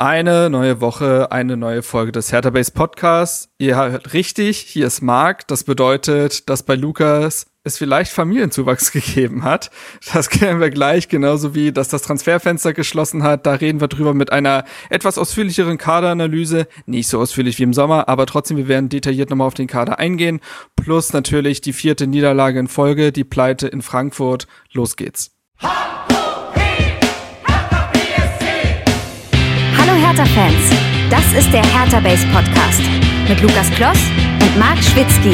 Eine neue Woche, eine neue Folge des Hertha Base Podcasts. Ihr hört richtig, hier ist Marc. Das bedeutet, dass bei Lukas es vielleicht Familienzuwachs gegeben hat. Das kennen wir gleich, genauso wie, dass das Transferfenster geschlossen hat. Da reden wir drüber mit einer etwas ausführlicheren Kaderanalyse. Nicht so ausführlich wie im Sommer, aber trotzdem, wir werden detailliert nochmal auf den Kader eingehen. Plus natürlich die vierte Niederlage in Folge, die Pleite in Frankfurt. Los geht's. Hertha-Fans, das ist der Hertha Base Podcast mit Lukas Kloss und Marc Schwitzky.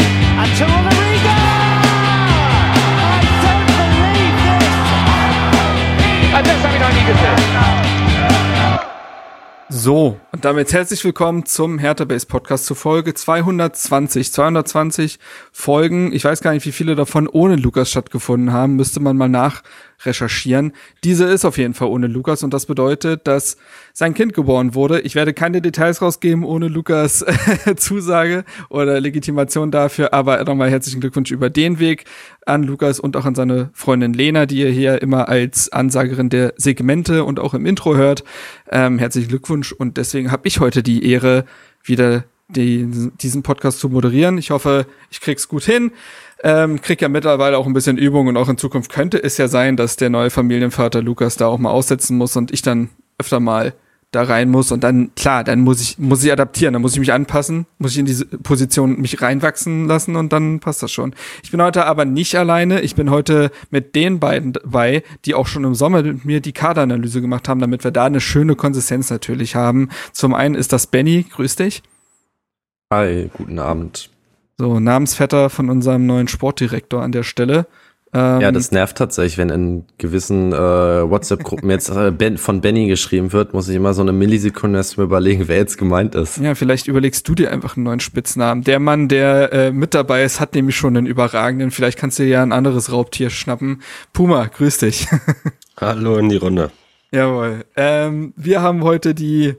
So, und damit herzlich willkommen zum Hertha Base Podcast zur Folge 220. 220 Folgen. Ich weiß gar nicht, wie viele davon ohne Lukas stattgefunden haben. Müsste man mal nachrecherchieren. Diese ist auf jeden Fall ohne Lukas und das bedeutet, dass sein Kind geboren wurde. Ich werde keine Details rausgeben ohne Lukas Zusage oder Legitimation dafür, aber nochmal herzlichen Glückwunsch über den Weg an Lukas und auch an seine Freundin Lena, die ihr hier immer als Ansagerin der Segmente und auch im Intro hört. Ähm, herzlichen Glückwunsch und deswegen habe ich heute die Ehre, wieder die, diesen Podcast zu moderieren. Ich hoffe, ich krieg's gut hin. Ähm, krieg ja mittlerweile auch ein bisschen Übung und auch in Zukunft könnte es ja sein, dass der neue Familienvater Lukas da auch mal aussetzen muss und ich dann öfter mal da rein muss und dann, klar, dann muss ich, muss ich adaptieren, dann muss ich mich anpassen, muss ich in diese Position mich reinwachsen lassen und dann passt das schon. Ich bin heute aber nicht alleine, ich bin heute mit den beiden dabei, die auch schon im Sommer mit mir die Kaderanalyse gemacht haben, damit wir da eine schöne Konsistenz natürlich haben. Zum einen ist das Benny, grüß dich. Hi, guten Abend. So, Namensvetter von unserem neuen Sportdirektor an der Stelle. Ähm, ja, das nervt tatsächlich, wenn in gewissen äh, WhatsApp-Gruppen jetzt äh, ben, von Benny geschrieben wird, muss ich immer so eine Millisekunde erst mal überlegen, wer jetzt gemeint ist. Ja, vielleicht überlegst du dir einfach einen neuen Spitznamen. Der Mann, der äh, mit dabei ist, hat nämlich schon einen überragenden. Vielleicht kannst du dir ja ein anderes Raubtier schnappen. Puma, grüß dich. Hallo in die Runde. Jawohl. Ähm, wir haben heute die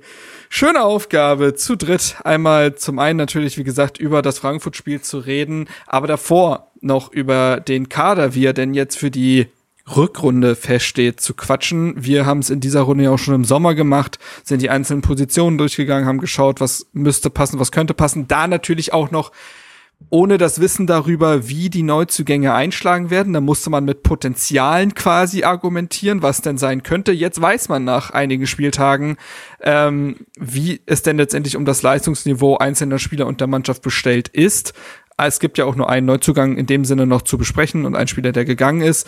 schöne Aufgabe, zu dritt einmal zum einen natürlich, wie gesagt, über das Frankfurt-Spiel zu reden, aber davor noch über den Kader, wie er denn jetzt für die Rückrunde feststeht, zu quatschen. Wir haben es in dieser Runde ja auch schon im Sommer gemacht, sind die einzelnen Positionen durchgegangen, haben geschaut, was müsste passen, was könnte passen. Da natürlich auch noch ohne das Wissen darüber, wie die Neuzugänge einschlagen werden. Da musste man mit Potenzialen quasi argumentieren, was denn sein könnte. Jetzt weiß man nach einigen Spieltagen, ähm, wie es denn letztendlich um das Leistungsniveau einzelner Spieler und der Mannschaft bestellt ist. Es gibt ja auch nur einen Neuzugang in dem Sinne noch zu besprechen und ein Spieler, der gegangen ist.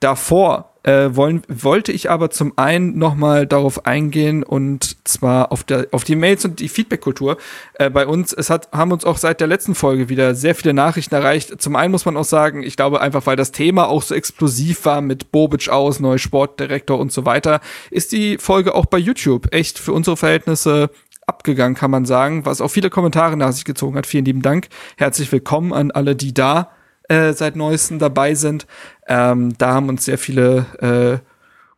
Davor äh, wollen, wollte ich aber zum einen nochmal darauf eingehen und zwar auf, der, auf die Mails und die Feedback-Kultur. Äh, bei uns, es hat, haben uns auch seit der letzten Folge wieder sehr viele Nachrichten erreicht. Zum einen muss man auch sagen, ich glaube einfach, weil das Thema auch so explosiv war mit Bobic aus, neuer Sportdirektor und so weiter, ist die Folge auch bei YouTube echt für unsere Verhältnisse abgegangen, kann man sagen, was auch viele Kommentare nach sich gezogen hat. Vielen lieben Dank. Herzlich willkommen an alle, die da äh, seit neuestem dabei sind. Ähm, da haben uns sehr viele äh,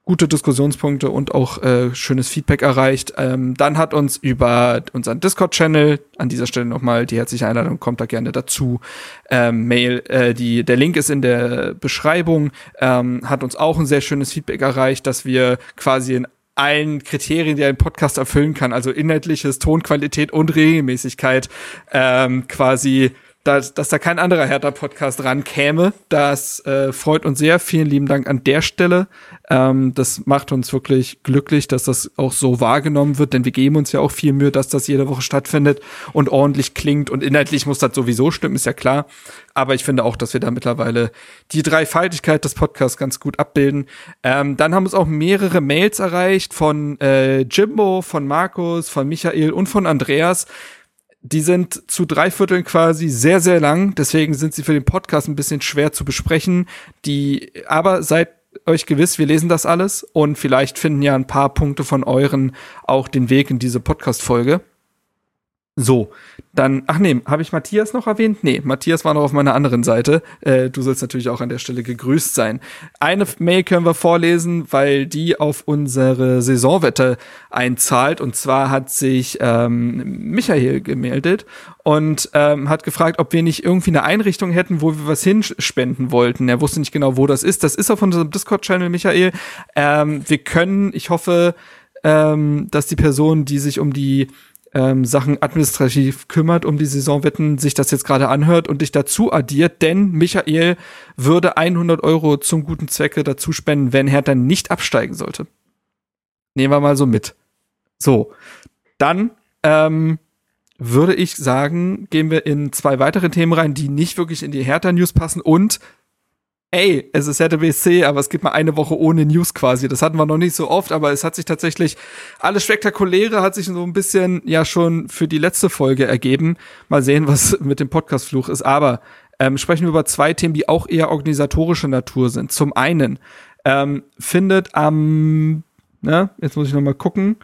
gute Diskussionspunkte und auch äh, schönes Feedback erreicht. Ähm, dann hat uns über unseren Discord-Channel, an dieser Stelle nochmal die herzliche Einladung, kommt da gerne dazu, ähm, Mail, äh, die, der Link ist in der Beschreibung, ähm, hat uns auch ein sehr schönes Feedback erreicht, dass wir quasi in allen Kriterien, die ein Podcast erfüllen kann, also inhaltliches, Tonqualität und Regelmäßigkeit, ähm, quasi dass, dass da kein anderer Hertha-Podcast rankäme. Das äh, freut uns sehr. Vielen lieben Dank an der Stelle. Ähm, das macht uns wirklich glücklich, dass das auch so wahrgenommen wird, denn wir geben uns ja auch viel Mühe, dass das jede Woche stattfindet und ordentlich klingt. Und inhaltlich muss das sowieso stimmen, ist ja klar. Aber ich finde auch, dass wir da mittlerweile die Dreifaltigkeit des Podcasts ganz gut abbilden. Ähm, dann haben uns auch mehrere Mails erreicht von äh, Jimbo, von Markus, von Michael und von Andreas die sind zu drei Vierteln quasi sehr, sehr lang. Deswegen sind sie für den Podcast ein bisschen schwer zu besprechen. Die, aber seid euch gewiss, wir lesen das alles und vielleicht finden ja ein paar Punkte von euren auch den Weg in diese Podcast-Folge. So, dann, ach nee, habe ich Matthias noch erwähnt? Nee, Matthias war noch auf meiner anderen Seite. Äh, du sollst natürlich auch an der Stelle gegrüßt sein. Eine Mail können wir vorlesen, weil die auf unsere Saisonwette einzahlt. Und zwar hat sich ähm, Michael gemeldet und ähm, hat gefragt, ob wir nicht irgendwie eine Einrichtung hätten, wo wir was hinspenden wollten. Er wusste nicht genau, wo das ist. Das ist auf unserem Discord-Channel, Michael. Ähm, wir können, ich hoffe, ähm, dass die Person, die sich um die ähm, Sachen administrativ kümmert, um die Saisonwetten, sich das jetzt gerade anhört und dich dazu addiert, denn Michael würde 100 Euro zum guten Zwecke dazu spenden, wenn Hertha nicht absteigen sollte. Nehmen wir mal so mit. So, dann ähm, würde ich sagen, gehen wir in zwei weitere Themen rein, die nicht wirklich in die Hertha-News passen und ey, es ist Hertha BSC, aber es gibt mal eine Woche ohne News quasi. Das hatten wir noch nicht so oft, aber es hat sich tatsächlich, alles Spektakuläre hat sich so ein bisschen ja schon für die letzte Folge ergeben. Mal sehen, was mit dem Podcast-Fluch ist. Aber ähm, sprechen wir über zwei Themen, die auch eher organisatorische Natur sind. Zum einen ähm, findet am, ne, jetzt muss ich noch mal gucken,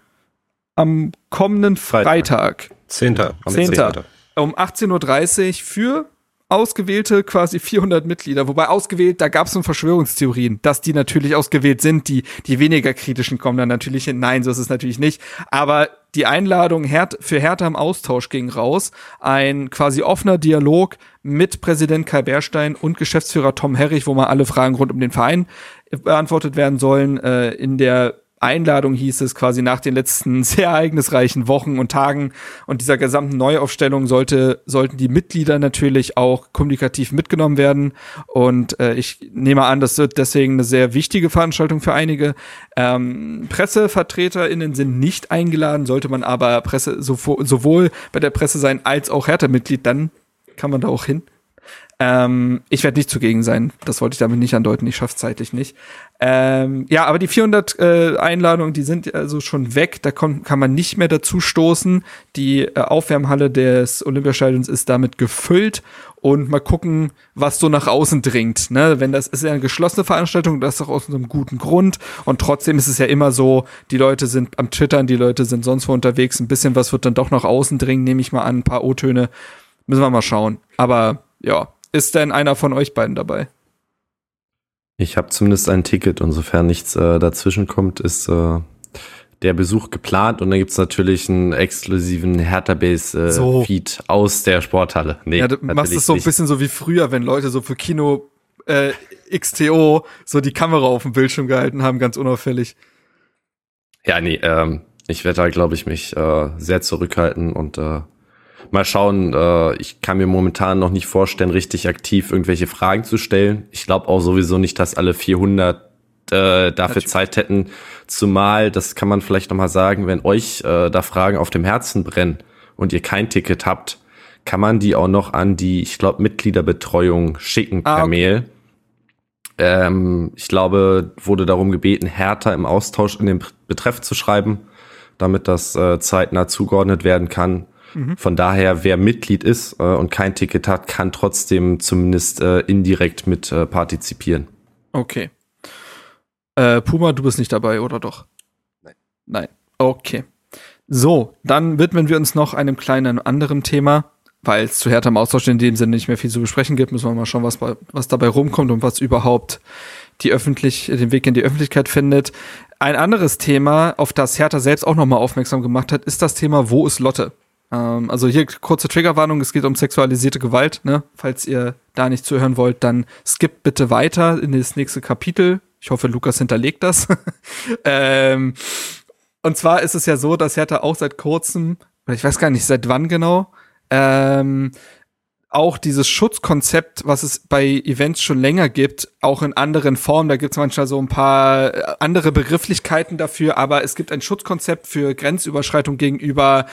am kommenden Freitag, Freitag. 10. 10. um 18.30 Uhr für ausgewählte quasi 400 Mitglieder, wobei ausgewählt, da gab es schon Verschwörungstheorien, dass die natürlich ausgewählt sind, die die weniger kritischen kommen dann natürlich hin. Nein, so ist es natürlich nicht. Aber die Einladung für Hertha im Austausch ging raus. Ein quasi offener Dialog mit Präsident Kai Bärstein und Geschäftsführer Tom Herrich, wo mal alle Fragen rund um den Verein beantwortet werden sollen. Äh, in der Einladung hieß es quasi nach den letzten sehr ereignisreichen Wochen und Tagen und dieser gesamten Neuaufstellung sollte, sollten die Mitglieder natürlich auch kommunikativ mitgenommen werden. Und äh, ich nehme an, das wird deswegen eine sehr wichtige Veranstaltung für einige. Ähm, PressevertreterInnen sind nicht eingeladen, sollte man aber Presse sowohl bei der Presse sein als auch Hertha-Mitglied, dann kann man da auch hin. Ähm, ich werde nicht zugegen sein. Das wollte ich damit nicht andeuten. Ich schaff's zeitlich nicht. Ähm, ja, aber die 400 äh, Einladungen, die sind also schon weg. Da kann, kann man nicht mehr dazu stoßen. Die äh, Aufwärmhalle des Olympiastadions ist damit gefüllt und mal gucken, was so nach außen dringt. Ne? Wenn das ist ja eine geschlossene Veranstaltung, das ist auch aus einem guten Grund. Und trotzdem ist es ja immer so, die Leute sind am Twittern, die Leute sind sonst wo unterwegs. Ein bisschen was wird dann doch nach außen dringen, nehme ich mal an. Ein paar O-Töne. Müssen wir mal schauen. Aber ja, ist denn einer von euch beiden dabei? Ich habe zumindest ein Ticket und sofern nichts äh, dazwischen kommt, ist äh, der Besuch geplant und dann gibt's natürlich einen exklusiven Hertha-Base-Feed äh, so. aus der Sporthalle. Nee, ja, du machst es so ein bisschen so wie früher, wenn Leute so für Kino äh, XTO so die Kamera auf dem Bildschirm gehalten haben, ganz unauffällig. Ja, nee, ähm, ich werde da, glaube ich, mich äh, sehr zurückhalten und äh, Mal schauen, äh, ich kann mir momentan noch nicht vorstellen, richtig aktiv irgendwelche Fragen zu stellen. Ich glaube auch sowieso nicht, dass alle 400 äh, dafür Natürlich. Zeit hätten. Zumal, das kann man vielleicht noch mal sagen, wenn euch äh, da Fragen auf dem Herzen brennen und ihr kein Ticket habt, kann man die auch noch an die, ich glaube, Mitgliederbetreuung schicken ah, per okay. Mail. Ähm, ich glaube, wurde darum gebeten, härter im Austausch in den Betreff zu schreiben, damit das äh, zeitnah zugeordnet werden kann. Mhm. Von daher, wer Mitglied ist äh, und kein Ticket hat, kann trotzdem zumindest äh, indirekt mit äh, partizipieren. Okay. Äh, Puma, du bist nicht dabei, oder doch? Nein. Nein. Okay. So, dann widmen wir uns noch einem kleinen anderen Thema, weil es zu Hertha im Austausch in dem Sinne nicht mehr viel zu besprechen gibt. Müssen wir mal schauen, was, was dabei rumkommt und was überhaupt die öffentlich, den Weg in die Öffentlichkeit findet. Ein anderes Thema, auf das Hertha selbst auch nochmal aufmerksam gemacht hat, ist das Thema, wo ist Lotte? Ähm, also hier kurze Triggerwarnung, es geht um sexualisierte Gewalt, ne? Falls ihr da nicht zuhören wollt, dann skippt bitte weiter in das nächste Kapitel. Ich hoffe, Lukas hinterlegt das. ähm, und zwar ist es ja so, dass Hertha auch seit kurzem, oder ich weiß gar nicht, seit wann genau, ähm, auch dieses Schutzkonzept, was es bei Events schon länger gibt, auch in anderen Formen. Da gibt es manchmal so ein paar äh, andere Begrifflichkeiten dafür, aber es gibt ein Schutzkonzept für Grenzüberschreitung gegenüber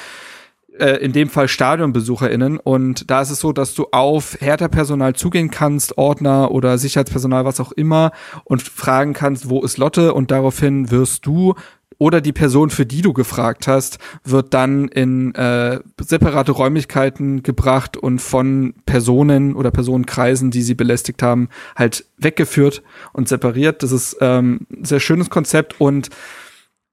äh, in dem Fall StadionbesucherInnen. Und da ist es so, dass du auf Hertha-Personal zugehen kannst, Ordner oder Sicherheitspersonal, was auch immer, und fragen kannst, wo ist Lotte? Und daraufhin wirst du oder die Person, für die du gefragt hast, wird dann in äh, separate Räumlichkeiten gebracht und von Personen oder Personenkreisen, die sie belästigt haben, halt weggeführt und separiert. Das ist ähm, ein sehr schönes Konzept und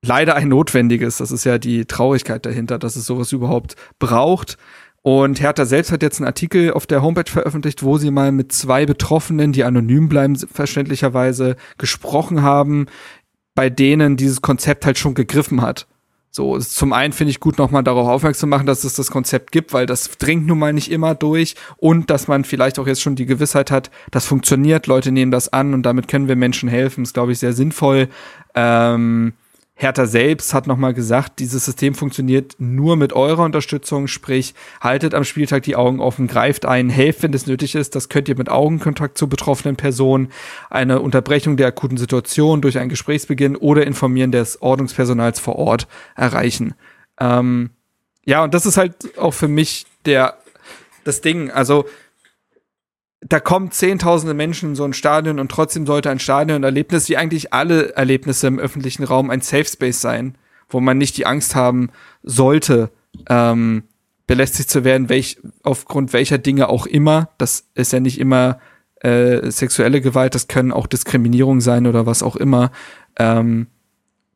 leider ein notwendiges. Das ist ja die Traurigkeit dahinter, dass es sowas überhaupt braucht. Und Hertha selbst hat jetzt einen Artikel auf der Homepage veröffentlicht, wo sie mal mit zwei Betroffenen, die anonym bleiben, verständlicherweise gesprochen haben, bei denen dieses Konzept halt schon gegriffen hat. So, zum einen finde ich gut, nochmal darauf aufmerksam zu machen, dass es das Konzept gibt, weil das dringt nun mal nicht immer durch und dass man vielleicht auch jetzt schon die Gewissheit hat, das funktioniert, Leute nehmen das an und damit können wir Menschen helfen, ist, glaube ich, sehr sinnvoll. Ähm, Hertha selbst hat nochmal gesagt, dieses System funktioniert nur mit eurer Unterstützung, sprich, haltet am Spieltag die Augen offen, greift ein, helft, wenn es nötig ist. Das könnt ihr mit Augenkontakt zu betroffenen Personen, eine Unterbrechung der akuten Situation durch einen Gesprächsbeginn oder Informieren des Ordnungspersonals vor Ort erreichen. Ähm, ja, und das ist halt auch für mich der, das Ding. Also, da kommen zehntausende Menschen in so ein Stadion und trotzdem sollte ein Stadionerlebnis, wie eigentlich alle Erlebnisse im öffentlichen Raum, ein Safe Space sein, wo man nicht die Angst haben sollte, ähm, belästigt zu werden, welch, aufgrund welcher Dinge auch immer. Das ist ja nicht immer äh, sexuelle Gewalt, das können auch Diskriminierung sein oder was auch immer. Ähm,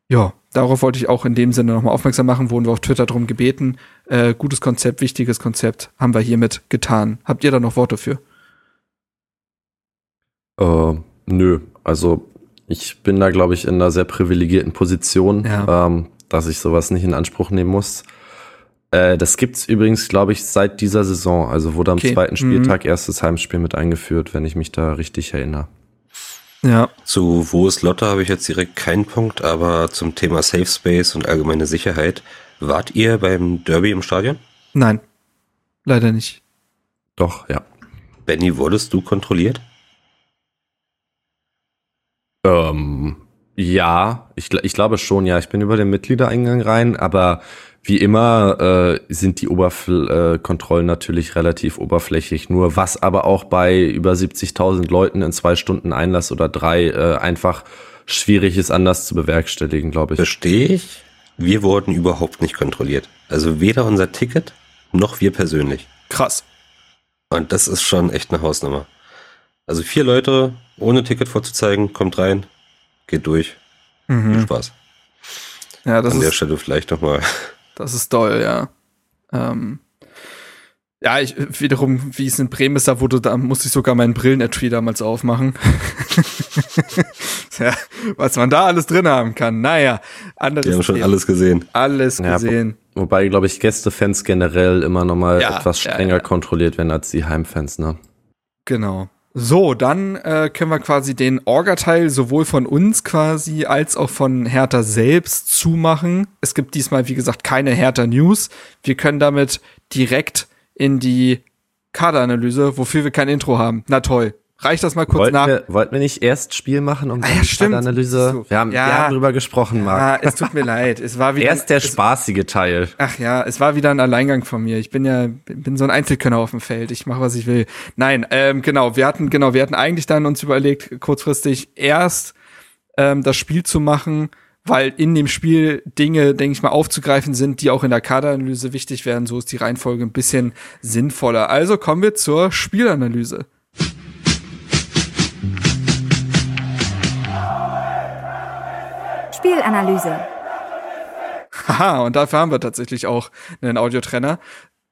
ja, darauf wollte ich auch in dem Sinne nochmal aufmerksam machen, wurden wir auf Twitter drum gebeten. Äh, gutes Konzept, wichtiges Konzept, haben wir hiermit getan. Habt ihr da noch Worte für? Äh, nö, also ich bin da, glaube ich, in einer sehr privilegierten Position, ja. ähm, dass ich sowas nicht in Anspruch nehmen muss. Äh, das gibt's übrigens, glaube ich, seit dieser Saison. Also wurde am okay. zweiten Spieltag mhm. erstes Heimspiel mit eingeführt, wenn ich mich da richtig erinnere. Ja. Zu Wo ist Lotte habe ich jetzt direkt keinen Punkt, aber zum Thema Safe Space und allgemeine Sicherheit. Wart ihr beim Derby im Stadion? Nein, leider nicht. Doch, ja. Benny, wurdest du kontrolliert? Ähm, ja, ich, ich glaube schon, ja. Ich bin über den Mitgliedereingang rein, aber wie immer äh, sind die Oberkontrollen äh, natürlich relativ oberflächlich. Nur was aber auch bei über 70.000 Leuten in zwei Stunden Einlass oder drei äh, einfach schwierig ist, anders zu bewerkstelligen, glaube ich. Verstehe ich. Wir wurden überhaupt nicht kontrolliert. Also weder unser Ticket noch wir persönlich. Krass. Und das ist schon echt eine Hausnummer. Also vier Leute ohne Ticket vorzuzeigen, kommt rein, geht durch. Mhm. Viel Spaß. Ja, das An der Stelle vielleicht nochmal. Das ist toll, ja. Ähm, ja, ich wiederum, wie es in Bremen ist, da wurde, da musste ich sogar meinen Brillenetui damals aufmachen. ja, was man da alles drin haben kann. Naja, anderes. Wir haben schon alles gesehen. Alles ja, gesehen. Wo, wobei, glaube ich, Gästefans generell immer noch mal ja, etwas strenger ja, kontrolliert werden als die Heimfans, ne? Genau. So, dann äh, können wir quasi den Orga-Teil sowohl von uns quasi als auch von Hertha selbst zumachen. Es gibt diesmal, wie gesagt, keine Hertha-News. Wir können damit direkt in die Kaderanalyse, wofür wir kein Intro haben. Na toll. Reicht das mal kurz wollten nach? Wir, wollten wir nicht erst Spiel machen um ah, ja, die Analyse? So. Wir, haben, ja, wir haben drüber gesprochen, Marc. Ja, es tut mir leid. Es war wieder erst der spaßige Teil. Ach ja, es war wieder ein Alleingang von mir. Ich bin ja bin so ein Einzelkönner auf dem Feld. Ich mache was ich will. Nein, ähm, genau. Wir hatten genau, wir hatten eigentlich dann uns überlegt, kurzfristig erst ähm, das Spiel zu machen, weil in dem Spiel Dinge, denke ich mal, aufzugreifen sind, die auch in der Kaderanalyse wichtig werden. So ist die Reihenfolge ein bisschen sinnvoller. Also kommen wir zur Spielanalyse. Spielanalyse. Haha, und dafür haben wir tatsächlich auch einen Audiotrenner.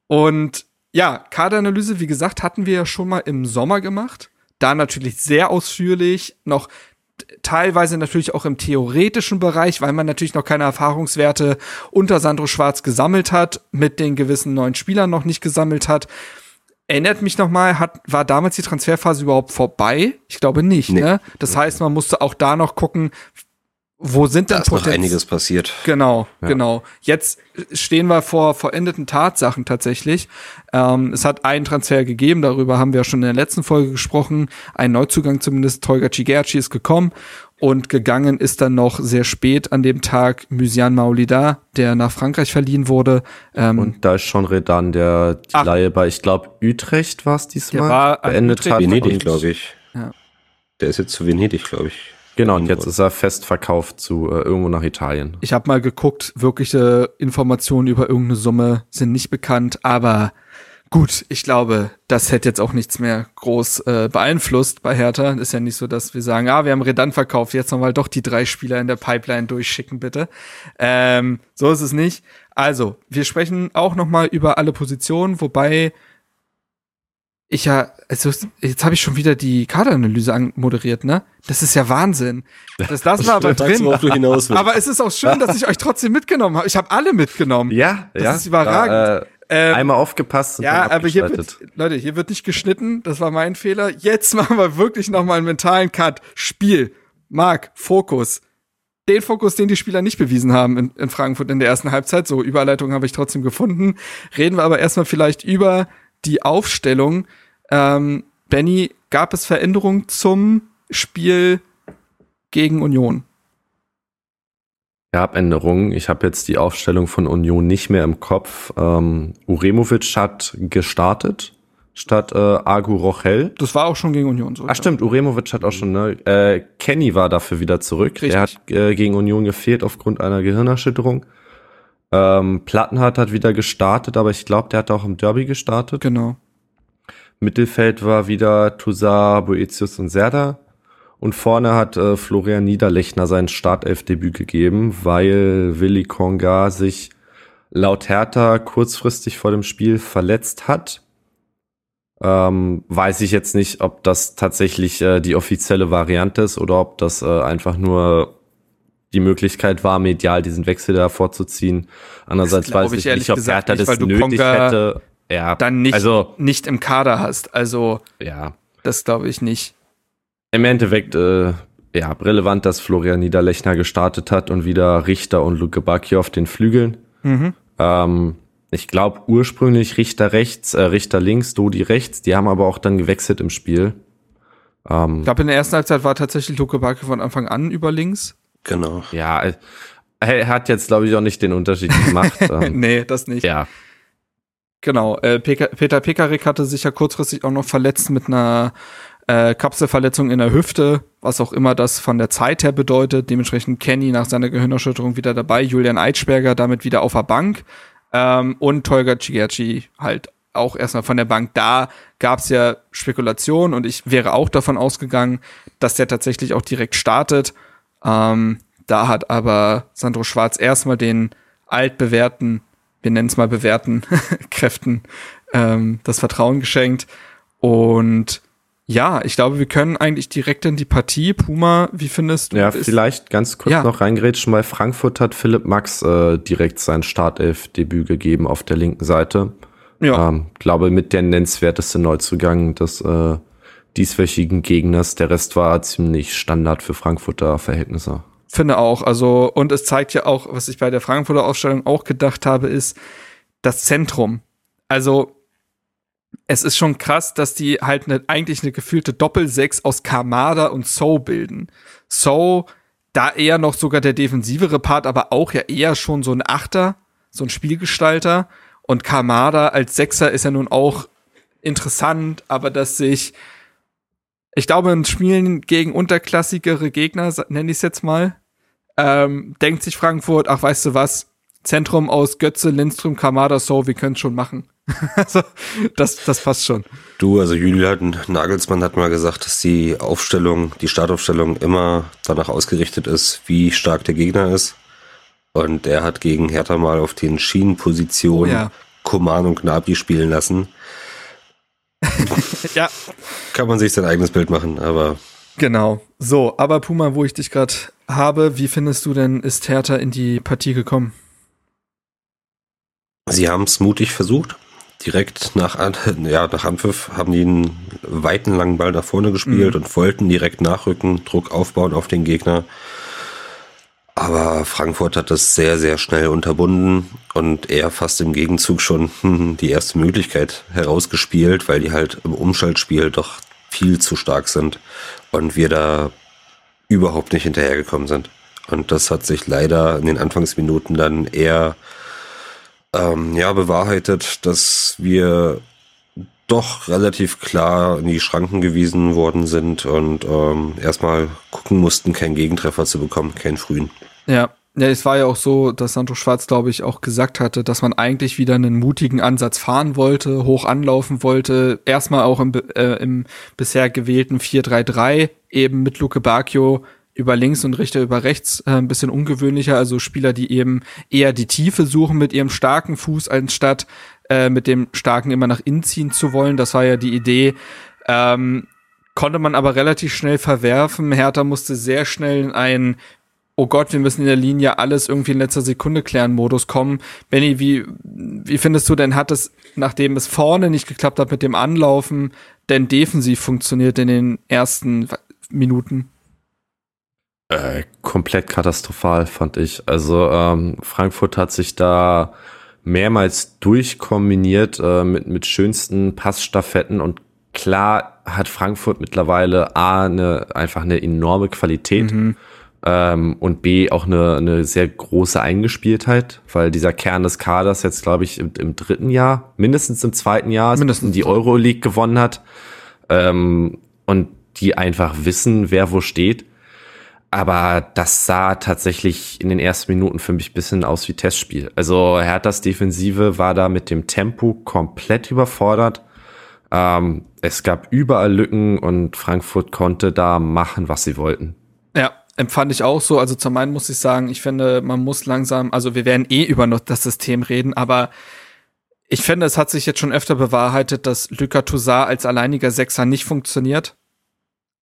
Und ja, Kaderanalyse, wie gesagt, hatten wir ja schon mal im Sommer gemacht. Da natürlich sehr ausführlich, noch teilweise natürlich auch im theoretischen Bereich, weil man natürlich noch keine Erfahrungswerte unter Sandro Schwarz gesammelt hat, mit den gewissen neuen Spielern noch nicht gesammelt hat. Erinnert mich noch mal, hat, war damals die Transferphase überhaupt vorbei? Ich glaube nicht, nee. ne? Das heißt, man musste auch da noch gucken, wo sind denn da ist noch einiges passiert. Genau, ja. genau. Jetzt stehen wir vor verendeten Tatsachen tatsächlich. Ähm, es hat einen Transfer gegeben, darüber haben wir schon in der letzten Folge gesprochen. Ein Neuzugang zumindest, Tolga Cigerci ist gekommen und gegangen ist dann noch sehr spät an dem Tag Mysian Maulida, der nach Frankreich verliehen wurde. Ähm, und da ist schon Redan, der die ach, Leihe bei, ich glaube, Utrecht war es diesmal, war beendet hat. Venedig, glaube ich. Ja. Der ist jetzt zu Venedig, glaube ich. Genau, und jetzt ist er fest verkauft zu äh, irgendwo nach Italien. Ich habe mal geguckt, wirkliche Informationen über irgendeine Summe sind nicht bekannt, aber gut, ich glaube, das hätte jetzt auch nichts mehr groß äh, beeinflusst bei Hertha. Ist ja nicht so, dass wir sagen, ah, wir haben Redant verkauft, jetzt nochmal doch die drei Spieler in der Pipeline durchschicken, bitte. Ähm, so ist es nicht. Also, wir sprechen auch nochmal über alle Positionen, wobei ich ja, also jetzt habe ich schon wieder die Kaderanalyse moderiert, ne? Das ist ja Wahnsinn. Das lassen wir aber drin. aber es ist auch schön, dass ich euch trotzdem mitgenommen habe. Ich habe alle mitgenommen. Ja, das ja. ist überragend. Da, äh, ähm, einmal aufgepasst. Und ja, aber hier wird, Leute, hier wird nicht geschnitten. Das war mein Fehler. Jetzt machen wir wirklich noch mal einen mentalen Cut. Spiel, Mark, Fokus. den Fokus, den die Spieler nicht bewiesen haben in, in Frankfurt in der ersten Halbzeit. So, Überleitung habe ich trotzdem gefunden. Reden wir aber erstmal vielleicht über die Aufstellung. Ähm, Benny, gab es Veränderungen zum Spiel gegen Union? gab Änderungen. Ich habe jetzt die Aufstellung von Union nicht mehr im Kopf. Ähm, Uremovic hat gestartet statt äh, Agu Rochel. Das war auch schon gegen Union so. Ach stimmt, Uremovic hat auch schon, ne? Äh, Kenny war dafür wieder zurück. Richtig. Der hat äh, gegen Union gefehlt aufgrund einer Gehirnerschütterung. Ähm, Plattenhardt hat wieder gestartet, aber ich glaube, der hat auch im Derby gestartet. Genau. Mittelfeld war wieder Toussaint, Boetius und Serda. Und vorne hat äh, Florian Niederlechner sein Startelfdebüt gegeben, weil Willi Konga sich laut Hertha kurzfristig vor dem Spiel verletzt hat. Ähm, weiß ich jetzt nicht, ob das tatsächlich äh, die offizielle Variante ist oder ob das äh, einfach nur die Möglichkeit war, medial diesen Wechsel da vorzuziehen. Andererseits weiß ich, ich nicht, ob Hertha nicht, das nötig Konga hätte. Ja, dann nicht, also, nicht im Kader hast. Also, ja. das glaube ich nicht im Endeffekt äh, ja relevant, dass Florian Niederlechner gestartet hat und wieder Richter und Luke Bacchio auf den Flügeln. Mhm. Ähm, ich glaube ursprünglich Richter rechts, äh, Richter links, Dodi rechts. Die haben aber auch dann gewechselt im Spiel. Ähm, ich glaube, in der ersten Halbzeit war tatsächlich Luke Bacchio von Anfang an über links. Genau. Ja, er hat jetzt, glaube ich, auch nicht den Unterschied gemacht. ähm, nee, das nicht. Ja. Genau, äh, Peter Pekarik hatte sich ja kurzfristig auch noch verletzt mit einer äh, Kapselverletzung in der Hüfte, was auch immer das von der Zeit her bedeutet. Dementsprechend Kenny nach seiner Gehirnerschütterung wieder dabei, Julian Eitschberger damit wieder auf der Bank ähm, und Tolga Cigerci halt auch erstmal von der Bank. Da gab es ja Spekulationen und ich wäre auch davon ausgegangen, dass der tatsächlich auch direkt startet. Ähm, da hat aber Sandro Schwarz erstmal den altbewährten, wir nennen es mal bewährten Kräften ähm, das Vertrauen geschenkt. Und ja, ich glaube, wir können eigentlich direkt in die Partie. Puma, wie findest du? Ja, vielleicht ganz kurz ja. noch reingrätschen. Bei Frankfurt hat Philipp Max äh, direkt sein Startelf-Debüt gegeben auf der linken Seite. Ja. Ähm, glaube, mit der nennenswerteste Neuzugang des äh, dieswöchigen Gegners. Der Rest war ziemlich Standard für Frankfurter Verhältnisse. Finde auch. Also, und es zeigt ja auch, was ich bei der Frankfurter Ausstellung auch gedacht habe, ist das Zentrum. Also, es ist schon krass, dass die halt ne, eigentlich eine gefühlte Doppelsechs aus Kamada und So bilden. So, da eher noch sogar der defensivere Part, aber auch ja eher schon so ein Achter, so ein Spielgestalter. Und Kamada als Sechser ist ja nun auch interessant, aber dass sich, ich glaube, in Spielen gegen unterklassigere Gegner, nenne ich es jetzt mal, ähm, denkt sich Frankfurt, ach, weißt du was, Zentrum aus Götze, Lindström, Kamada, So, wir können es schon machen. also, das, das passt schon. Du, also Julian Nagelsmann hat mal gesagt, dass die Aufstellung, die Startaufstellung immer danach ausgerichtet ist, wie stark der Gegner ist. Und er hat gegen Hertha mal auf den Schienenpositionen oh, ja. Koman und Gnabry spielen lassen. ja. Kann man sich sein eigenes Bild machen, aber. Genau. So, aber Puma, wo ich dich gerade habe, wie findest du denn, ist Hertha in die Partie gekommen? Sie haben es mutig versucht direkt nach, ja, nach Anpfiff haben die einen weiten langen Ball nach vorne gespielt mhm. und wollten direkt nachrücken, Druck aufbauen auf den Gegner. Aber Frankfurt hat das sehr, sehr schnell unterbunden und eher fast im Gegenzug schon die erste Möglichkeit herausgespielt, weil die halt im Umschaltspiel doch viel zu stark sind und wir da überhaupt nicht hinterhergekommen sind. Und das hat sich leider in den Anfangsminuten dann eher ähm, ja, bewahrheitet, dass wir doch relativ klar in die Schranken gewiesen worden sind und ähm, erstmal gucken mussten, keinen Gegentreffer zu bekommen, keinen frühen. Ja. Ja, es war ja auch so, dass Santo Schwarz, glaube ich, auch gesagt hatte, dass man eigentlich wieder einen mutigen Ansatz fahren wollte, hoch anlaufen wollte. Erstmal auch im, äh, im bisher gewählten 4-3-3, eben mit Luke Bacchio über links und Richter über rechts äh, ein bisschen ungewöhnlicher. Also Spieler, die eben eher die Tiefe suchen mit ihrem starken Fuß, anstatt äh, mit dem starken immer nach innen ziehen zu wollen. Das war ja die Idee. Ähm, konnte man aber relativ schnell verwerfen. Hertha musste sehr schnell in einen Oh Gott, wir müssen in der Linie alles irgendwie in letzter Sekunde klären Modus kommen. Benny, wie, wie findest du denn, hat es, nachdem es vorne nicht geklappt hat mit dem Anlaufen, denn defensiv funktioniert in den ersten Minuten? Äh, komplett katastrophal, fand ich. Also ähm, Frankfurt hat sich da mehrmals durchkombiniert äh, mit, mit schönsten Passstaffetten und klar hat Frankfurt mittlerweile A, eine, einfach eine enorme Qualität mhm. Ähm, und B, auch eine, eine sehr große Eingespieltheit, weil dieser Kern des Kaders jetzt, glaube ich, im, im, dritten Jahr, mindestens im zweiten Jahr, mindestens die Euroleague gewonnen hat ähm, und die einfach wissen, wer wo steht aber das sah tatsächlich in den ersten Minuten für mich bisschen aus wie Testspiel. Also Herthas Defensive war da mit dem Tempo komplett überfordert. Ähm, es gab überall Lücken und Frankfurt konnte da machen, was sie wollten. Ja, empfand ich auch so. Also zum einen muss ich sagen, ich finde, man muss langsam, also wir werden eh über das System reden, aber ich finde, es hat sich jetzt schon öfter bewahrheitet, dass Luka Toussaint als alleiniger Sechser nicht funktioniert.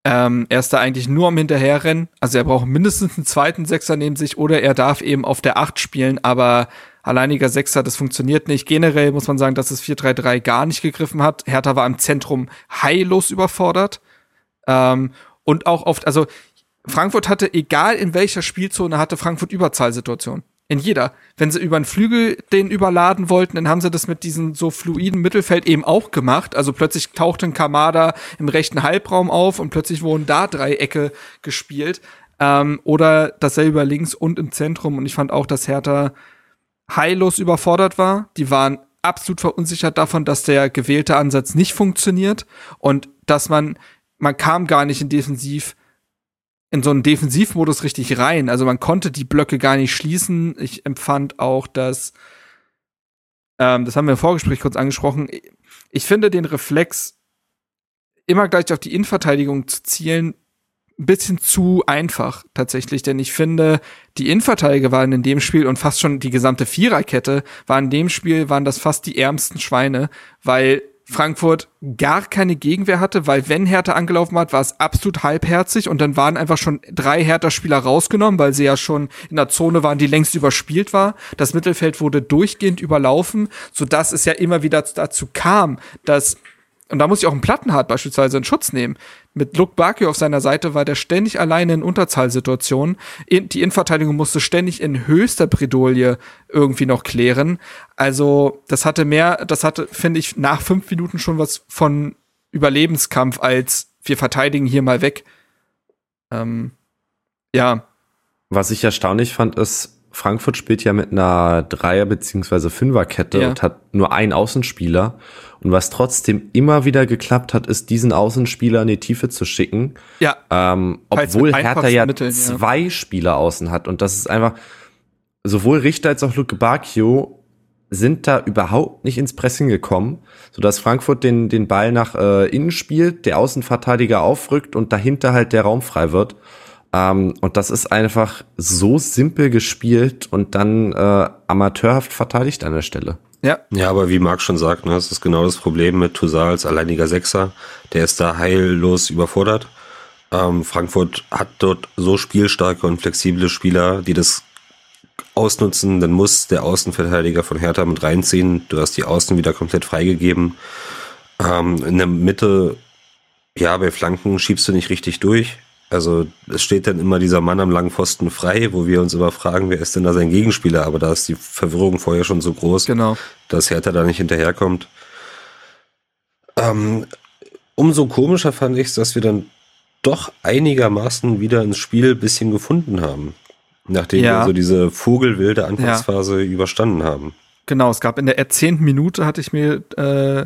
Ähm, er ist da eigentlich nur am Hinterherrennen. Also er braucht mindestens einen zweiten Sechser neben sich oder er darf eben auf der Acht spielen, aber alleiniger Sechser, das funktioniert nicht. Generell muss man sagen, dass es 4-3-3 gar nicht gegriffen hat. Hertha war im Zentrum heillos überfordert. Ähm, und auch oft, also Frankfurt hatte, egal in welcher Spielzone, hatte Frankfurt Überzahlsituation. In jeder. Wenn sie über einen Flügel den überladen wollten, dann haben sie das mit diesem so fluiden Mittelfeld eben auch gemacht. Also plötzlich tauchte ein Kamada im rechten Halbraum auf und plötzlich wurden da Dreiecke gespielt. Ähm, oder dasselbe links und im Zentrum. Und ich fand auch, dass Hertha heillos überfordert war. Die waren absolut verunsichert davon, dass der gewählte Ansatz nicht funktioniert und dass man, man kam gar nicht in defensiv in so einen Defensivmodus richtig rein. Also man konnte die Blöcke gar nicht schließen. Ich empfand auch, dass, ähm, das haben wir im Vorgespräch kurz angesprochen, ich finde den Reflex, immer gleich auf die Innenverteidigung zu zielen, ein bisschen zu einfach tatsächlich, denn ich finde, die Innenverteidiger waren in dem Spiel und fast schon die gesamte Viererkette war in dem Spiel, waren das fast die ärmsten Schweine, weil Frankfurt gar keine Gegenwehr hatte, weil wenn Hertha angelaufen hat, war es absolut halbherzig und dann waren einfach schon drei Hertha-Spieler rausgenommen, weil sie ja schon in der Zone waren, die längst überspielt war. Das Mittelfeld wurde durchgehend überlaufen, so dass es ja immer wieder dazu kam, dass und da muss ich auch einen Plattenhardt beispielsweise in Schutz nehmen. Mit Luke Bakio auf seiner Seite war der ständig alleine in Unterzahlsituationen. Die Innenverteidigung musste ständig in höchster Bredouille irgendwie noch klären. Also das hatte mehr, das hatte, finde ich, nach fünf Minuten schon was von Überlebenskampf als wir verteidigen hier mal weg. Ähm, ja. Was ich erstaunlich fand, ist, Frankfurt spielt ja mit einer Dreier- bzw. Fünferkette ja. und hat nur einen Außenspieler. Und was trotzdem immer wieder geklappt hat, ist, diesen Außenspieler in die Tiefe zu schicken. Ja. Ähm, obwohl Hertha ja Mitteln, zwei ja. Spieler außen hat. Und das ist einfach, sowohl Richter als auch Luke Bacchio sind da überhaupt nicht ins Pressing gekommen, sodass Frankfurt den, den Ball nach äh, innen spielt, der Außenverteidiger aufrückt und dahinter halt der Raum frei wird. Ähm, und das ist einfach so simpel gespielt und dann äh, amateurhaft verteidigt an der Stelle. Ja. Ja, aber wie Marc schon sagt, ne, das ist genau das Problem mit Toussaint als alleiniger Sechser. Der ist da heillos überfordert. Ähm, Frankfurt hat dort so spielstarke und flexible Spieler, die das ausnutzen. Dann muss der Außenverteidiger von Hertha mit reinziehen. Du hast die Außen wieder komplett freigegeben. Ähm, in der Mitte, ja, bei Flanken schiebst du nicht richtig durch. Also es steht dann immer dieser Mann am langen Pfosten frei, wo wir uns immer fragen, wer ist denn da sein Gegenspieler? Aber da ist die Verwirrung vorher schon so groß, genau. dass Hertha da nicht hinterherkommt. Ähm, umso komischer fand ich es, dass wir dann doch einigermaßen wieder ins Spiel bisschen gefunden haben. Nachdem ja. wir so diese vogelwilde Anfangsphase ja. überstanden haben. Genau, es gab in der zehnten Minute, hatte ich mir äh,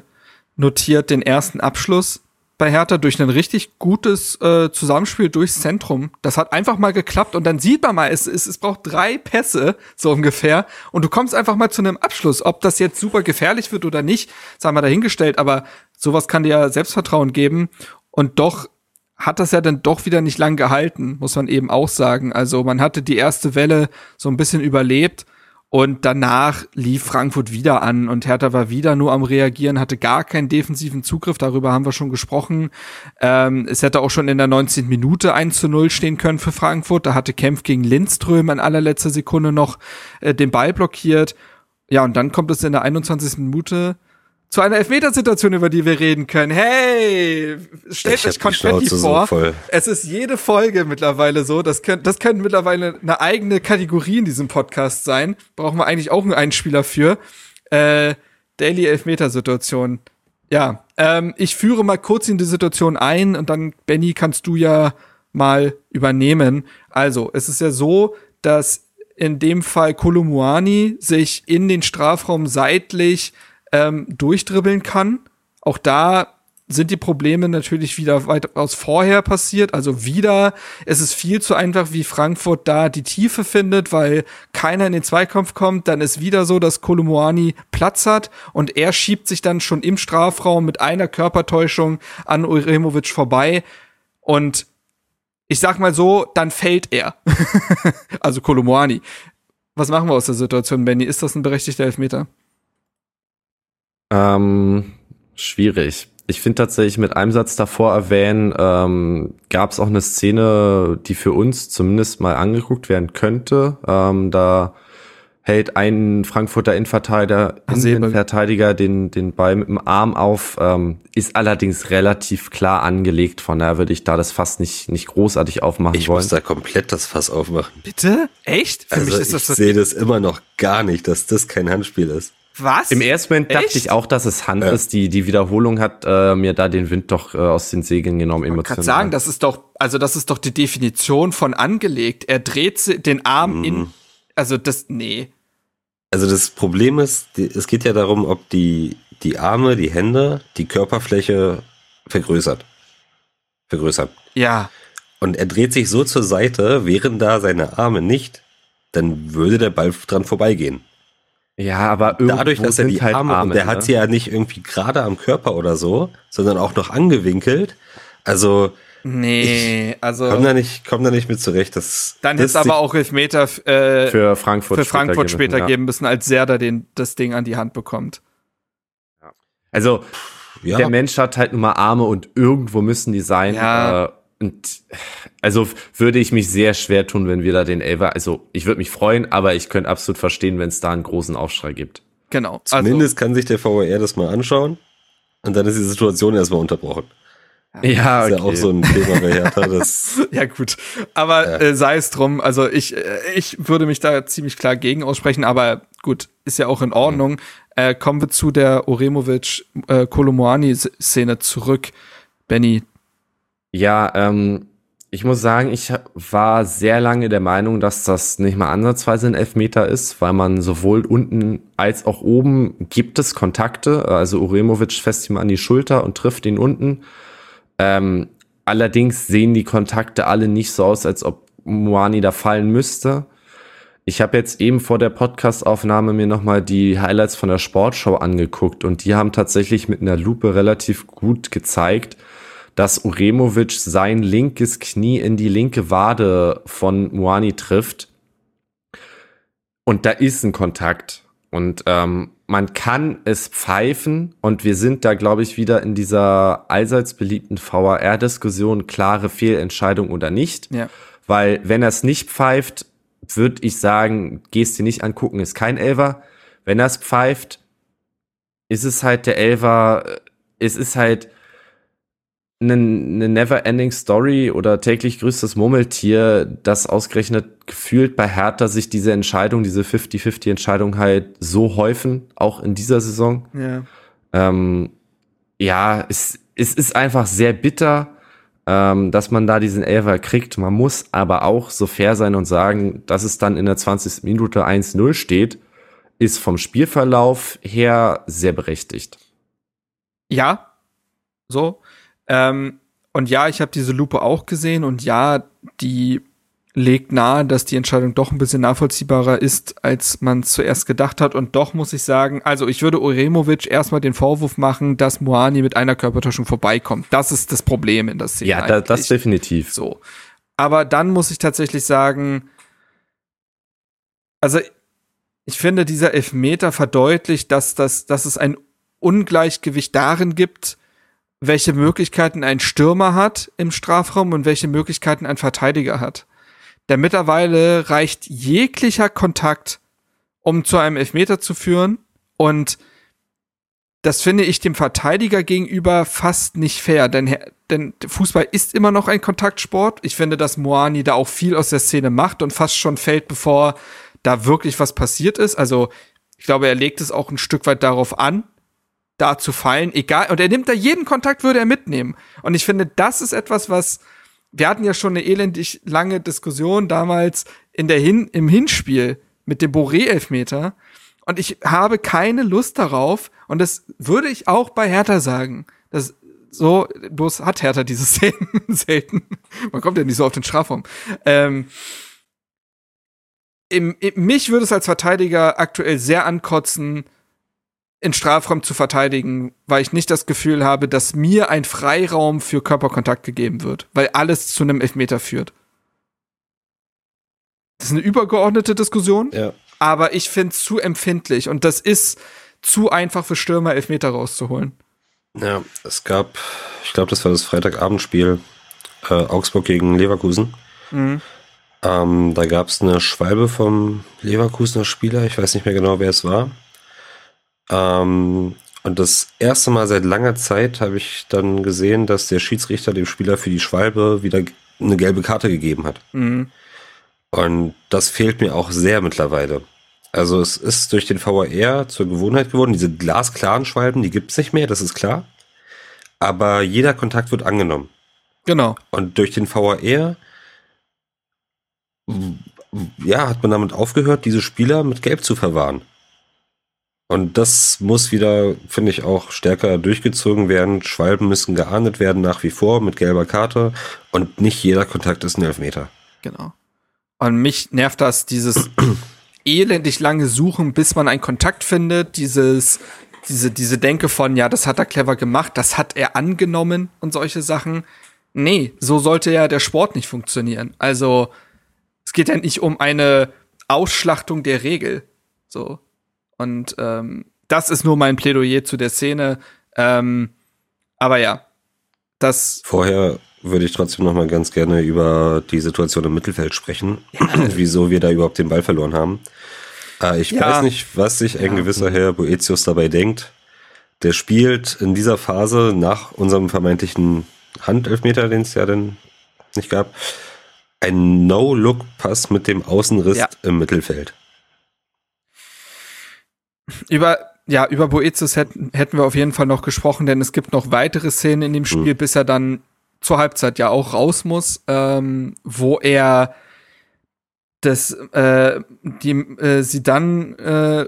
notiert, den ersten Abschluss bei Hertha durch ein richtig gutes äh, Zusammenspiel durchs Zentrum. Das hat einfach mal geklappt und dann sieht man mal, es, es, es braucht drei Pässe, so ungefähr, und du kommst einfach mal zu einem Abschluss. Ob das jetzt super gefährlich wird oder nicht, sagen wir dahingestellt, aber sowas kann dir ja Selbstvertrauen geben. Und doch hat das ja dann doch wieder nicht lang gehalten, muss man eben auch sagen. Also man hatte die erste Welle so ein bisschen überlebt und danach lief Frankfurt wieder an und Hertha war wieder nur am Reagieren, hatte gar keinen defensiven Zugriff, darüber haben wir schon gesprochen. Ähm, es hätte auch schon in der 19. Minute 1 zu 0 stehen können für Frankfurt. Da hatte Kempf gegen Lindström in allerletzter Sekunde noch äh, den Ball blockiert. Ja, und dann kommt es in der 21. Minute zu einer Elfmetersituation, über die wir reden können. Hey, stellt euch Konfetti so vor. voll. es ist jede Folge mittlerweile so. Das könnte das könnte mittlerweile eine eigene Kategorie in diesem Podcast sein. Brauchen wir eigentlich auch einen Einspieler für. Äh, Daily Elfmetersituation. Ja, ähm, ich führe mal kurz in die Situation ein und dann, Benny, kannst du ja mal übernehmen. Also, es ist ja so, dass in dem Fall Kolumuani sich in den Strafraum seitlich ähm, durchdribbeln kann. Auch da sind die Probleme natürlich wieder weitaus vorher passiert. Also wieder, es ist viel zu einfach, wie Frankfurt da die Tiefe findet, weil keiner in den Zweikampf kommt. Dann ist wieder so, dass Kolumuani Platz hat und er schiebt sich dann schon im Strafraum mit einer Körpertäuschung an Uremovic vorbei. Und ich sag mal so, dann fällt er. also Kolumuani. Was machen wir aus der Situation, Benny? Ist das ein berechtigter Elfmeter? Ähm, schwierig. Ich finde tatsächlich mit einem Satz davor erwähnen, ähm, gab es auch eine Szene, die für uns zumindest mal angeguckt werden könnte. Ähm, da hält ein Frankfurter Innenverteidiger. Innenverteidiger den, den Ball mit dem Arm auf, ähm, ist allerdings relativ klar angelegt. Von daher würde ich da das fast nicht, nicht großartig aufmachen Ich wollen. muss da komplett das Fass aufmachen. Bitte? Echt? Für Also mich ist ich das sehe das immer noch gar nicht, dass das kein Handspiel ist. Was? Im ersten Moment dachte Echt? ich auch, dass es Hand Ja. ist. Die, die Wiederholung hat äh, mir da den Wind doch äh, aus den Segeln genommen. Ich kann emotional. sagen, das ist doch, also das ist doch die Definition von angelegt. Er dreht den Arm Mhm. in, also das, nee. Also das Problem ist, die, es geht ja darum, ob die, die Arme, die Hände, die Körperfläche vergrößert. Vergrößern. Ja, Und er dreht sich so zur Seite, wären da seine Arme nicht, dann würde der Ball dran vorbeigehen. Ja, aber irgendwo Dadurch, dass er die halt Arme, und der ne? hat sie ja nicht irgendwie gerade am Körper oder so, sondern auch noch angewinkelt. Also nee, also komm da nicht, komm da nicht mit zurecht. Das, dann hätte es aber auch Elfmeter äh, für Frankfurt, für Frankfurt später ja. geben müssen, als Serda den, das Ding an die Hand bekommt. Also ja, der Mensch hat halt nun mal Arme und irgendwo müssen die sein. Ja. Äh, und also würde ich mich sehr schwer tun, wenn wir da den Elfer. Also ich würde mich freuen, aber ich könnte absolut verstehen, wenn es da einen großen Aufschrei gibt. Genau. Also, zumindest kann sich der VAR das mal anschauen und dann ist die Situation erstmal unterbrochen. Ja, Das ist ja auch so ein Thema bei Hertha, das Ja, gut. Aber äh, sei es drum. Also ich, äh, ich würde mich da ziemlich klar gegen aussprechen, aber gut, ist ja auch in Ordnung. Äh, kommen wir zu der Oremovic äh, zurück. Benny. Ja, ähm, ich muss sagen, ich war sehr lange der Meinung, dass das nicht mal ansatzweise ein Elfmeter ist, weil man sowohl unten als auch oben gibt es Kontakte. Also Uremovic fässt ihm an die Schulter und trifft ihn unten. Ähm, allerdings sehen die Kontakte alle nicht so aus, als ob Moani da fallen müsste. Ich habe jetzt eben vor der Podcastaufnahme mir nochmal die Highlights von der Sportschau angeguckt und die haben tatsächlich mit einer Lupe relativ gut gezeigt, dass Uremovic sein linkes Knie in die linke Wade von Moani trifft. Und da ist ein Kontakt. Und ähm, man kann es pfeifen und wir sind da, glaube ich, wieder in dieser allseits beliebten VAR-Diskussion, klare Fehlentscheidung oder nicht. Ja. Weil wenn er es nicht pfeift, würde ich sagen, gehst dir nicht angucken, ist kein Elver. Wenn er es pfeift, ist es halt der Elver, äh, es ist halt eine, eine never-ending Story oder täglich grüßt das Murmeltier, das ausgerechnet gefühlt bei Hertha sich diese Entscheidung, diese 50-50-Entscheidung halt so häufen, auch in dieser Saison. Ja. Ähm, ja, es, es ist einfach sehr bitter, ähm, dass man da diesen Elfer kriegt. Man muss aber auch so fair sein und sagen, dass es dann in der 20. Minute 1-0 steht, ist vom Spielverlauf her sehr berechtigt. Ja. So. Ähm, und ja, ich habe diese Lupe auch gesehen und ja, die legt nahe, dass die Entscheidung doch ein bisschen nachvollziehbarer ist, als man zuerst gedacht hat. Und doch muss ich sagen, also ich würde Uremovic erstmal den Vorwurf machen, dass Moani mit einer Körpertäuschung vorbeikommt. Das ist das Problem in der Szene. Ja, da, das definitiv. So. Aber dann muss ich tatsächlich sagen, also ich finde, dieser Elfmeter verdeutlicht, dass, das, dass es ein Ungleichgewicht darin gibt, welche Möglichkeiten ein Stürmer hat im Strafraum und welche Möglichkeiten ein Verteidiger hat. Denn mittlerweile reicht jeglicher Kontakt, um zu einem Elfmeter zu führen. Und das finde ich dem Verteidiger gegenüber fast nicht fair, denn, denn Fußball ist immer noch ein Kontaktsport. Ich finde, dass Moani da auch viel aus der Szene macht und fast schon fällt, bevor da wirklich was passiert ist. Also ich glaube, er legt es auch ein Stück weit darauf an, da zu fallen, egal. Und er nimmt da jeden Kontakt, würde er mitnehmen. Und ich finde, das ist etwas, was wir hatten ja schon eine elendig lange Diskussion damals in der Hin im Hinspiel mit dem Boré-Elfmeter. Und ich habe keine Lust darauf, und das würde ich auch bei Hertha sagen. Das so, bloß hat Hertha diese Szenen selten. Man kommt ja nicht so auf den Strafraum. Ähm, im, im, mich würde es als Verteidiger aktuell sehr ankotzen, in Strafraum zu verteidigen, weil ich nicht das Gefühl habe, dass mir ein Freiraum für Körperkontakt gegeben wird, weil alles zu einem Elfmeter führt. Das ist eine übergeordnete Diskussion, ja. aber ich finde es zu empfindlich und das ist zu einfach für Stürmer, Elfmeter rauszuholen. Ja, es gab, ich glaube, das war das Freitagabendspiel äh, Augsburg gegen Leverkusen. Mhm. Ähm, da gab es eine Schwalbe vom Leverkusener Spieler, ich weiß nicht mehr genau, wer es war. Ähm, und das erste Mal seit langer Zeit habe ich dann gesehen, dass der Schiedsrichter dem Spieler für die Schwalbe wieder eine gelbe Karte gegeben hat. Mhm. Und das fehlt mir auch sehr mittlerweile. Also es ist durch den VAR zur Gewohnheit geworden. Diese glasklaren Schwalben, die gibt es nicht mehr, das ist klar. Aber jeder Kontakt wird angenommen. Genau. Und durch den VAR ja, hat man damit aufgehört, diese Spieler mit Gelb zu verwahren. Und das muss wieder, finde ich, auch stärker durchgezogen werden. Schwalben müssen geahndet werden nach wie vor mit gelber Karte und nicht jeder Kontakt ist ein Elfmeter. Genau. Und mich nervt das, dieses elendig lange Suchen, bis man einen Kontakt findet, dieses, diese, diese Denke von, ja, das hat er clever gemacht, das hat er angenommen und solche Sachen. Nee, so sollte ja der Sport nicht funktionieren. Also, es geht ja nicht um eine Ausschlachtung der Regel. So, und ähm, das ist nur mein Plädoyer zu der Szene. Ähm, aber ja, das. Vorher würde ich trotzdem noch mal ganz gerne über die Situation im Mittelfeld sprechen, ja. wieso wir da überhaupt den Ball verloren haben. Äh, ich ja. weiß nicht, was sich ein ja. gewisser Herr Boetius dabei denkt. Der spielt in dieser Phase nach unserem vermeintlichen Handelfmeter, den es ja dann nicht gab, einen No-Look-Pass mit dem Außenriss im Mittelfeld. Über, ja, über Boetius hätten, hätten wir auf jeden Fall noch gesprochen, denn es gibt noch weitere Szenen in dem Spiel, mhm. bis er dann zur Halbzeit ja auch raus muss, ähm, wo er das, äh, die, äh, sie dann, äh,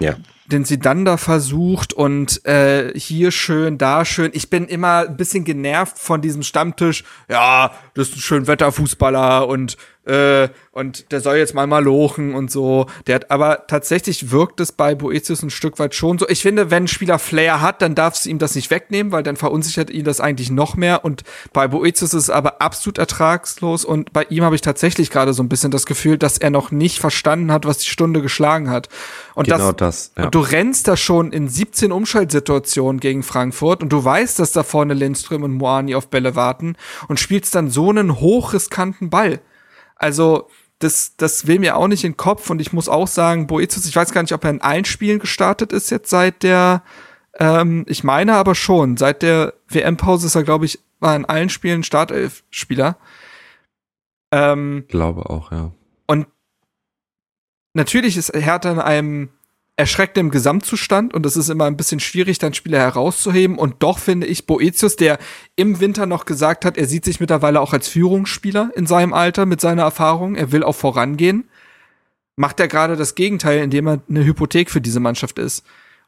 ja. den sie dann da versucht und äh, hier schön, da schön. Ich bin immer ein bisschen genervt von diesem Stammtisch. Ja, das ist ein schön Wetterfußballer und äh, und der soll jetzt mal mal lochen und so. Der hat, aber tatsächlich wirkt es bei Boetius ein Stück weit schon so. Ich finde, wenn ein Spieler Flair hat, dann darf es ihm das nicht wegnehmen, weil dann verunsichert ihn das eigentlich noch mehr. Und bei Boetius ist es aber absolut ertragslos. Und bei ihm habe ich tatsächlich gerade so ein bisschen das Gefühl, dass er noch nicht verstanden hat, was die Stunde geschlagen hat. Und genau das. das ja. Und du rennst da schon in 17 Umschaltsituationen gegen Frankfurt und du weißt, dass da vorne Lindström und Moani auf Bälle warten und spielst dann so einen hochriskanten Ball. Also, das, das will mir auch nicht in den Kopf und ich muss auch sagen, Boetius, ich weiß gar nicht, ob er in allen Spielen gestartet ist jetzt seit der, ähm, ich meine aber schon, seit der WM-Pause ist er, glaube ich, war in allen Spielen Startelf-Spieler. Ähm, glaube auch, ja. Und natürlich ist Hertha in einem erschreckt im Gesamtzustand und es ist immer ein bisschen schwierig, dann Spieler herauszuheben. Und doch finde ich Boetius, der im Winter noch gesagt hat, er sieht sich mittlerweile auch als Führungsspieler in seinem Alter mit seiner Erfahrung, er will auch vorangehen, macht er gerade das Gegenteil, indem er eine Hypothek für diese Mannschaft ist.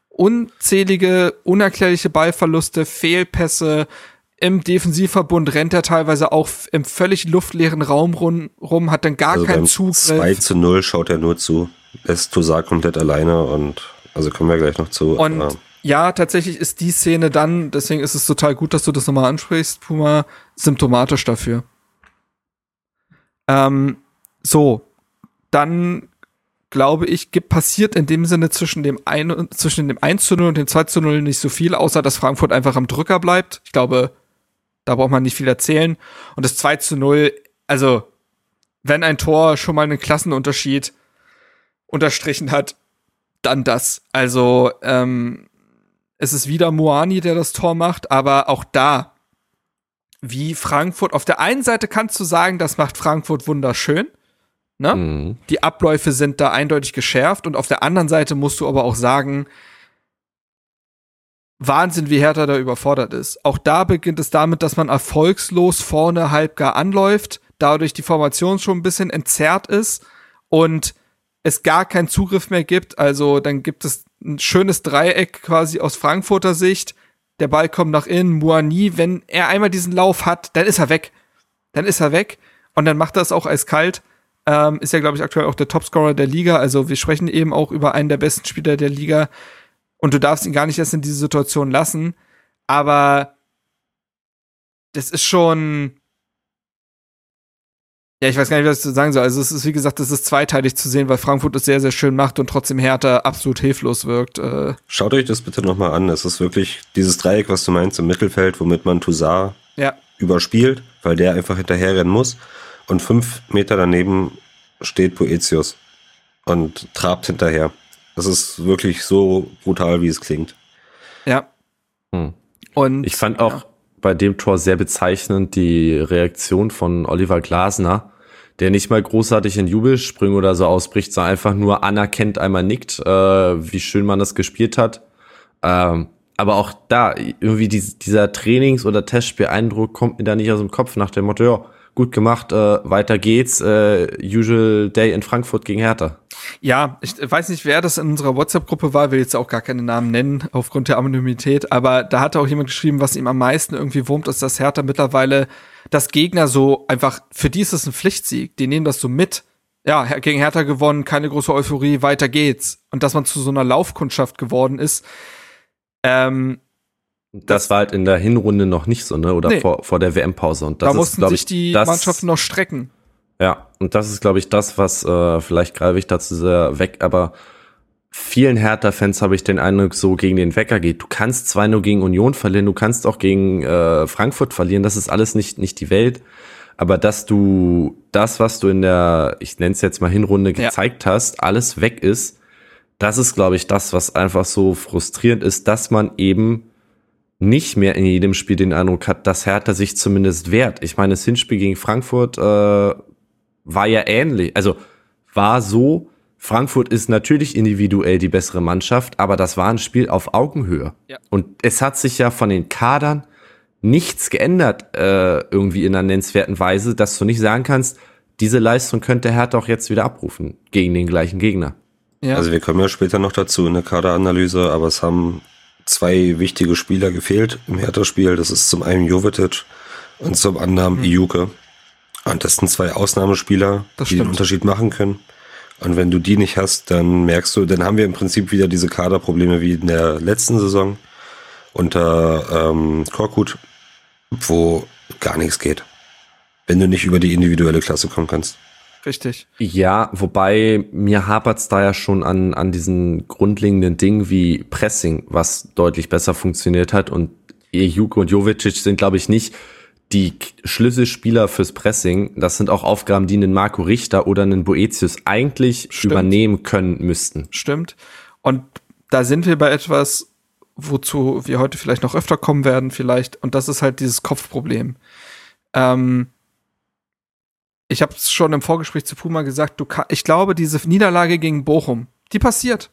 Unzählige, unerklärliche Ballverluste, Fehlpässe, im Defensivverbund rennt er teilweise auch im völlig luftleeren Raum rum, rum hat dann gar also keinen Zugriff. 2 zu 0 schaut er nur zu lässt Tosar komplett alleine und also kommen wir gleich noch zu. Und aber. ja, tatsächlich ist die Szene dann, deswegen ist es total gut, dass du das nochmal ansprichst, Puma, symptomatisch dafür. Ähm, so, dann glaube ich, gibt, passiert in dem Sinne zwischen dem, ein, zwischen dem 1 zu 0 und dem 2 zu 0 nicht so viel, außer dass Frankfurt einfach am Drücker bleibt. Ich glaube, da braucht man nicht viel erzählen. Und das 2 zu 0, also, wenn ein Tor schon mal einen Klassenunterschied unterstrichen hat, dann das. Also, ähm, Es ist wieder Moani, der das Tor macht, aber auch da, wie Frankfurt, auf der einen Seite kannst du sagen, das macht Frankfurt wunderschön. Ne? Mhm. Die Abläufe sind da eindeutig geschärft und auf der anderen Seite musst du aber auch sagen, Wahnsinn, wie Hertha da überfordert ist. Auch da beginnt es damit, dass man erfolgslos vorne halb gar anläuft, dadurch die Formation schon ein bisschen entzerrt ist und es gar keinen Zugriff mehr gibt. Also dann gibt es ein schönes Dreieck quasi aus Frankfurter Sicht. Der Ball kommt nach innen, Moani, wenn er einmal diesen Lauf hat, dann ist er weg. Dann ist er weg und dann macht er es auch eiskalt. Ähm, ist ja, glaube ich, aktuell auch der Topscorer der Liga. Also wir sprechen eben auch über einen der besten Spieler der Liga. Und du darfst ihn gar nicht erst in diese Situation lassen. Aber das ist schon. Ja, ich weiß gar nicht, was ich zu sagen soll. Also es ist, wie gesagt, es ist zweiteilig zu sehen, weil Frankfurt es sehr, sehr schön macht und trotzdem Hertha absolut hilflos wirkt. Äh, Schaut euch das bitte nochmal an. Es ist wirklich dieses Dreieck, was du meinst im Mittelfeld, womit man Toussaint ja, überspielt, weil der einfach hinterherrennen muss. Und fünf Meter daneben steht Poetius und trabt hinterher. Das ist wirklich so brutal, wie es klingt. ja. Hm. Und Ich fand auch bei dem Tor sehr bezeichnend die Reaktion von Oliver Glasner, der nicht mal großartig in Jubelsprünge oder so ausbricht, sondern einfach nur anerkennt, einmal nickt, äh, wie schön man das gespielt hat. Ähm, aber auch da, irgendwie dies, dieser Trainings- oder Testspieleindruck kommt mir da nicht aus dem Kopf nach dem Motto, ja, gut gemacht, äh, weiter geht's, äh, usual day in Frankfurt gegen Hertha. Ja, ich weiß nicht, wer das in unserer WhatsApp-Gruppe war, will jetzt auch gar keine Namen nennen, aufgrund der Anonymität, aber da hatte auch jemand geschrieben, was ihm am meisten irgendwie wurmt, ist, dass Hertha mittlerweile das Gegner so einfach, für die ist es ein Pflichtsieg, die nehmen das so mit. Ja, gegen Hertha gewonnen, keine große Euphorie, weiter geht's. Und dass man zu so einer Laufkundschaft geworden ist, ähm, Das war halt in der Hinrunde noch nicht so, ne? Oder Nee. vor, vor der WM-Pause. Und das da ist, mussten sich ich, die das, Mannschaften noch strecken. Ja, und das ist, glaube ich, das, was äh, vielleicht greife ich dazu sehr weg, aber vielen Hertha-Fans habe ich den Eindruck, so gegen den Wecker geht. Du kannst zwar nur gegen Union verlieren, du kannst auch gegen äh, Frankfurt verlieren, das ist alles nicht, nicht die Welt. Aber dass du das, was du in der, ich nenne es jetzt mal Hinrunde Ja. gezeigt hast, alles weg ist, das ist, glaube ich, das, was einfach so frustrierend ist, dass man eben nicht mehr in jedem Spiel den Eindruck hat, dass Hertha sich zumindest wehrt. Ich meine, das Hinspiel gegen Frankfurt äh, war ja ähnlich. Also war so, Frankfurt ist natürlich individuell die bessere Mannschaft, aber das war ein Spiel auf Augenhöhe. Ja. Und es hat sich ja von den Kadern nichts geändert, äh, irgendwie in einer nennenswerten Weise, dass du nicht sagen kannst, diese Leistung könnte Hertha auch jetzt wieder abrufen gegen den gleichen Gegner. Ja. Also wir kommen ja später noch dazu in der Kaderanalyse, aber es haben zwei wichtige Spieler gefehlt im Hertha-Spiel. Das ist zum einen Jovetic und zum anderen Mhm. Iuke. Und das sind zwei Ausnahmespieler, Das die den. Unterschied machen können. Und wenn du die nicht hast, dann merkst du, dann haben wir im Prinzip wieder diese Kaderprobleme wie in der letzten Saison unter ähm, Korkut, wo gar nichts geht. Wenn du nicht über die individuelle Klasse kommen kannst. Richtig. Ja, wobei mir hapert's da ja schon an, an diesen grundlegenden Dingen wie Pressing, was deutlich besser funktioniert hat. Und Juke und Jovicic sind, glaube ich, nicht die Schlüsselspieler fürs Pressing. Das sind auch Aufgaben, die einen Marco Richter oder einen Boetius eigentlich Stimmt. übernehmen können müssten. Stimmt. Und da sind wir bei etwas, wozu wir heute vielleicht noch öfter kommen werden, vielleicht. Und das ist halt dieses Kopfproblem. Ähm, ich habe es schon im Vorgespräch zu Puma gesagt, du kann, ich glaube, diese Niederlage gegen Bochum, die passiert.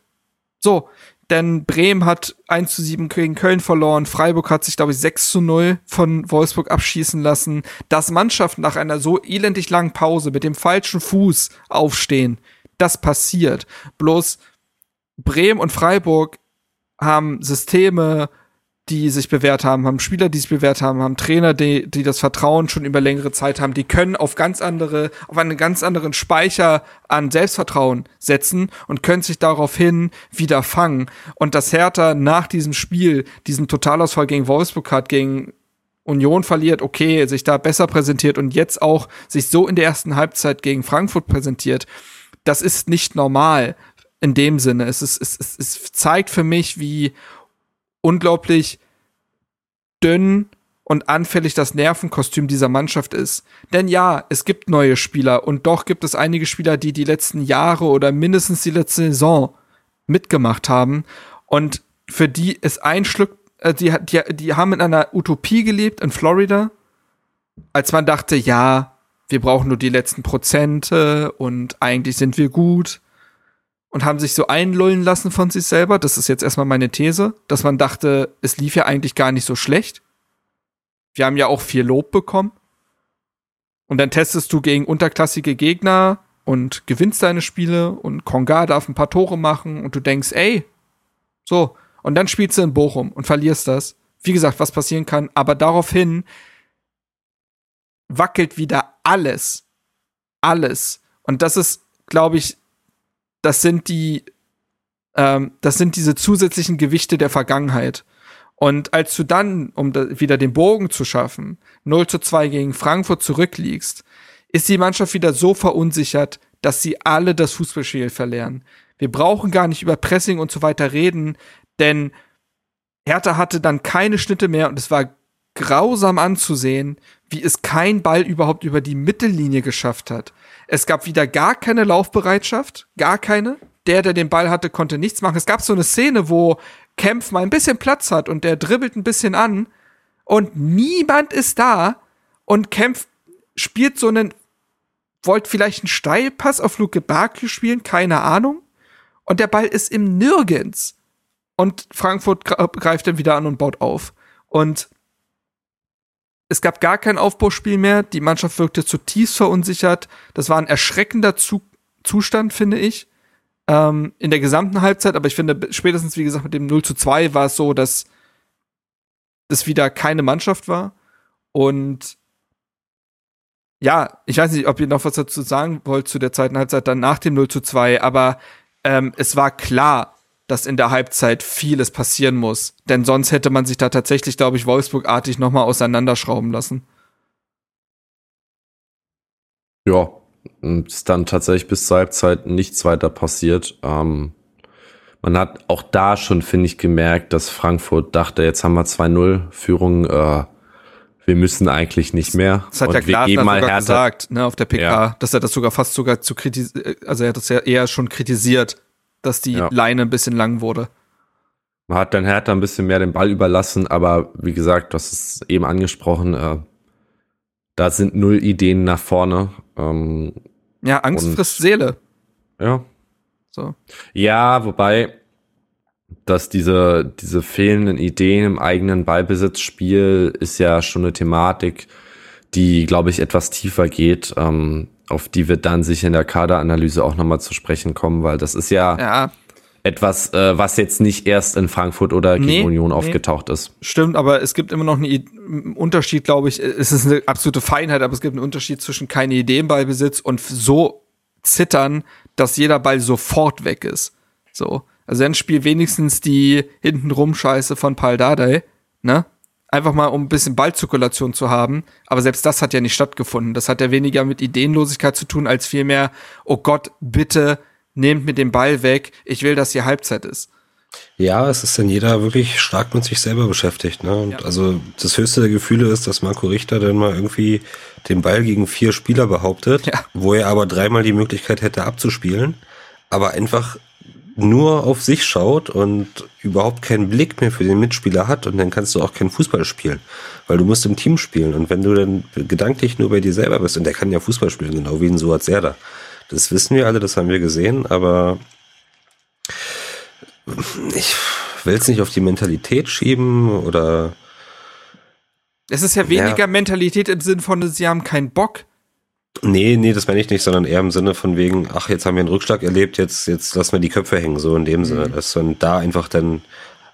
So, denn Bremen hat 1 zu 7 gegen Köln verloren, Freiburg hat sich, glaube ich, 6 zu 0 von Wolfsburg abschießen lassen. Dass Mannschaften nach einer so elendig langen Pause mit dem falschen Fuß aufstehen, das passiert. Bloß Bremen und Freiburg haben Systeme, die sich bewährt haben, haben Spieler, die sich bewährt haben, haben Trainer, die, die das Vertrauen schon über längere Zeit haben, die können auf ganz andere, auf einen ganz anderen Speicher an Selbstvertrauen setzen und können sich daraufhin wieder fangen. Und dass Hertha nach diesem Spiel, diesen Totalausfall gegen Wolfsburg hat, gegen Union verliert, okay, sich da besser präsentiert und jetzt auch sich so in der ersten Halbzeit gegen Frankfurt präsentiert, das ist nicht normal in dem Sinne. Es, ist, es, es, es zeigt für mich, wie unglaublich dünn und anfällig das Nervenkostüm dieser Mannschaft ist. Denn ja, es gibt neue Spieler und doch gibt es einige Spieler, die die letzten Jahre oder mindestens die letzte Saison mitgemacht haben und für die ist ein Schluck, äh, die, die, die haben in einer Utopie gelebt in Florida, als man dachte, ja, wir brauchen nur die letzten Prozente und eigentlich sind wir gut und haben sich so einlullen lassen von sich selber. Das ist jetzt erstmal meine These, dass man dachte, es lief ja eigentlich gar nicht so schlecht. Wir haben ja auch viel Lob bekommen. Und dann testest du gegen unterklassige Gegner und gewinnst deine Spiele und Konga darf ein paar Tore machen und du denkst, ey, so. Und dann spielst du in Bochum und verlierst das. Wie gesagt, was passieren kann, aber daraufhin wackelt wieder alles. Alles. Und das ist, glaube ich, das sind die, ähm, das sind diese zusätzlichen Gewichte der Vergangenheit. Und als du dann, um da wieder den Bogen zu schaffen, 0 zu 2 gegen Frankfurt zurückliegst, ist die Mannschaft wieder so verunsichert, dass sie alle das Fußballspiel verlernen. Wir brauchen gar nicht über Pressing und so weiter reden, denn Hertha hatte dann keine Schnitte mehr und es war grausam anzusehen, wie es kein Ball überhaupt über die Mittellinie geschafft hat. Es gab wieder gar keine Laufbereitschaft, gar keine. Der, der den Ball hatte, konnte nichts machen. Es gab so eine Szene, wo Kempf mal ein bisschen Platz hat und der dribbelt ein bisschen an und niemand ist da und Kempf spielt so einen wollt vielleicht einen Steilpass auf Luke Bakio spielen, keine Ahnung. Und der Ball ist im Nirgends. Und Frankfurt greift dann wieder an und baut auf. Und es gab gar kein Aufbauspiel mehr. Die Mannschaft wirkte zutiefst verunsichert. Das war ein erschreckender Zu Zustand, finde ich. Ähm, in der gesamten Halbzeit. Aber ich finde, spätestens, wie gesagt, mit dem 0 zu 2 war es so, dass es wieder keine Mannschaft war. Und ja, ich weiß nicht, ob ihr noch was dazu sagen wollt zu der zweiten Halbzeit dann nach dem 0 zu 2, aber ähm, es war klar, dass in der Halbzeit vieles passieren muss. Denn sonst hätte man sich da tatsächlich, glaube ich, Wolfsburg-artig nochmal auseinanderschrauben lassen. Ja, ist dann tatsächlich bis zur Halbzeit nichts weiter passiert. Ähm, man hat auch da schon, finde ich, gemerkt, dass Frankfurt dachte, jetzt haben wir 2-0 Führung, äh, wir müssen eigentlich nicht mehr. Das hat und ja Glasner mal sogar härter. gesagt, ne, auf der PK, Ja. dass er das sogar fast sogar zu kritisieren, also er hat das ja eher schon kritisiert, dass die Ja. Leine ein bisschen lang wurde. Man hat dann Hertha ein bisschen mehr den Ball überlassen, aber wie gesagt, das ist eben angesprochen, äh, da sind null Ideen nach vorne. Ähm, Ja, Angst Und- frisst Seele. ja. So. Ja, wobei, dass diese, diese fehlenden Ideen im eigenen Ballbesitzspiel ist ja schon eine Thematik, die, glaube ich, etwas tiefer geht, ähm, auf die wir dann sicher in der Kaderanalyse auch nochmal zu sprechen kommen, weil das ist ja, Ja, etwas, äh, was jetzt nicht erst in Frankfurt oder gegen Nee, Union nee. aufgetaucht ist. stimmt, aber es gibt immer noch einen Unterschied, glaube ich. Es ist eine absolute Feinheit, aber es gibt einen Unterschied zwischen keine Idee im Ballbesitz und so zittern, dass jeder Ball sofort weg ist. So. Also dann spiel wenigstens die hintenrum Scheiße von Pal Dardai, ne? Einfach mal, um ein bisschen Ballzirkulation zu haben. Aber selbst das hat ja nicht stattgefunden. Das hat ja weniger mit Ideenlosigkeit zu tun, als vielmehr, oh Gott, bitte nehmt mir den Ball weg. Ich will, dass hier Halbzeit ist. Ja, es ist dann jeder wirklich stark mit sich selber beschäftigt. Ne? Und Ja. Also das höchste der Gefühle ist, dass Marco Richter dann mal irgendwie den Ball gegen vier Spieler behauptet, Ja. wo er aber dreimal die Möglichkeit hätte abzuspielen, aber einfach nur auf sich schaut und überhaupt keinen Blick mehr für den Mitspieler hat und dann kannst du auch keinen Fußball spielen, weil du musst im Team spielen und wenn du dann gedanklich nur bei dir selber bist und der kann ja Fußball spielen, genau wie ein Suat Serda. Das wissen wir alle, das haben wir gesehen, aber ich will es nicht auf die Mentalität schieben oder Es ist ja weniger Mentalität im Sinn von, sie haben keinen Bock. Nee, nee, das meine ich nicht, sondern eher im Sinne von wegen, ach, jetzt haben wir einen Rückschlag erlebt, jetzt jetzt lassen wir die Köpfe hängen, so in dem Sinne, dass man da einfach dann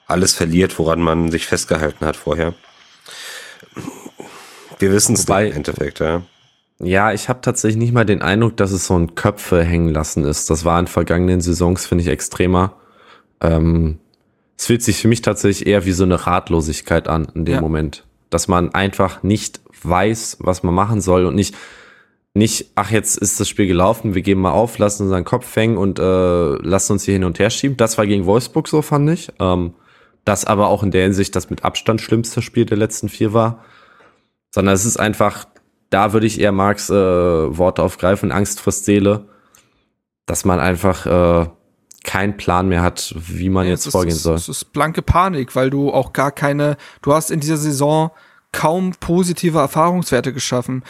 alles verliert, woran man sich festgehalten hat vorher. Wir wissen es im Endeffekt, ja. Ja, ich habe tatsächlich nicht mal den Eindruck, dass es so ein Köpfe hängen lassen ist. Das war in vergangenen Saisons, finde ich, extremer. Ähm, es fühlt sich für mich tatsächlich eher wie so eine Ratlosigkeit an in dem Ja. Moment. Dass man einfach nicht weiß, was man machen soll und nicht, nicht, ach, jetzt ist das Spiel gelaufen, wir geben mal auf, lassen unseren Kopf hängen und äh, lassen uns hier hin und her schieben. Das war gegen Wolfsburg so, fand ich. Ähm, das aber auch in der Hinsicht das mit Abstand schlimmste Spiel der letzten vier war. Sondern es ist einfach, da würde ich eher Marx äh, Worte aufgreifen, Angst frisst Seele, dass man einfach äh, keinen Plan mehr hat, wie man ja, jetzt vorgehen ist, soll. Es ist blanke Panik, weil du auch gar keine, du hast in dieser Saison kaum positive Erfahrungswerte geschaffen.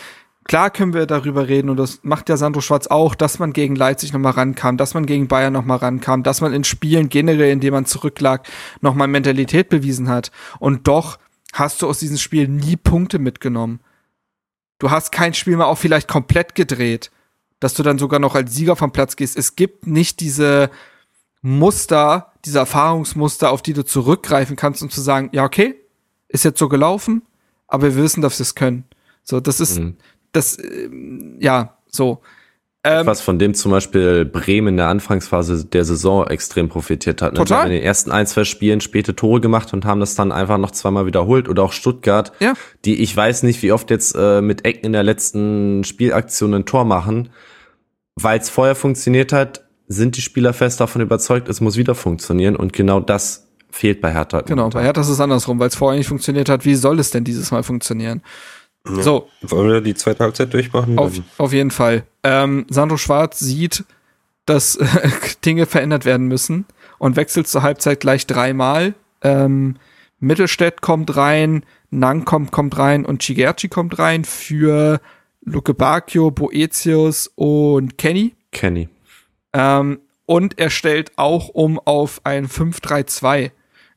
Klar können wir darüber reden und das macht ja Sandro Schwarz auch, dass man gegen Leipzig nochmal rankam, dass man gegen Bayern nochmal rankam, dass man in Spielen generell, in denen man zurücklag, nochmal Mentalität bewiesen hat. Und doch hast du aus diesem Spiel nie Punkte mitgenommen. Du hast kein Spiel mal auch vielleicht komplett gedreht, dass du dann sogar noch als Sieger vom Platz gehst. Es gibt nicht diese Muster, diese Erfahrungsmuster, auf die du zurückgreifen kannst, um zu sagen, ja, okay, ist jetzt so gelaufen, aber wir wissen, dass wir es können. So, das ist, mhm das, äh, ja, so. Ähm, Was von dem zum Beispiel Bremen in der Anfangsphase der Saison extrem profitiert hat. Ne? Total. haben in den ersten ein, zwei Spielen späte Tore gemacht und haben das dann einfach noch zweimal wiederholt. Oder auch Stuttgart, ja. die ich weiß nicht, wie oft jetzt äh, mit Ecken in der letzten Spielaktion ein Tor machen. Weil es vorher funktioniert hat, sind die Spieler fest davon überzeugt, es muss wieder funktionieren. Und genau das fehlt bei Hertha. Genau, bei Hertha ist es andersrum, weil es vorher nicht funktioniert hat. Wie soll es denn dieses Mal funktionieren? Ja. So. Wollen wir die zweite Halbzeit durchmachen? Auf, auf jeden Fall. Ähm, Sandro Schwarz sieht, dass äh, Dinge verändert werden müssen und wechselt zur Halbzeit gleich dreimal. Ähm, Mittelstädt kommt rein, Nang kommt, kommt rein und Chigerci kommt rein für Luke Bacchio, Boetius und Kenny. Kenny. Ähm, und er stellt auch um auf ein 5-3-2.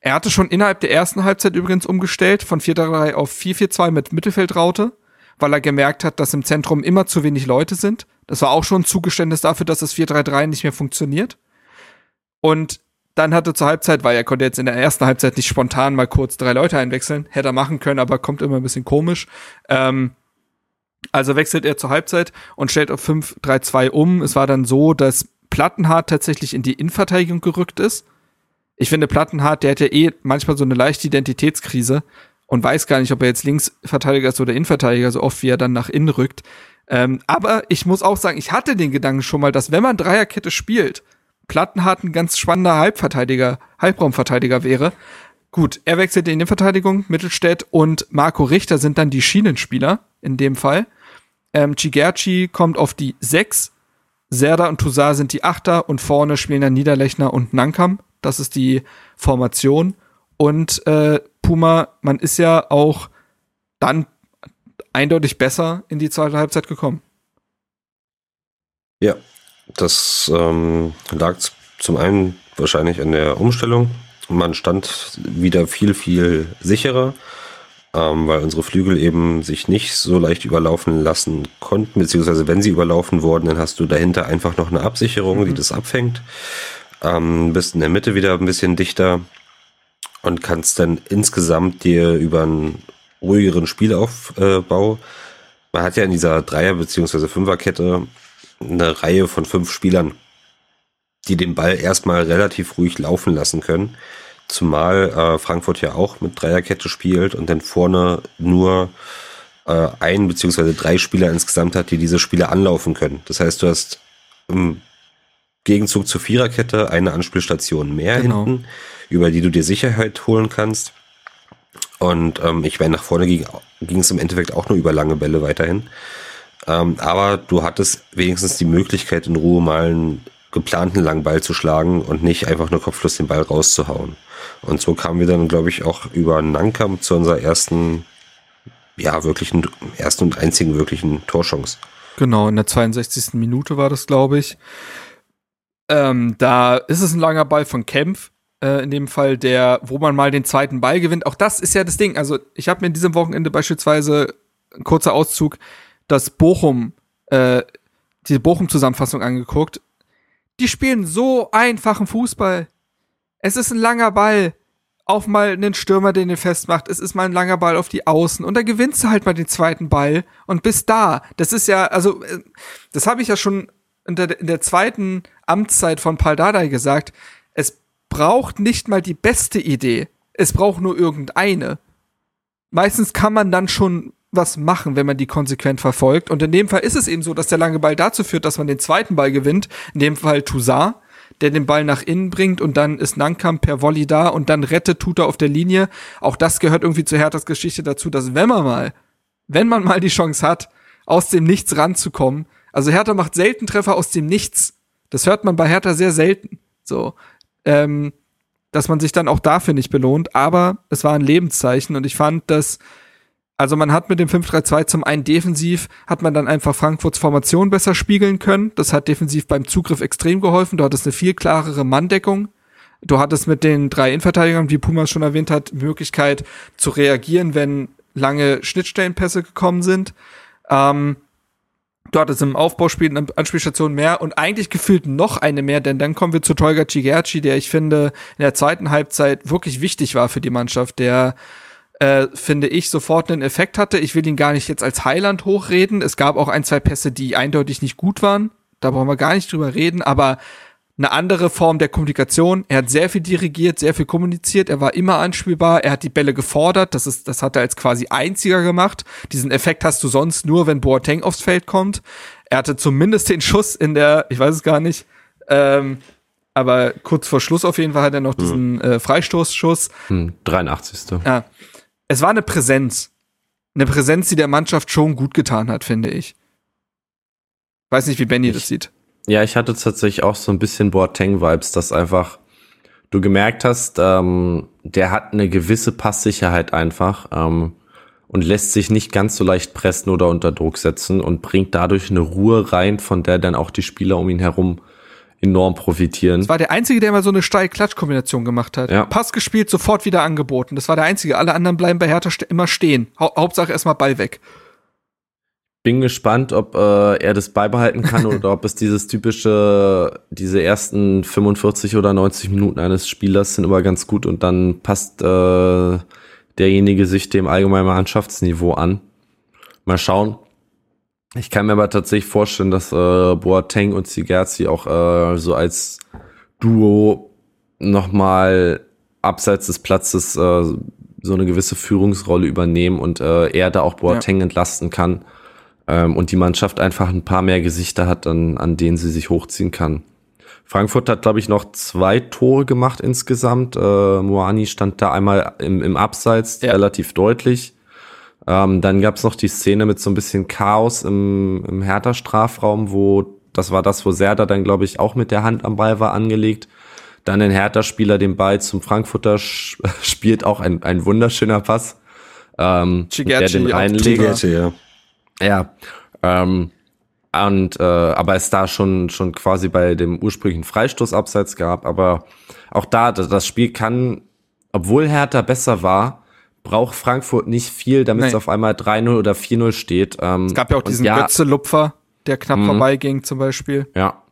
Er hatte schon innerhalb der ersten Halbzeit übrigens umgestellt von 4-3 auf 4-4-2 mit Mittelfeldraute, weil er gemerkt hat, dass im Zentrum immer zu wenig Leute sind. Das war auch schon ein Zugeständnis dafür, dass das 4-3-3 nicht mehr funktioniert. Und dann hatte zur Halbzeit, weil er konnte jetzt in der ersten Halbzeit nicht spontan mal kurz drei Leute einwechseln, hätte er machen können, aber kommt immer ein bisschen komisch. Ähm, also wechselt er zur Halbzeit und stellt auf 5-3-2 um. Es war dann so, dass Plattenhardt tatsächlich in die Innenverteidigung gerückt ist ich finde Plattenhardt, der hat ja eh manchmal so eine leichte Identitätskrise und weiß gar nicht, ob er jetzt Linksverteidiger ist oder Innenverteidiger, so oft wie er dann nach innen rückt. Ähm, aber ich muss auch sagen, ich hatte den Gedanken schon mal, dass wenn man Dreierkette spielt, Plattenhardt ein ganz spannender Halbverteidiger, Halbraumverteidiger wäre. Gut, er wechselt in die Innenverteidigung, Mittelstädt und Marco Richter sind dann die Schienenspieler in dem Fall. Ähm, Chigerci kommt auf die 6, Serda und Toussaint sind die Achter und vorne spielen dann Niederlechner und Nankam. Das ist die Formation. Und äh, Puma, man ist ja auch dann eindeutig besser in die zweite Halbzeit gekommen. Ja, das ähm, lag zum einen wahrscheinlich an der Umstellung. Man stand wieder viel, viel sicherer, ähm, weil unsere Flügel eben sich nicht so leicht überlaufen lassen konnten, beziehungsweise wenn sie überlaufen wurden, dann hast du dahinter einfach noch eine Absicherung, mhm. die das abfängt ähm, bist in der Mitte wieder ein bisschen dichter und kannst dann insgesamt dir über einen ruhigeren Spielaufbau, man hat ja in dieser Dreier- bzw. Fünferkette eine Reihe von fünf Spielern, die den Ball erstmal relativ ruhig laufen lassen können. Zumal äh, Frankfurt ja auch mit Dreierkette spielt und dann vorne nur äh, ein bzw. drei Spieler insgesamt hat, die diese Spiele anlaufen können. Das heißt, du hast im Gegenzug zur Viererkette eine Anspielstation mehr genau. hinten, über die du dir Sicherheit holen kannst. Und ähm, ich meine, nach vorne ging, es im Endeffekt auch nur über lange Bälle weiterhin. Ähm, aber du hattest wenigstens die Möglichkeit, in Ruhe mal einen geplanten langen Ball zu schlagen und nicht einfach nur kopflos den Ball rauszuhauen. Und so kamen wir dann, glaube ich, auch über Nankam zu unserer ersten, ja, wirklichen, ersten und einzigen wirklichen Torchance. Genau, in der 62. Minute war das, glaube ich. Ähm, da ist es ein langer Ball von Kempf, äh, in dem Fall, der, wo man mal den zweiten Ball gewinnt. Auch das ist ja das Ding. Also ich habe mir in diesem Wochenende beispielsweise ein kurzer Auszug das Bochum, äh, diese Bochum-Zusammenfassung angeguckt. Die spielen so einfachen Fußball. Es ist ein langer Ball auf mal einen Stürmer, den den festmacht. Es ist mal ein langer Ball auf die Außen und da gewinnst du halt mal den zweiten Ball und bist da. Das ist ja, also, äh, das habe ich ja schon in der, in der zweiten Amtszeit von Paul Dardai gesagt, es braucht nicht mal die beste Idee, es braucht nur irgendeine. Meistens kann man dann schon was machen, wenn man die konsequent verfolgt. Und in dem Fall ist es eben so, dass der lange Ball dazu führt, dass man den zweiten Ball gewinnt. In dem Fall Toussaint, der den Ball nach innen bringt und dann ist Nankam per Volley da und dann rettet Tuta auf der Linie. Auch das gehört irgendwie zu Herthas Geschichte dazu, dass wenn man mal, wenn man mal die Chance hat, aus dem Nichts ranzukommen, also Hertha macht selten Treffer aus dem Nichts. Das hört man bei Hertha sehr selten. So, ähm, dass man sich dann auch dafür nicht belohnt, aber es war ein Lebenszeichen und ich fand, dass also man hat mit dem 5-3-2 zum einen defensiv, hat man dann einfach Frankfurts Formation besser spiegeln können. Das hat defensiv beim Zugriff extrem geholfen. Du hattest eine viel klarere Manndeckung. Du hattest mit den drei Innenverteidigern, wie Pumas schon erwähnt hat, Möglichkeit zu reagieren, wenn lange Schnittstellenpässe gekommen sind. Ähm, du hattest im Aufbauspiel eine Anspielstation mehr und eigentlich gefühlt noch eine mehr, denn dann kommen wir zu Tolga Cigerci, der ich finde in der zweiten Halbzeit wirklich wichtig war für die Mannschaft, der äh, finde ich, sofort einen Effekt hatte. Ich will ihn gar nicht jetzt als Heiland hochreden. Es gab auch ein, zwei Pässe, die eindeutig nicht gut waren. Da brauchen wir gar nicht drüber reden, aber eine andere Form der Kommunikation. Er hat sehr viel dirigiert, sehr viel kommuniziert. Er war immer anspielbar. Er hat die Bälle gefordert. Das ist, das hat er als quasi einziger gemacht. Diesen Effekt hast du sonst nur, wenn Boateng aufs Feld kommt. Er hatte zumindest den Schuss in der, ich weiß es gar nicht, ähm, aber kurz vor Schluss auf jeden Fall hat er noch diesen äh, Freistoßschuss. Hm, 83. Ja es war eine Präsenz. Eine Präsenz, die der Mannschaft schon gut getan hat, finde ich. Weiß nicht, wie Benny das sieht. Ja, ich hatte tatsächlich auch so ein bisschen Boateng-Vibes, dass einfach du gemerkt hast, ähm, der hat eine gewisse Passsicherheit einfach ähm, und lässt sich nicht ganz so leicht pressen oder unter Druck setzen und bringt dadurch eine Ruhe rein, von der dann auch die Spieler um ihn herum enorm profitieren. Das war der Einzige, der immer so eine Steil-Klatsch-Kombination gemacht hat. Ja. Pass gespielt, sofort wieder angeboten. Das war der Einzige. Alle anderen bleiben bei Hertha immer stehen. Ha Hauptsache erstmal Ball weg. Bin gespannt, ob äh, er das beibehalten kann oder ob es dieses typische, diese ersten 45 oder 90 Minuten eines Spielers sind immer ganz gut und dann passt äh, derjenige sich dem allgemeinen Mannschaftsniveau an. Mal schauen. Ich kann mir aber tatsächlich vorstellen, dass äh, Boateng und Zigerzi auch äh, so als Duo nochmal abseits des Platzes äh, so eine gewisse Führungsrolle übernehmen und äh, er da auch Boateng ja. entlasten kann ähm, und die Mannschaft einfach ein paar mehr Gesichter hat, an, an denen sie sich hochziehen kann. Frankfurt hat, glaube ich, noch zwei Tore gemacht insgesamt. Äh, Moani stand da einmal im, im Abseits ja. relativ deutlich. Ähm, dann gab es noch die Szene mit so ein bisschen Chaos im, im Hertha-Strafraum, wo das war das, wo Serda dann, glaube ich, auch mit der Hand am Ball war angelegt. Dann ein Hertha-Spieler den Ball zum Frankfurter spielt, auch ein, ein wunderschöner Pass. Ähm, der den reinlegt. ja. Ja. Ähm, und äh, aber es da schon schon quasi bei dem ursprünglichen Freistoß abseits gab, aber auch da das Spiel kann, obwohl Hertha besser war, braucht Frankfurt nicht viel, damit es auf einmal 3-0 oder 4-0 steht. Ähm, es gab ja auch diesen ja, Götze-Lupfer, der knapp mhm. vorbeiging zum Beispiel. Ja.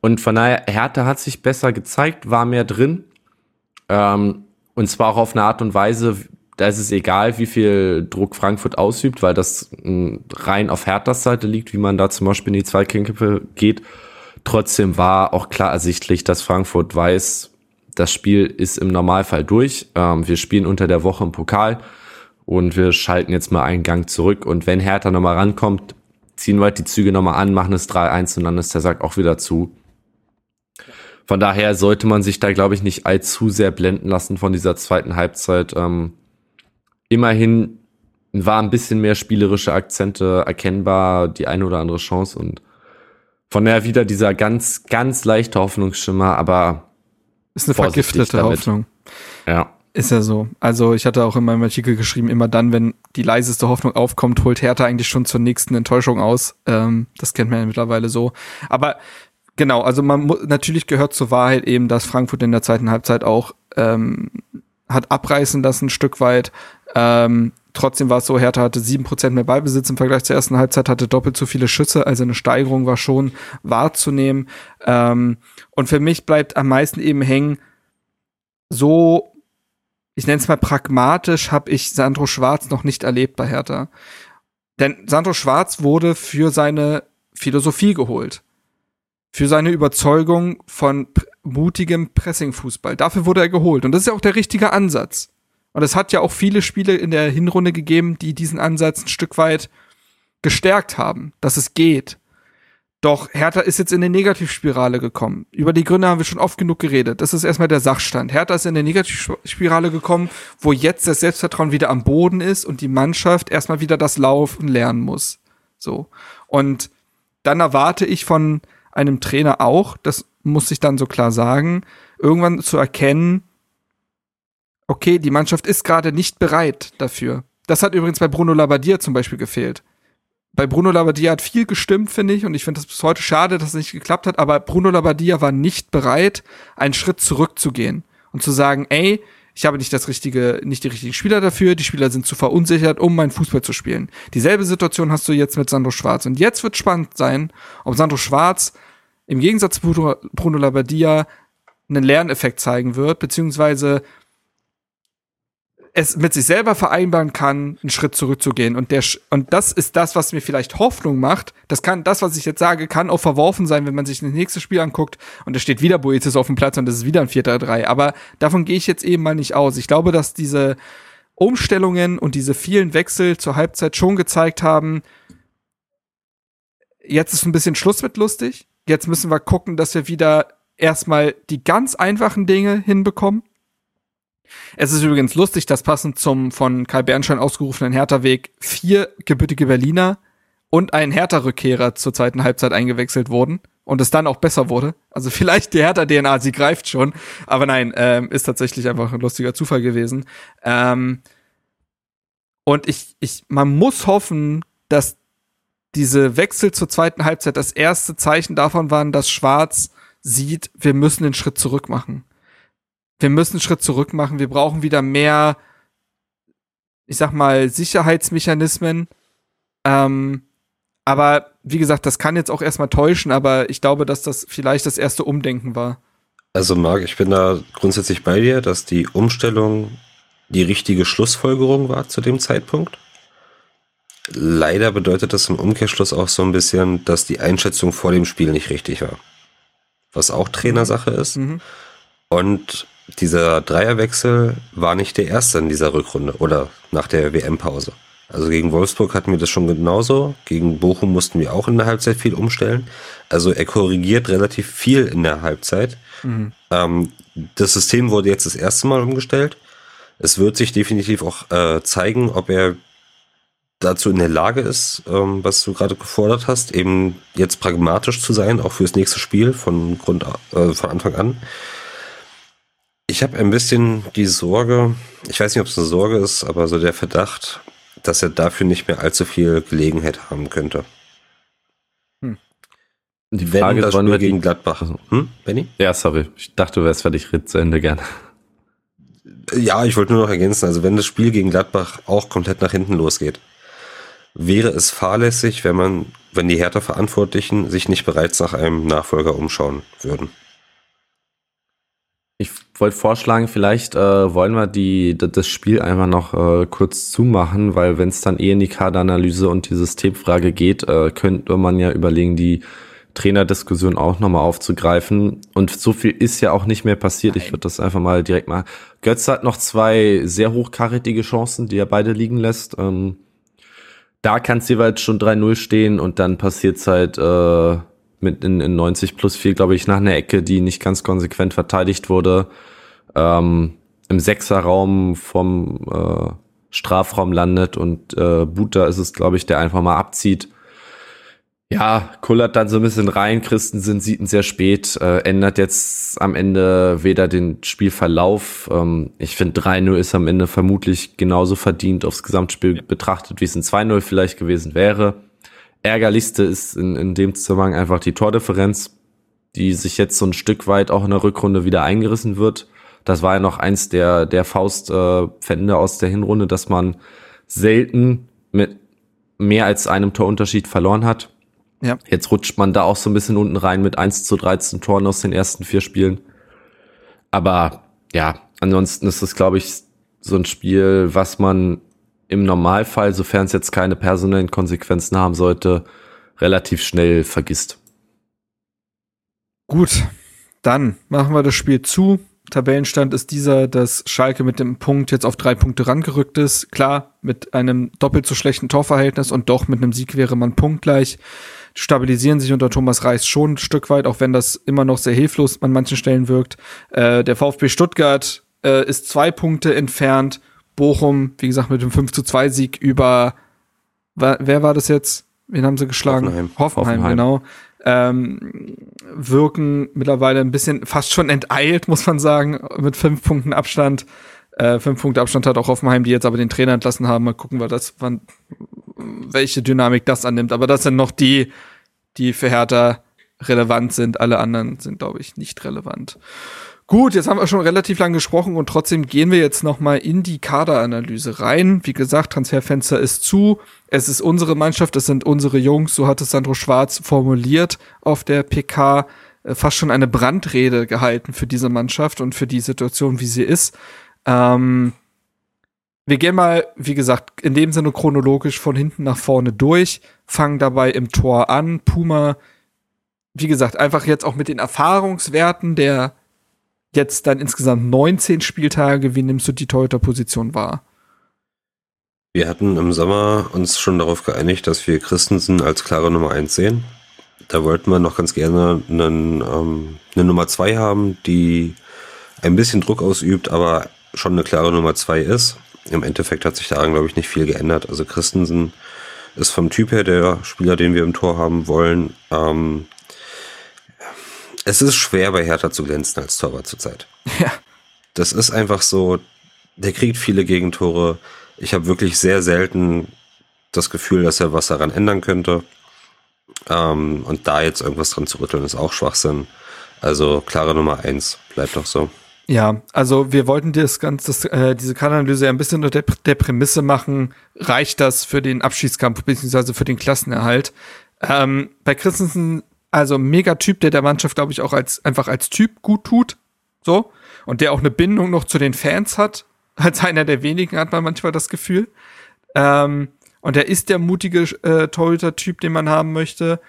Und von daher, Hertha hat sich besser gezeigt, war mehr drin. Ähm, und zwar auch auf eine Art und Weise, da ist es egal, wie viel Druck Frankfurt ausübt, weil das äh, rein auf Herthas Seite liegt, wie man da zum Beispiel in die Zweikämpfe geht. Trotzdem war auch klar ersichtlich, dass Frankfurt weiß, das Spiel ist im Normalfall durch. Ähm, wir spielen unter der Woche im Pokal und wir schalten jetzt mal einen Gang zurück. Und wenn Hertha nochmal rankommt, ziehen wir halt die Züge nochmal an, machen es 3-1 und dann ist der Sack auch wieder zu. Von daher sollte man sich da, glaube ich, nicht allzu sehr blenden lassen von dieser zweiten Halbzeit. Ähm, immerhin war ein bisschen mehr spielerische Akzente erkennbar, die eine oder andere Chance und von daher wieder dieser ganz, ganz leichte Hoffnungsschimmer, aber ist eine vergiftete damit. Hoffnung. Ja. Ist ja so. Also ich hatte auch in meinem Artikel geschrieben, immer dann, wenn die leiseste Hoffnung aufkommt, holt Hertha eigentlich schon zur nächsten Enttäuschung aus. Ähm, das kennt man ja mittlerweile so. Aber genau, also man muss, natürlich gehört zur Wahrheit eben, dass Frankfurt in der zweiten Halbzeit auch ähm, hat abreißen lassen, ein Stück weit. Ähm, trotzdem war es so, Hertha hatte sieben Prozent mehr Ballbesitz im Vergleich zur ersten Halbzeit, hatte doppelt so viele Schüsse, also eine Steigerung war schon wahrzunehmen. Ähm, und für mich bleibt am meisten eben hängen, so, ich nenne es mal pragmatisch, habe ich Sandro Schwarz noch nicht erlebt bei Hertha. Denn Sandro Schwarz wurde für seine Philosophie geholt. Für seine Überzeugung von mutigem Pressingfußball. Dafür wurde er geholt. Und das ist ja auch der richtige Ansatz. Und es hat ja auch viele Spiele in der Hinrunde gegeben, die diesen Ansatz ein Stück weit gestärkt haben, dass es geht. Doch Hertha ist jetzt in eine Negativspirale gekommen. Über die Gründe haben wir schon oft genug geredet. Das ist erstmal der Sachstand. Hertha ist in eine Negativspirale gekommen, wo jetzt das Selbstvertrauen wieder am Boden ist und die Mannschaft erstmal wieder das Laufen lernen muss. So. Und dann erwarte ich von einem Trainer auch, dass muss ich dann so klar sagen, irgendwann zu erkennen, okay, die Mannschaft ist gerade nicht bereit dafür. Das hat übrigens bei Bruno Labbadia zum Beispiel gefehlt. Bei Bruno Labbadia hat viel gestimmt, finde ich, und ich finde es bis heute schade, dass es nicht geklappt hat, aber Bruno Labbadia war nicht bereit, einen Schritt zurückzugehen und zu sagen, ey, ich habe nicht das richtige, nicht die richtigen Spieler dafür, die Spieler sind zu verunsichert, um meinen Fußball zu spielen. Dieselbe Situation hast du jetzt mit Sandro Schwarz. Und jetzt wird spannend sein, ob Sandro Schwarz im Gegensatz zu Bruno Labbadia einen Lerneffekt zeigen wird, beziehungsweise es mit sich selber vereinbaren kann, einen Schritt zurückzugehen. Und der, und das ist das, was mir vielleicht Hoffnung macht. Das kann, das, was ich jetzt sage, kann auch verworfen sein, wenn man sich das nächste Spiel anguckt und da steht wieder Boetis auf dem Platz und das ist wieder ein 4-3-3. Aber davon gehe ich jetzt eben mal nicht aus. Ich glaube, dass diese Umstellungen und diese vielen Wechsel zur Halbzeit schon gezeigt haben, jetzt ist ein bisschen Schluss mit lustig. Jetzt müssen wir gucken, dass wir wieder erstmal die ganz einfachen Dinge hinbekommen es ist übrigens lustig, dass passend zum von Kai Bernstein ausgerufenen Hertha-Weg vier gebürtige Berliner und ein Hertha-Rückkehrer zur zweiten Halbzeit eingewechselt wurden und es dann auch besser wurde. Also vielleicht die Hertha-DNA, sie greift schon, aber nein, ähm, ist tatsächlich einfach ein lustiger Zufall gewesen. Ähm, und ich, ich, man muss hoffen, dass diese Wechsel zur zweiten Halbzeit das erste Zeichen davon waren, dass Schwarz sieht, wir müssen den Schritt zurück machen wir müssen einen Schritt zurück machen. Wir brauchen wieder mehr, ich sag mal, Sicherheitsmechanismen. Ähm, aber wie gesagt, das kann jetzt auch erstmal täuschen, aber ich glaube, dass das vielleicht das erste Umdenken war. Also Marc, ich bin da grundsätzlich bei dir, dass die Umstellung die richtige Schlussfolgerung war zu dem Zeitpunkt. Leider bedeutet das im Umkehrschluss auch so ein bisschen, dass die Einschätzung vor dem Spiel nicht richtig war. Was auch Trainersache ist. Mhm. Und dieser Dreierwechsel war nicht der erste in dieser Rückrunde oder nach der WM-Pause. Also gegen Wolfsburg hatten wir das schon genauso. Gegen Bochum mussten wir auch in der Halbzeit viel umstellen. Also er korrigiert relativ viel in der Halbzeit. Mhm. Ähm, das System wurde jetzt das erste Mal umgestellt. Es wird sich definitiv auch äh, zeigen, ob er dazu in der Lage ist, ähm, was du gerade gefordert hast, eben jetzt pragmatisch zu sein, auch fürs nächste Spiel von Grund äh, von Anfang an. Ich habe ein bisschen die Sorge, ich weiß nicht, ob es eine Sorge ist, aber so der Verdacht, dass er dafür nicht mehr allzu viel Gelegenheit haben könnte. Hm. Die Frage Wenn das ist, wollen wir gegen Gladbach. Hm, Benny? Ja, sorry. Ich dachte, du wärst fertig, Ritz zu Ende gerne. Ja, ich wollte nur noch ergänzen, also wenn das Spiel gegen Gladbach auch komplett nach hinten losgeht, wäre es fahrlässig, wenn man, wenn die Hertha-Verantwortlichen sich nicht bereits nach einem Nachfolger umschauen würden. Ich wollte vorschlagen, vielleicht äh, wollen wir die, das Spiel einfach noch äh, kurz zumachen, weil wenn es dann eh in die Kaderanalyse und die Systemfrage geht, äh, könnte man ja überlegen, die Trainerdiskussion auch nochmal aufzugreifen. Und so viel ist ja auch nicht mehr passiert. Nein. Ich würde das einfach mal direkt mal. Götz hat noch zwei sehr hochkarätige Chancen, die er beide liegen lässt. Ähm, da kann es jeweils schon 3-0 stehen und dann passiert halt äh, mit in, in 90 plus 4, glaube ich, nach einer Ecke, die nicht ganz konsequent verteidigt wurde. Ähm, Im Sechserraum vom äh, Strafraum landet und äh, Buta ist es, glaube ich, der einfach mal abzieht. Ja, kullert dann so ein bisschen rein. Christensen sieht ihn sehr spät, äh, ändert jetzt am Ende weder den Spielverlauf. Ähm, ich finde 3-0 ist am Ende vermutlich genauso verdient aufs Gesamtspiel betrachtet, wie es ein 2-0 vielleicht gewesen wäre ärgerlichste ist in, in dem Zusammenhang einfach die Tordifferenz, die sich jetzt so ein Stück weit auch in der Rückrunde wieder eingerissen wird. Das war ja noch eins der, der Faustpfände äh, aus der Hinrunde, dass man selten mit mehr als einem Torunterschied verloren hat. Ja. Jetzt rutscht man da auch so ein bisschen unten rein mit 1 zu 13 Toren aus den ersten vier Spielen. Aber ja, ansonsten ist es, glaube ich, so ein Spiel, was man im Normalfall, sofern es jetzt keine personellen Konsequenzen haben sollte, relativ schnell vergisst. Gut, dann machen wir das Spiel zu. Tabellenstand ist dieser, dass Schalke mit dem Punkt jetzt auf drei Punkte rangerückt ist. Klar, mit einem doppelt so schlechten Torverhältnis und doch mit einem Sieg wäre man punktgleich. Stabilisieren sich unter Thomas Reis schon ein Stück weit, auch wenn das immer noch sehr hilflos an manchen Stellen wirkt. Äh, der VfB Stuttgart äh, ist zwei Punkte entfernt Bochum, wie gesagt, mit dem 5 zu 2 Sieg über, wer war das jetzt? Wen haben sie geschlagen? Hoffenheim. Hoffenheim, Hoffenheim. genau. ähm, wirken mittlerweile ein bisschen fast schon enteilt, muss man sagen, mit fünf Punkten Abstand. Äh, fünf Punkte Abstand hat auch Hoffenheim, die jetzt aber den Trainer entlassen haben. Mal gucken, wir das, wann, welche Dynamik das annimmt. Aber das sind noch die, die für Hertha relevant sind. Alle anderen sind, glaube ich, nicht relevant. Gut, jetzt haben wir schon relativ lang gesprochen und trotzdem gehen wir jetzt noch mal in die Kaderanalyse rein. Wie gesagt, Transferfenster ist zu. Es ist unsere Mannschaft, es sind unsere Jungs, so hat es Sandro Schwarz formuliert auf der PK. Äh, fast schon eine Brandrede gehalten für diese Mannschaft und für die Situation, wie sie ist. Ähm, wir gehen mal, wie gesagt, in dem Sinne chronologisch von hinten nach vorne durch, fangen dabei im Tor an. Puma, wie gesagt, einfach jetzt auch mit den Erfahrungswerten der jetzt dann insgesamt 19 Spieltage. Wie nimmst du die Torhüter-Position wahr? Wir hatten im Sommer uns schon darauf geeinigt, dass wir Christensen als klare Nummer 1 sehen. Da wollten wir noch ganz gerne einen, ähm, eine Nummer 2 haben, die ein bisschen Druck ausübt, aber schon eine klare Nummer 2 ist. Im Endeffekt hat sich daran, glaube ich, nicht viel geändert. Also Christensen ist vom Typ her der Spieler, den wir im Tor haben wollen. Ähm, es ist schwer bei Hertha zu glänzen als Torwart zurzeit. Ja. Das ist einfach so, der kriegt viele Gegentore. Ich habe wirklich sehr selten das Gefühl, dass er was daran ändern könnte. Ähm, und da jetzt irgendwas dran zu rütteln, ist auch Schwachsinn. Also klare Nummer eins, bleibt doch so. Ja, also wir wollten das Ganze, äh, diese Kananalyse ein bisschen unter der, der Prämisse machen, reicht das für den Abschiedskampf beziehungsweise für den Klassenerhalt. Ähm, bei Christensen also mega Typ, der der Mannschaft, glaube ich, auch als einfach als Typ gut tut. So. Und der auch eine Bindung noch zu den Fans hat. Als einer der wenigen hat man manchmal das Gefühl. Ähm, und er ist der mutige äh, Torhüter-Typ, den man haben möchte.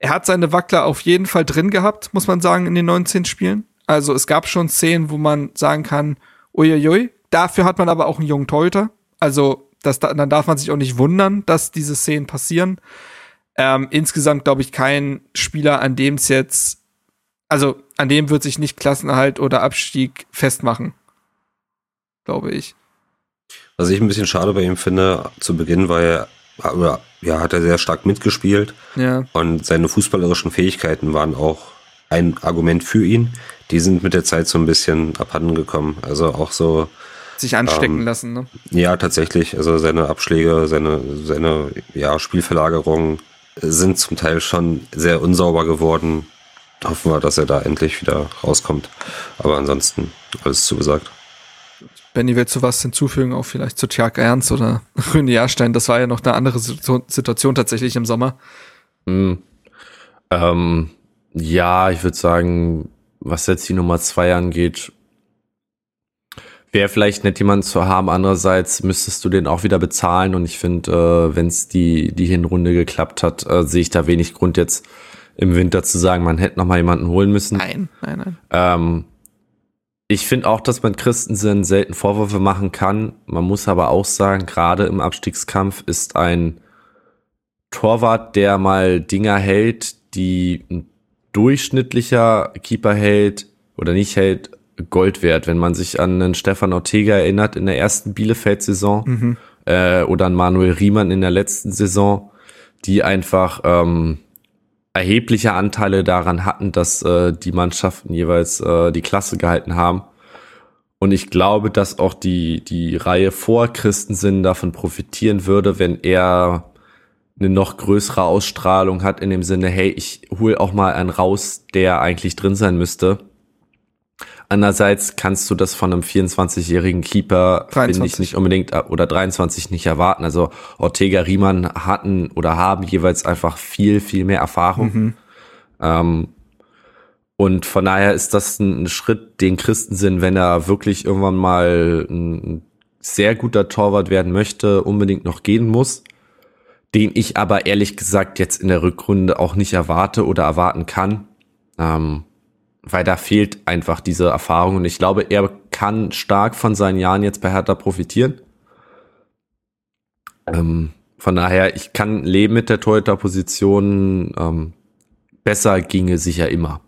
Er hat seine Wackler auf jeden Fall drin gehabt, muss man sagen, in den 19 Spielen. Also es gab schon Szenen, wo man sagen kann, uiuiui, dafür hat man aber auch einen jungen Torhüter. Also das, dann darf man sich auch nicht wundern, dass diese Szenen passieren. Ähm, insgesamt glaube ich kein Spieler, an dem es jetzt, also an dem wird sich nicht Klassenerhalt oder Abstieg festmachen. Glaube ich. Was ich ein bisschen schade bei ihm finde, zu Beginn war er, oder, ja, hat er sehr stark mitgespielt. Ja. Und seine fußballerischen Fähigkeiten waren auch ein Argument für ihn. Die sind mit der Zeit so ein bisschen abhanden gekommen. Also auch so. Sich anstecken ähm, lassen, ne? Ja, tatsächlich. Also seine Abschläge, seine, seine, ja, Spielverlagerung, sind zum Teil schon sehr unsauber geworden. Hoffen wir, dass er da endlich wieder rauskommt. Aber ansonsten alles zugesagt. Benny, willst du was hinzufügen, auch vielleicht zu Tjag Ernst oder Rüne Jahrstein? Das war ja noch eine andere Situation tatsächlich im Sommer. Mhm. Ähm, ja, ich würde sagen, was jetzt die Nummer zwei angeht, wäre vielleicht nett, jemanden zu haben. Andererseits müsstest du den auch wieder bezahlen. Und ich finde, äh, wenn es die, die Hinrunde geklappt hat, äh, sehe ich da wenig Grund jetzt im Winter zu sagen, man hätte noch mal jemanden holen müssen. Nein, nein, nein. Ähm, ich finde auch, dass man Christensen selten Vorwürfe machen kann. Man muss aber auch sagen, gerade im Abstiegskampf ist ein Torwart, der mal Dinger hält, die ein durchschnittlicher Keeper hält oder nicht hält, Gold wert, wenn man sich an einen Stefan Ortega erinnert in der ersten Bielefeld-Saison mhm. äh, oder an Manuel Riemann in der letzten Saison, die einfach ähm, erhebliche Anteile daran hatten, dass äh, die Mannschaften jeweils äh, die Klasse gehalten haben. Und ich glaube, dass auch die, die Reihe vor Christensen davon profitieren würde, wenn er eine noch größere Ausstrahlung hat in dem Sinne, hey, ich hol auch mal einen raus, der eigentlich drin sein müsste. Andererseits kannst du das von einem 24-jährigen Keeper, finde ich, nicht unbedingt, äh, oder 23 nicht erwarten. Also Ortega Riemann hatten oder haben jeweils einfach viel, viel mehr Erfahrung. Mhm. Ähm, und von daher ist das ein Schritt, den Christensen, wenn er wirklich irgendwann mal ein sehr guter Torwart werden möchte, unbedingt noch gehen muss. Den ich aber ehrlich gesagt jetzt in der Rückrunde auch nicht erwarte oder erwarten kann. Ähm, weil da fehlt einfach diese Erfahrung und ich glaube, er kann stark von seinen Jahren jetzt bei Hertha profitieren. Ähm, von daher, ich kann leben mit der Torhüter-Position. Ähm, besser ginge sicher immer.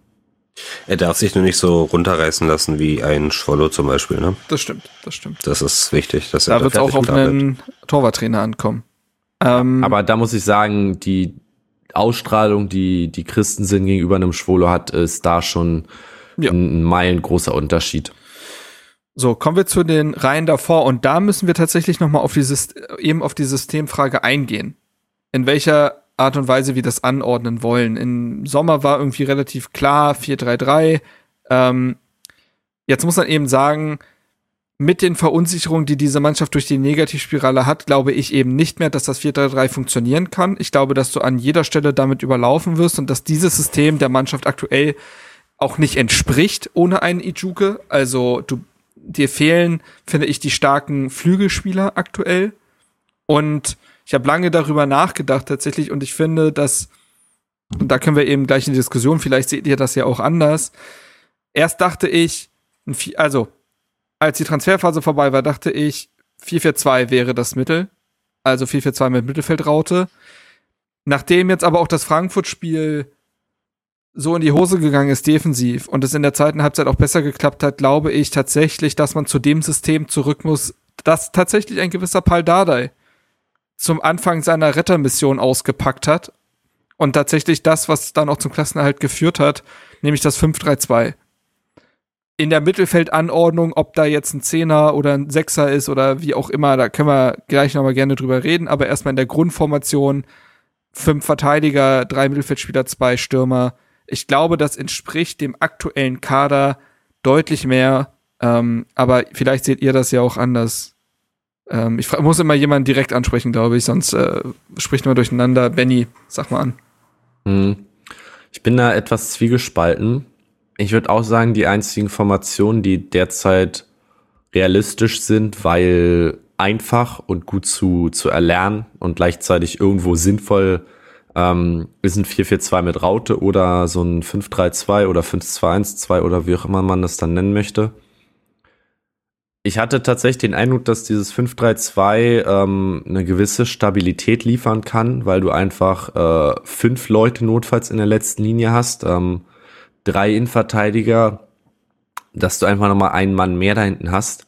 Er darf sich nur nicht so runterreißen lassen wie ein Schwollo zum Beispiel, ne? Das stimmt, das stimmt. Das ist wichtig. Dass da wird es auch auf einen Torwarttrainer ankommen. Ähm, Aber da muss ich sagen, die Ausstrahlung, die die Christensen gegenüber einem Schwolo hat, ist da schon ja. ein, ein meilengroßer Unterschied. So, kommen wir zu den Reihen davor und da müssen wir tatsächlich nochmal auf dieses, eben auf die Systemfrage eingehen. In welcher Art und Weise wir das anordnen wollen. Im Sommer war irgendwie relativ klar 4-3-3. Ähm, jetzt muss man eben sagen, mit den Verunsicherungen, die diese Mannschaft durch die Negativspirale hat, glaube ich eben nicht mehr, dass das 4-3-3 funktionieren kann. Ich glaube, dass du an jeder Stelle damit überlaufen wirst und dass dieses System der Mannschaft aktuell auch nicht entspricht ohne einen Ijuke. Also du dir fehlen, finde ich, die starken Flügelspieler aktuell. Und ich habe lange darüber nachgedacht tatsächlich und ich finde, dass, und da können wir eben gleich in die Diskussion, vielleicht seht ihr das ja auch anders. Erst dachte ich, also, als die Transferphase vorbei war, dachte ich, 4-4-2 wäre das Mittel. Also 4-4-2 mit Mittelfeldraute. Nachdem jetzt aber auch das Frankfurt-Spiel so in die Hose gegangen ist defensiv und es in der zweiten Halbzeit auch besser geklappt hat, glaube ich tatsächlich, dass man zu dem System zurück muss, das tatsächlich ein gewisser Paul Dardai zum Anfang seiner Rettermission ausgepackt hat und tatsächlich das, was dann auch zum Klassenerhalt geführt hat, nämlich das 5-3-2. In der Mittelfeldanordnung, ob da jetzt ein Zehner oder ein Sechser ist oder wie auch immer, da können wir gleich nochmal gerne drüber reden, aber erstmal in der Grundformation fünf Verteidiger, drei Mittelfeldspieler, zwei Stürmer, ich glaube, das entspricht dem aktuellen Kader deutlich mehr. Ähm, aber vielleicht seht ihr das ja auch anders. Ähm, ich muss immer jemanden direkt ansprechen, glaube ich, sonst äh, spricht man durcheinander. Benny, sag mal an. Hm. Ich bin da etwas zwiegespalten. Ich würde auch sagen, die einzigen Formationen, die derzeit realistisch sind, weil einfach und gut zu, zu erlernen und gleichzeitig irgendwo sinnvoll ähm, ist ein 4-4-2 mit Raute oder so ein 5-3-2 oder 5-2-1-2 oder wie auch immer man das dann nennen möchte. Ich hatte tatsächlich den Eindruck, dass dieses 5-3-2 ähm, eine gewisse Stabilität liefern kann, weil du einfach äh, fünf Leute notfalls in der letzten Linie hast, ähm, drei Innenverteidiger, dass du einfach nochmal einen Mann mehr da hinten hast.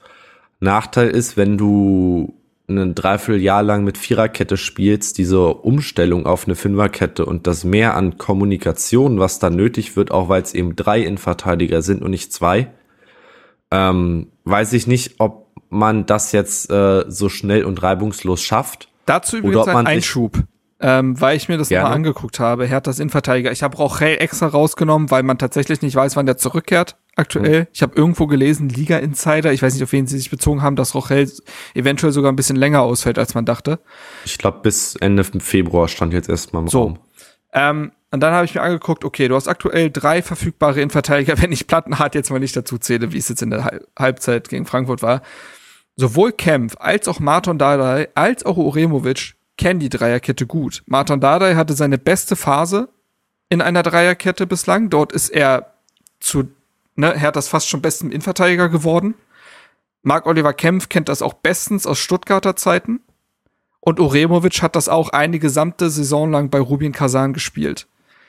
Nachteil ist, wenn du ein Dreivierteljahr lang mit Viererkette spielst, diese Umstellung auf eine Fünferkette und das mehr an Kommunikation, was da nötig wird, auch weil es eben drei Innenverteidiger sind und nicht zwei, ähm, weiß ich nicht, ob man das jetzt äh, so schnell und reibungslos schafft. Dazu übrigens ein Einschub ähm, weil ich mir das Gerne. mal angeguckt habe. Herthas Innenverteidiger. Ich habe Rochel extra rausgenommen, weil man tatsächlich nicht weiß, wann der zurückkehrt aktuell. Mhm. Ich habe irgendwo gelesen, Liga Insider, ich weiß nicht, auf wen sie sich bezogen haben, dass Rochel eventuell sogar ein bisschen länger ausfällt, als man dachte. Ich glaube, bis Ende Februar stand jetzt erstmal im so. Raum. Ähm, und dann habe ich mir angeguckt, okay, du hast aktuell drei verfügbare Innenverteidiger, wenn ich Plattenhardt jetzt mal nicht dazu zähle, wie es jetzt in der Halbzeit gegen Frankfurt war. Sowohl Kempf als auch Marton Dardai als auch Uremovic kennen die Dreierkette gut. Martin Dardai hatte seine beste Phase in einer Dreierkette bislang. Dort ist er zu, ne, er hat das fast schon besten Innenverteidiger geworden. Marc Oliver Kempf kennt das auch bestens aus Stuttgarter Zeiten. Und Uremovic hat das auch eine gesamte Saison lang bei Rubin Kazan gespielt.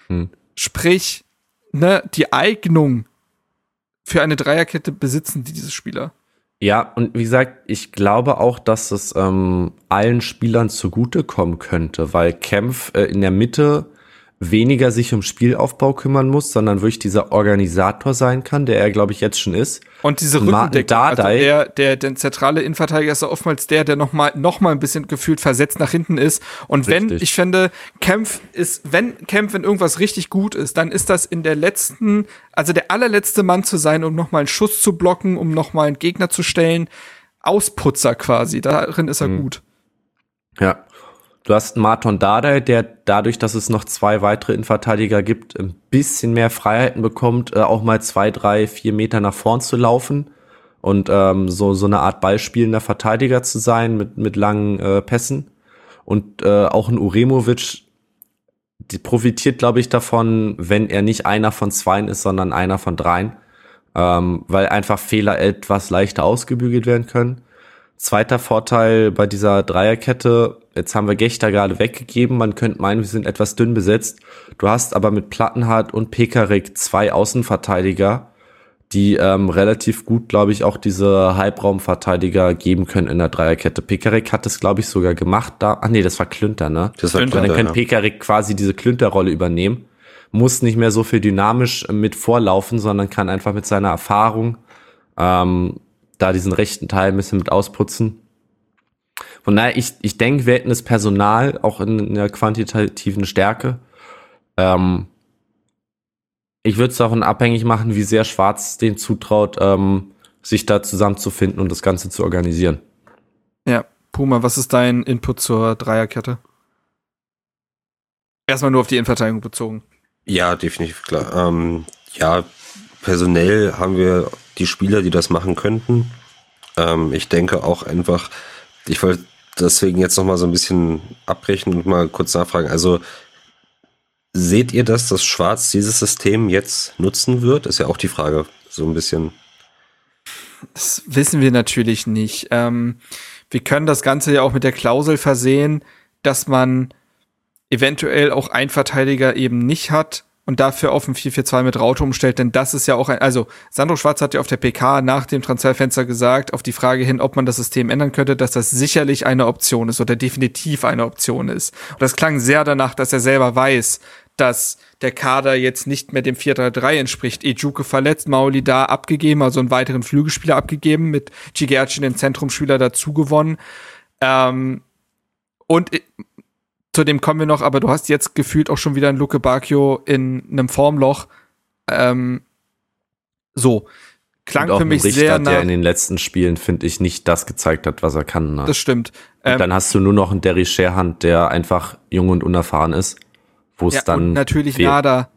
Hm. Sprich, ne, die Eignung für eine Dreierkette besitzen diese Spieler. Ja, und wie gesagt, ich glaube auch, dass es ähm, allen Spielern zugutekommen könnte, weil Kempf äh, in der Mitte weniger sich um Spielaufbau kümmern muss, sondern wirklich dieser Organisator sein kann, der er, glaube ich, jetzt schon ist. Und diese Rückendeckung, also der, der, der zentrale Innenverteidiger ist ja oftmals der, der noch mal, noch mal ein bisschen gefühlt versetzt nach hinten ist. Und Richtig. wenn, ich finde, Kempf ist, wenn Kempf, wenn irgendwas richtig gut ist, dann ist das in der letzten, also der allerletzte Mann zu sein, um noch mal einen Schuss zu blocken, um noch mal einen Gegner zu stellen. Ausputzer quasi, darin ist er mhm. gut. Ja, Du hast Marton Dardai, der dadurch, dass es noch zwei weitere Innenverteidiger gibt, ein bisschen mehr Freiheiten bekommt, äh, auch mal zwei, drei, vier Meter nach vorn zu laufen und ähm, so, so eine Art ballspielender Verteidiger zu sein mit, mit langen äh, Pässen. Und äh, auch ein Uremovic die profitiert, glaube ich, davon, wenn er nicht einer von zweien ist, sondern einer von dreien, ähm, weil einfach Fehler etwas leichter ausgebügelt werden können. Zweiter Vorteil bei dieser Dreierkette, jetzt haben wir Gechter gerade weggegeben, man könnte meinen, wir sind etwas dünn besetzt. Du hast aber mit Plattenhardt und Pekarik zwei Außenverteidiger, die ähm, relativ gut, glaube ich, auch diese Halbraumverteidiger geben können in der Dreierkette. Pekarik hat das, glaube ich, sogar gemacht. Da, ach nee, das war Klünter, ne? Das war Klünter, dann kann ja. Pekarik quasi diese Klünter-Rolle übernehmen. Muss nicht mehr so viel dynamisch äh, mit vorlaufen, sondern kann einfach mit seiner Erfahrung ähm, da diesen rechten Teil ein bisschen mit ausputzen. Von daher, ich, ich denke, wir hätten das Personal auch in, der quantitativen Stärke. Ähm, ich würde es davon abhängig machen, wie sehr Schwarz den zutraut, ähm, sich da zusammenzufinden und das Ganze zu organisieren. Ja, Puma, was ist dein Input zur Dreierkette? Erstmal nur auf die Innenverteidigung bezogen. Ja, definitiv klar. Ähm, ja, personell haben wir die Spieler, die das machen könnten. Ähm, ich denke auch einfach, ich wollte deswegen jetzt noch mal so ein bisschen abbrechen und mal kurz nachfragen. Also seht ihr, dass das Schwarz dieses System jetzt nutzen wird? Ist ja auch die Frage, so ein bisschen. Das wissen wir natürlich nicht. Ähm, wir können das Ganze ja auch mit der Klausel versehen, dass man eventuell auch einen Verteidiger eben nicht hat und dafür auf ein 4-4-2 mit Raute umstellt, denn das ist ja auch ein, also Sandro Schwarz hat ja auf der PK nach dem Transferfenster gesagt, auf die Frage hin, ob man das System ändern könnte, dass das sicherlich eine Option ist oder definitiv eine Option ist. Und das klang sehr danach, dass er selber weiß, dass der Kader jetzt nicht mehr dem 4-3-3 entspricht. Ejuke verletzt, Mauli da abgegeben, also einen weiteren Flügelspieler abgegeben, mit Gigerci den Zentrumspieler dazu gewonnen. Ähm, und zu dem kommen wir noch, aber du hast jetzt gefühlt auch schon wieder einen Luke Bacchio in einem Formloch. Ähm, so. Klang und für mich ein Richter, sehr nach. der in den letzten Spielen, finde ich, nicht das gezeigt hat, was er kann. Ne? Das stimmt. und Ähm, dann hast du nur noch einen Derry Sherhand, der einfach jung und unerfahren ist, wo es ja, dann und natürlich fehlt. Nada.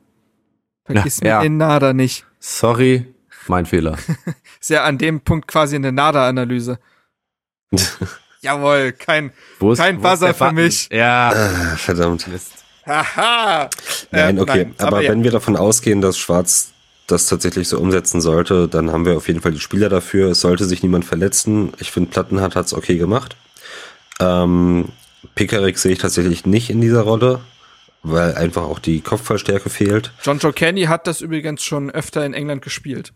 Vergiss Ja, mir ja. den Nada nicht. Sorry, mein Fehler. Ist ja an dem Punkt quasi eine Nada-Analyse. Jawohl, kein, Wo ist, Kein wo ist Buzzer für mich. Ja. Ah, verdammt. Mist. haha. Nein, Äh, okay. aber ja. wenn wir davon ausgehen, dass Schwarz das tatsächlich so umsetzen sollte, dann haben wir auf jeden Fall die Spieler dafür. Es sollte sich niemand verletzen. Ich finde, Plattenhardt hat's okay gemacht. Ähm, Pickerick sehe ich tatsächlich nicht in dieser Rolle, weil einfach auch die Kopfballstärke fehlt. John Joe Kenny hat das übrigens schon öfter in England gespielt.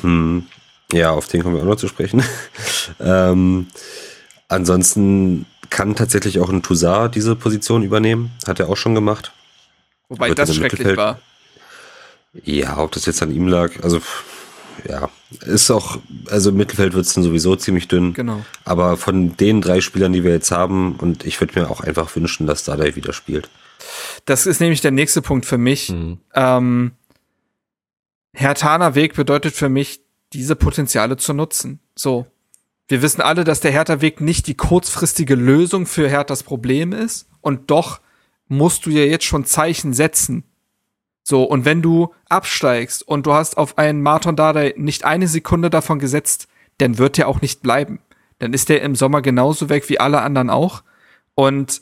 Hm. Ja, auf den kommen wir auch noch zu sprechen. ähm, ansonsten kann tatsächlich auch ein Toussaint diese Position übernehmen. Hat er auch schon gemacht. Wobei Wird das im schrecklich Mittelfeld? war. Ja, ob das jetzt an ihm lag, also ja, ist auch, also im Mittelfeld wird es dann sowieso ziemlich dünn. Genau. Aber von den drei Spielern, die wir jetzt haben, und ich würde mir auch einfach wünschen, dass Dardai wieder spielt. Das ist nämlich der nächste Punkt für mich. Mhm. Ähm, Herr Taner Weg bedeutet für mich, diese Potenziale zu nutzen. So. Wir wissen alle, dass der Hertha-Weg nicht die kurzfristige Lösung für Herthas Problem ist. Und doch musst du ja jetzt schon Zeichen setzen. So, und wenn du absteigst und du hast auf einen Martin Dardai nicht eine Sekunde davon gesetzt, dann wird er auch nicht bleiben. Dann ist er im Sommer genauso weg wie alle anderen auch. Und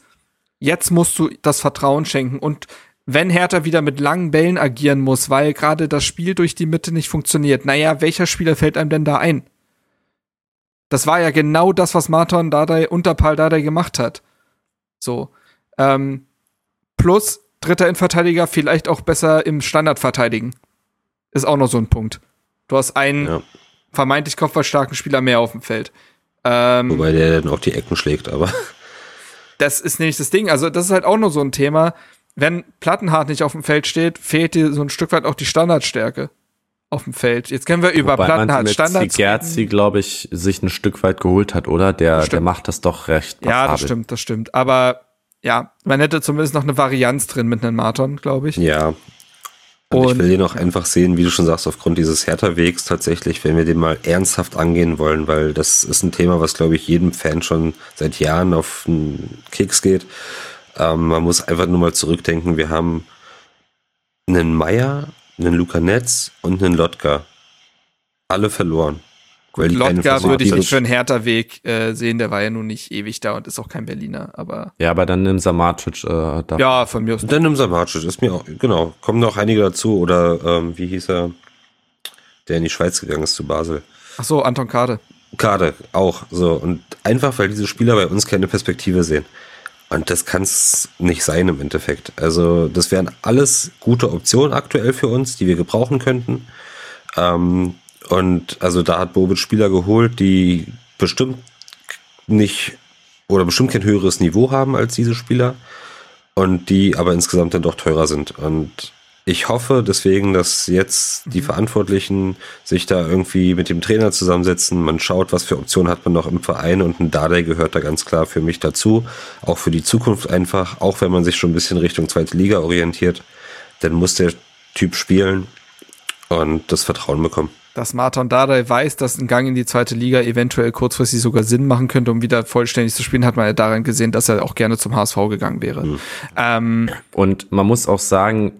jetzt musst du das Vertrauen schenken. Und wenn Hertha wieder mit langen Bällen agieren muss, weil gerade das Spiel durch die Mitte nicht funktioniert, naja, welcher Spieler fällt einem denn da ein? Das war ja genau das, was Martin Dardai unter Paul Dardai gemacht hat. So. Ähm, plus dritter Innenverteidiger vielleicht auch besser im Standard verteidigen. Ist auch noch so ein Punkt. Du hast einen Ja. vermeintlich kopfballstarken Spieler mehr auf dem Feld. Ähm, Wobei der dann auch die Ecken schlägt, aber das ist nämlich das Ding. Also, das ist halt auch nur so ein Thema. Wenn Plattenhardt nicht auf dem Feld steht, fehlt dir so ein Stück weit auch die Standardstärke auf dem Feld. Jetzt können wir über Wobei Plattenhardt mit Standards Zigerzi, glaube ich, sich ein Stück weit geholt hat, oder? Der, der macht das doch recht Ja, das stimmt, das stimmt. Aber ja, man hätte zumindest noch eine Varianz drin mit einem Marton, glaube ich. ja. Und, ich will den auch einfach sehen, wie du schon sagst, aufgrund dieses Hertha-Wegs tatsächlich, wenn wir den mal ernsthaft angehen wollen, weil das ist ein Thema, was, glaube ich, jedem Fan schon seit Jahren auf den Keks geht. Ähm, man muss einfach nur mal zurückdenken, wir haben einen Meier, einen Luca Netz und einen Lotka. Alle verloren. Keine Lotka würde ich nicht für einen Hertha-Weg äh, sehen, der war ja nun nicht ewig da und ist auch kein Berliner, aber Ja, aber dann nimm Samacic äh, da. ja, von mir aus. Dann nimm Samacic, ist mir auch, genau. Kommen noch einige dazu, oder ähm, wie hieß er, der in die Schweiz gegangen ist, zu Basel. Ach so, Anton Kade. Gerade auch so. Und einfach, weil diese Spieler bei uns keine Perspektive sehen. Und das kann es nicht sein im Endeffekt. Also, das wären alles gute Optionen aktuell für uns, die wir gebrauchen könnten. Ähm, Und also da hat Bobic Spieler geholt, die bestimmt nicht oder bestimmt kein höheres Niveau haben als diese Spieler und die aber insgesamt dann doch teurer sind. Und ich hoffe deswegen, dass jetzt die mhm. Verantwortlichen sich da irgendwie mit dem Trainer zusammensetzen. Man schaut, was für Optionen hat man noch im Verein und ein Dardai gehört da ganz klar für mich dazu. Auch für die Zukunft einfach, auch wenn man sich schon ein bisschen Richtung zweite Liga orientiert, dann muss der Typ spielen und das Vertrauen bekommen dass Martin Dardai weiß, dass ein Gang in die zweite Liga eventuell kurzfristig sogar Sinn machen könnte, um wieder vollständig zu spielen, hat man ja daran gesehen, dass er auch gerne zum HSV gegangen wäre. Mhm. Ähm, und man muss auch sagen,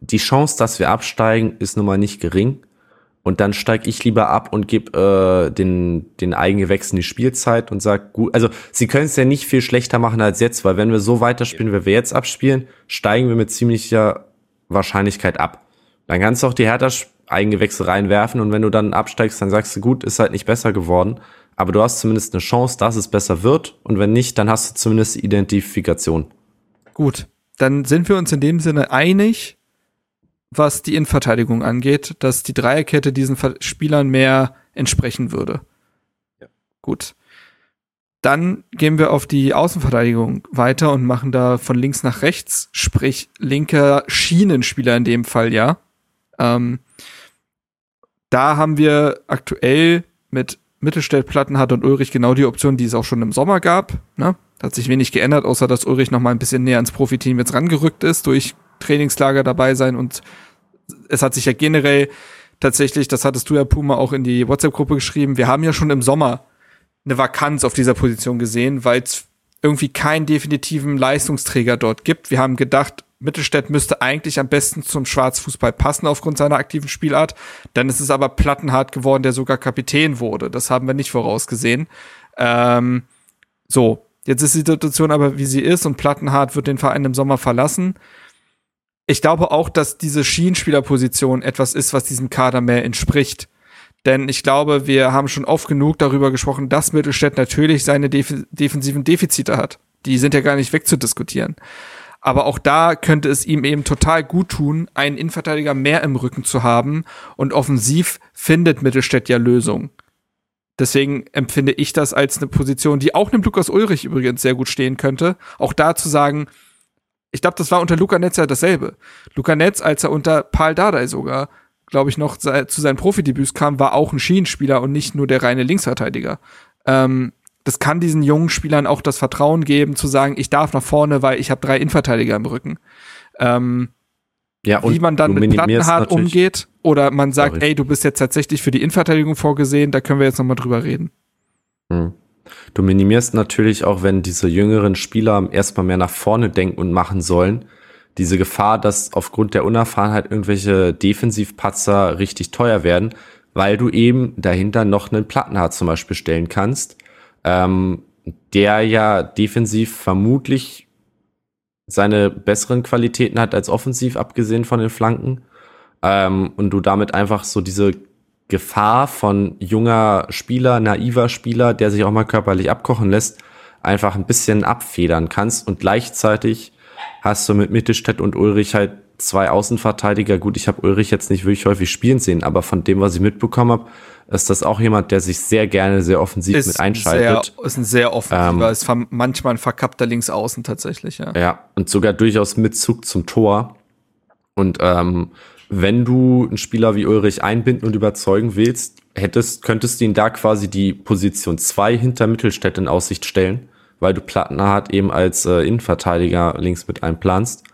die Chance, dass wir absteigen, ist nun mal nicht gering. Und dann steige ich lieber ab und gebe äh, den, den Eigengewächsen die Spielzeit und sag gut, also sie können es ja nicht viel schlechter machen als jetzt, weil wenn wir so weiterspielen, wie wir jetzt abspielen, steigen wir mit ziemlicher Wahrscheinlichkeit ab. Dann kannst du auch die Hertha Eigengewächse reinwerfen und wenn du dann absteigst, dann sagst du, gut, ist halt nicht besser geworden, aber du hast zumindest eine Chance, dass es besser wird und wenn nicht, dann hast du zumindest Identifikation. Gut, dann sind wir uns in dem Sinne einig, was die Innenverteidigung angeht, dass die Dreierkette diesen Spielern mehr entsprechen würde. Ja. Gut. Dann gehen wir auf die Außenverteidigung weiter und machen da von links nach rechts, sprich linker Schienenspieler in dem Fall, ja. Ähm, da haben wir aktuell mit Mittelstädt, Plattenhardt und Ulrich genau die Option, die es auch schon im Sommer gab. Ne? Hat sich wenig geändert, außer dass Ulrich noch mal ein bisschen näher ans Profiteam jetzt rangerückt ist durch Trainingslager dabei sein und es hat sich ja generell tatsächlich, das hattest du ja Puma auch in die WhatsApp-Gruppe geschrieben, wir haben ja schon im Sommer eine Vakanz auf dieser Position gesehen, weil es irgendwie keinen definitiven Leistungsträger dort gibt. Wir haben gedacht, Mittelstädt müsste eigentlich am besten zum Schwarzfußball passen aufgrund seiner aktiven Spielart. Dann ist es aber plattenhart geworden, der sogar Kapitän wurde. Das haben wir nicht vorausgesehen. Ähm, so, jetzt ist die Situation aber, wie sie ist und Plattenhart wird den Verein im Sommer verlassen. Ich glaube auch, dass diese Schienenspielerposition etwas ist, was diesem Kader mehr entspricht. Denn ich glaube, wir haben schon oft genug darüber gesprochen, dass Mittelstädt natürlich seine def defensiven Defizite hat. Die sind ja gar nicht wegzudiskutieren. Aber auch da könnte es ihm eben total gut tun, einen Innenverteidiger mehr im Rücken zu haben. Und offensiv findet Mittelstädt ja Lösungen. Deswegen empfinde ich das als eine Position, die auch einem Lukas Ulrich übrigens sehr gut stehen könnte. Auch da zu sagen, ich glaube, das war unter Luca Netz ja dasselbe. Luca Netz, als er unter Paul Dardai sogar, glaube ich, noch zu seinen Profidebüts kam, war auch ein Schienenspieler und nicht nur der reine Linksverteidiger. Ähm, das kann diesen jungen Spielern auch das Vertrauen geben, zu sagen, ich darf nach vorne, weil ich habe drei Innenverteidiger im Rücken. Ähm, ja, und wie man dann mit Plattenhardt umgeht oder man sagt, ey, du bist jetzt tatsächlich für die Innenverteidigung vorgesehen, da können wir jetzt nochmal drüber reden. Hm. Du minimierst natürlich auch, wenn diese jüngeren Spieler erstmal mehr nach vorne denken und machen sollen, diese Gefahr, dass aufgrund der Unerfahrenheit irgendwelche Defensivpatzer richtig teuer werden, weil du eben dahinter noch einen Plattenhardt zum Beispiel stellen kannst, ähm, der ja defensiv vermutlich seine besseren Qualitäten hat als offensiv, abgesehen von den Flanken. Ähm, und du damit einfach so diese Gefahr von junger Spieler, naiver Spieler, der sich auch mal körperlich abkochen lässt, einfach ein bisschen abfedern kannst. Und gleichzeitig hast du mit Mittelstädt und Ulrich halt zwei Außenverteidiger. Gut, ich habe Ulrich jetzt nicht wirklich häufig spielen sehen, aber von dem, was ich mitbekommen habe, ist das auch jemand, der sich sehr gerne sehr offensiv ist mit einschaltet. Sehr, ist ein sehr offensiver, ähm, ist manchmal ein verkappter Linksaußen tatsächlich, ja. Ja, und sogar durchaus mit Zug zum Tor. Und ähm, wenn du einen Spieler wie Ulrich einbinden und überzeugen willst, hättest, könntest du ihn da quasi die Position 2 hinter Mittelstädt in Aussicht stellen, weil du Plattenhardt eben als äh, Innenverteidiger links mit einplanst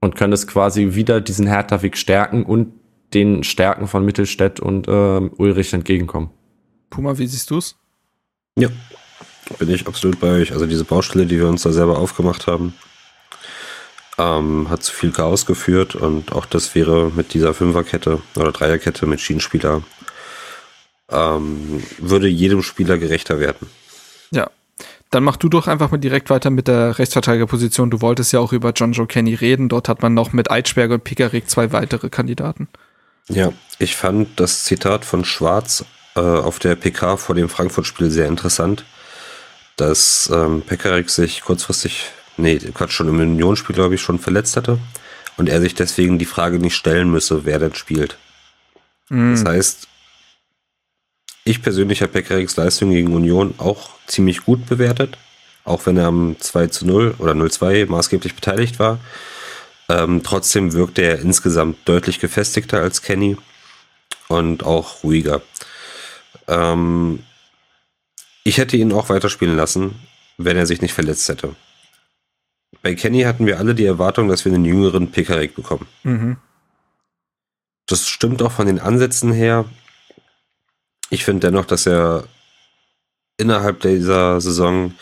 und könntest quasi wieder diesen Hertha-Weg stärken und den Stärken von Mittelstädt und äh, Ulrich entgegenkommen. Puma, wie siehst du's? Ja, bin ich absolut bei euch. Also diese Baustelle, die wir uns da selber aufgemacht haben, ähm, hat zu viel Chaos geführt und auch das wäre mit dieser Fünferkette oder Dreierkette mit Schienenspieler ähm, würde jedem Spieler gerechter werden. Ja, dann mach du doch einfach mal direkt weiter mit der Rechtsverteidigerposition. Du wolltest ja auch über John Joe Kenny reden. Dort hat man noch mit Eitschberger und Pickerick zwei weitere Kandidaten. Ja, ich fand das Zitat von Schwarz äh, auf der PK vor dem Frankfurt-Spiel sehr interessant, dass ähm, Pekarik sich kurzfristig, nee, Quatsch, schon im Unionsspiel, glaube ich, schon verletzt hatte und er sich deswegen die Frage nicht stellen müsse, wer denn spielt. Mhm. Das heißt, Ich persönlich habe Pekariks Leistung gegen Union auch ziemlich gut bewertet, auch wenn er am 2 zu 0 oder 0-2 maßgeblich beteiligt war. Ähm, trotzdem wirkte er insgesamt deutlich gefestigter als Kenny und auch ruhiger. Ähm, ich hätte ihn auch weiterspielen lassen, wenn er sich nicht verletzt hätte. Bei Kenny hatten wir alle die Erwartung, dass wir einen jüngeren Pekarik bekommen. Mhm. Das stimmt auch von den Ansätzen her. Ich finde dennoch, dass er innerhalb dieser Saison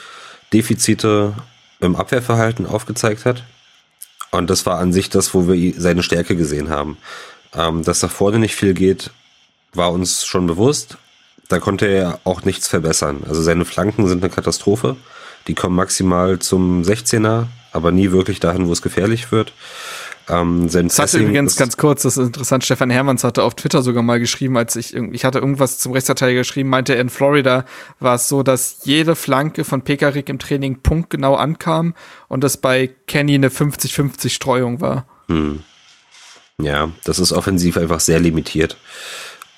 Defizite im Abwehrverhalten aufgezeigt hat. Und das war an sich das, wo wir seine Stärke gesehen haben. Ähm, dass da vorne nicht viel geht, war uns schon bewusst. Da konnte er auch nichts verbessern. Also seine Flanken sind eine Katastrophe. Die kommen maximal zum 16er, aber nie wirklich dahin, wo es gefährlich wird. Ähm, das hatte übrigens ganz kurz, das ist interessant, Stefan Hermanns hatte auf Twitter sogar mal geschrieben, als ich, ich hatte irgendwas zum Rechtsverteidiger geschrieben, meinte er, in Florida war es so, dass jede Flanke von Pekarik im Training punktgenau ankam und das bei Kenny eine 50-50 Streuung war. Hm. Ja, das ist offensiv einfach sehr limitiert.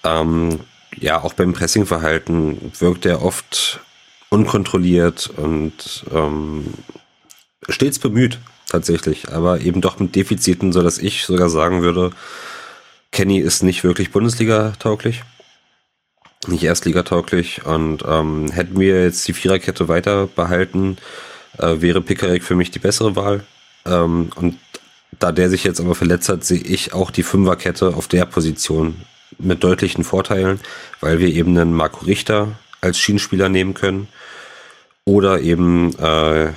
Ähm, ja, auch beim Pressingverhalten wirkt er oft unkontrolliert und ähm, stets bemüht tatsächlich, aber eben doch mit Defiziten, so dass ich sogar sagen würde, Kenny ist nicht wirklich Bundesliga-tauglich, nicht Erstliga-tauglich und ähm, hätten wir jetzt die Viererkette weiter behalten, äh, wäre Pickerick für mich die bessere Wahl. Ähm, und da der sich jetzt aber verletzt hat, sehe ich auch die Fünferkette auf der Position mit deutlichen Vorteilen, weil wir eben einen Marco Richter als Schienenspieler nehmen können oder eben äh,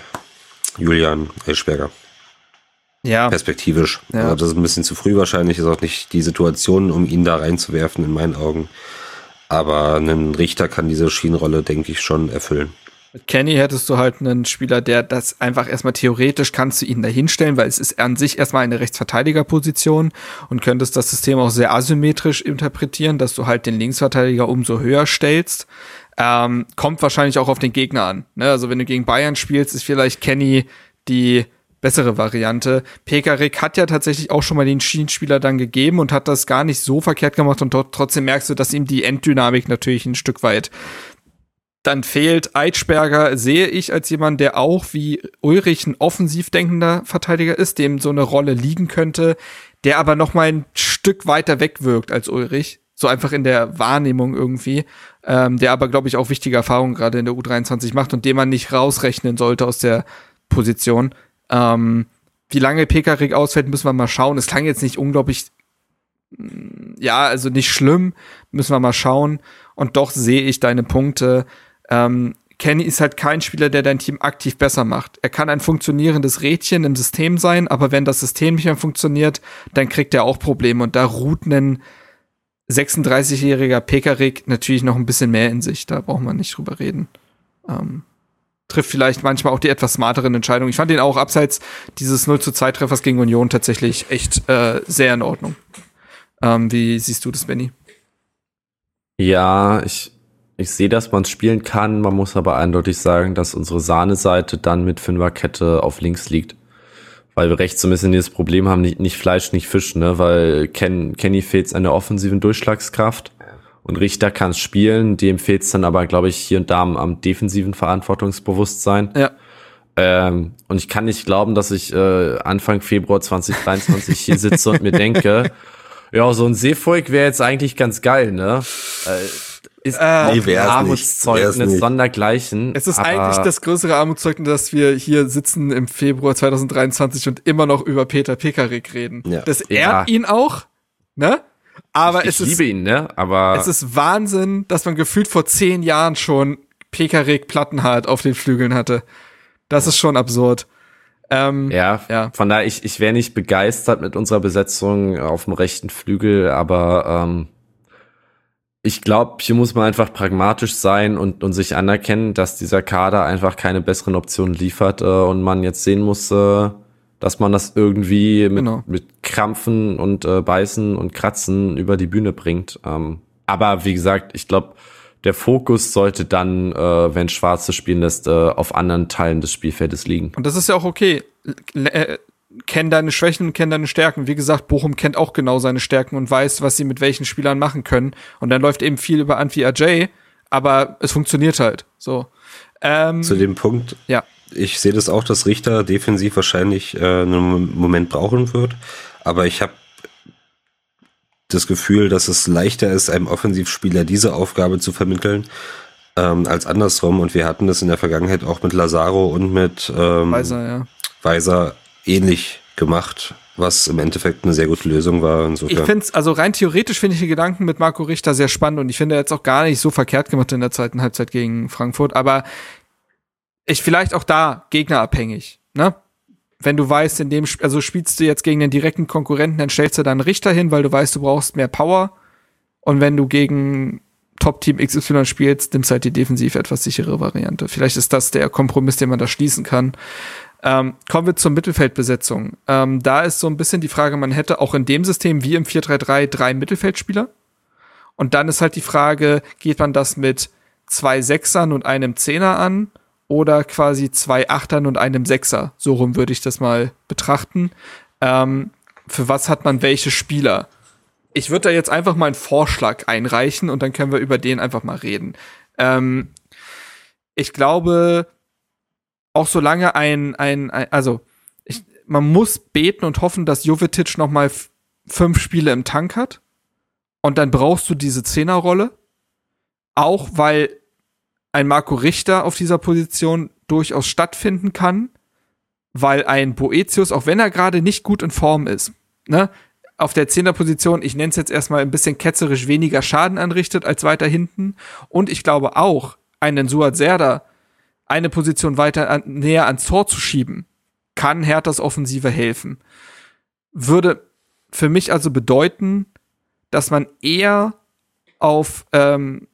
Julian Eschberger. Ja. Perspektivisch. Ja. Also das ist ein bisschen zu früh wahrscheinlich, ist auch nicht die Situation, um ihn da reinzuwerfen, in meinen Augen. Aber ein Richter kann diese Schienenrolle, denke ich, schon erfüllen. Mit Kenny hättest du halt einen Spieler, der das einfach erstmal theoretisch kannst du ihn dahinstellen, weil es ist an sich erstmal eine Rechtsverteidigerposition und könntest das System auch sehr asymmetrisch interpretieren, dass du halt den Linksverteidiger umso höher stellst. Ähm, kommt wahrscheinlich auch auf den Gegner an. Ne? Also wenn du gegen Bayern spielst, ist vielleicht Kenny die bessere Variante. Pekarik hat ja tatsächlich auch schon mal den Schienenspieler dann gegeben und hat das gar nicht so verkehrt gemacht und trotzdem merkst du, dass ihm die Enddynamik natürlich ein Stück weit dann fehlt Eitschberger, sehe ich als jemand, der auch wie Ulrich ein offensiv denkender Verteidiger ist, dem so eine Rolle liegen könnte, der aber noch mal ein Stück weiter weg wirkt als Ulrich. So einfach in der Wahrnehmung irgendwie. Ähm, der aber, glaube ich, auch wichtige Erfahrungen gerade in der U23 macht und den man nicht rausrechnen sollte aus der Position. Ähm, wie lange Pekarik ausfällt, müssen wir mal schauen. Es klang jetzt nicht unglaublich, mm, ja, also nicht schlimm, müssen wir mal schauen. Und doch sehe ich deine Punkte. Ähm, Kenny ist halt kein Spieler, der dein Team aktiv besser macht. Er kann ein funktionierendes Rädchen im System sein, aber wenn das System nicht mehr funktioniert, dann kriegt er auch Probleme. Und da ruht ein 36-jähriger Pekarik natürlich noch ein bisschen mehr in sich. Da braucht man nicht drüber reden. Ähm, trifft vielleicht manchmal auch die etwas smarteren Entscheidungen. Ich fand den auch abseits dieses 0 zu 2 Treffers gegen Union tatsächlich echt äh, sehr in Ordnung. Ähm, wie siehst du das, Benny? Ja, ich, ich sehe, dass man spielen kann. Man muss aber eindeutig sagen, dass unsere Sahneseite dann mit Fünferkette auf links liegt. Weil wir rechts so ein bisschen dieses Problem haben, nicht, nicht Fleisch, nicht Fisch, ne? Weil Ken, Kenny fehlt an der offensiven Durchschlagskraft und Richter kann es spielen, dem fehlt es dann aber, glaube ich, hier und da am, am defensiven Verantwortungsbewusstsein. Ja. Ähm, und ich kann nicht glauben, dass ich äh, Anfang Februar 2023 hier sitze und mir denke, ja, so ein Seevolk wäre jetzt eigentlich ganz geil, ne? Äh, ist äh, nee, Armutszeugnis sondergleichen. Es ist eigentlich das größere Armutszeugnis, dass wir hier sitzen im Februar 2023 und immer noch über Peter Pekarik reden. Ja. Das ehrt ja. ihn auch, ne? Aber ich, es ich liebe ist, ihn, ne? Aber es ist Wahnsinn, dass man gefühlt vor zehn Jahren schon Pekarik Plattenhardt auf den Flügeln hatte. Das ist schon absurd. Ähm, ja, ja, von daher, ich, ich wäre nicht begeistert mit unserer Besetzung auf dem rechten Flügel, aber ähm, ich glaube, hier muss man einfach pragmatisch sein und, und sich anerkennen, dass dieser Kader einfach keine besseren Optionen liefert äh, und man jetzt sehen muss, äh, dass man das irgendwie mit, genau. mit Krampfen und äh, Beißen und Kratzen über die Bühne bringt. Ähm, aber wie gesagt, ich glaube, der Fokus sollte dann, äh, wenn Schwarze spielen lässt, äh, auf anderen Teilen des Spielfeldes liegen. Und das ist ja auch okay. L äh, kenn deine Schwächen und kenn deine Stärken. Wie gesagt, Bochum kennt auch genau seine Stärken und weiß, was sie mit welchen Spielern machen können. Und dann läuft eben viel über Antwi Ajay, aber es funktioniert halt. So. Ähm, Zu dem Punkt. Ja. Ich sehe das auch, dass Richter defensiv wahrscheinlich äh, einen Moment brauchen wird. Aber ich habe das Gefühl, dass es leichter ist, einem Offensivspieler diese Aufgabe zu vermitteln, ähm, als andersrum. Und wir hatten das in der Vergangenheit auch mit Lazaro und mit ähm, Weiser, ja. Weiser ähnlich gemacht, was im Endeffekt eine sehr gute Lösung war. Insofern. Ich finde es, also rein theoretisch finde ich die Gedanken mit Marco Richter sehr spannend und ich finde er jetzt auch gar nicht so verkehrt gemacht in der zweiten Halbzeit gegen Frankfurt, aber ich vielleicht auch da gegnerabhängig, ne? Wenn du weißt, in dem, also spielst du jetzt gegen den direkten Konkurrenten, dann stellst du da einen Richter hin, weil du weißt, du brauchst mehr Power. Und wenn du gegen Top-Team XY spielst, nimmst halt die defensiv etwas sichere Variante. Vielleicht ist das der Kompromiss, den man da schließen kann. Ähm, kommen wir zur Mittelfeldbesetzung. Ähm, da ist so ein bisschen die Frage, man hätte auch in dem System wie im 4-3-3 drei Mittelfeldspieler. Und dann ist halt die Frage, geht man das mit zwei Sechsern und einem Zehner an oder quasi zwei Achtern und einem Sechser? So rum würde ich das mal betrachten. Ähm, für was hat man welche Spieler? Ich würde da jetzt einfach mal einen Vorschlag einreichen und dann können wir über den einfach mal reden. Ähm, ich glaube, auch solange ein, ein, ein also ich, man muss beten und hoffen, dass Jovetic noch mal fünf Spiele im Tank hat. Und dann brauchst du diese Zehnerrolle. Auch weil ein Marco Richter auf dieser Position durchaus stattfinden kann, weil ein Boetius, auch wenn er gerade nicht gut in Form ist, ne, auf der Zehnerposition, ich nenne es jetzt erstmal ein bisschen ketzerisch, weniger Schaden anrichtet als weiter hinten. Und ich glaube auch, einen Suat Serda eine Position weiter an, näher ans Tor zu schieben, kann Herthas Offensive helfen. Würde für mich also bedeuten, dass man eher auf ähm,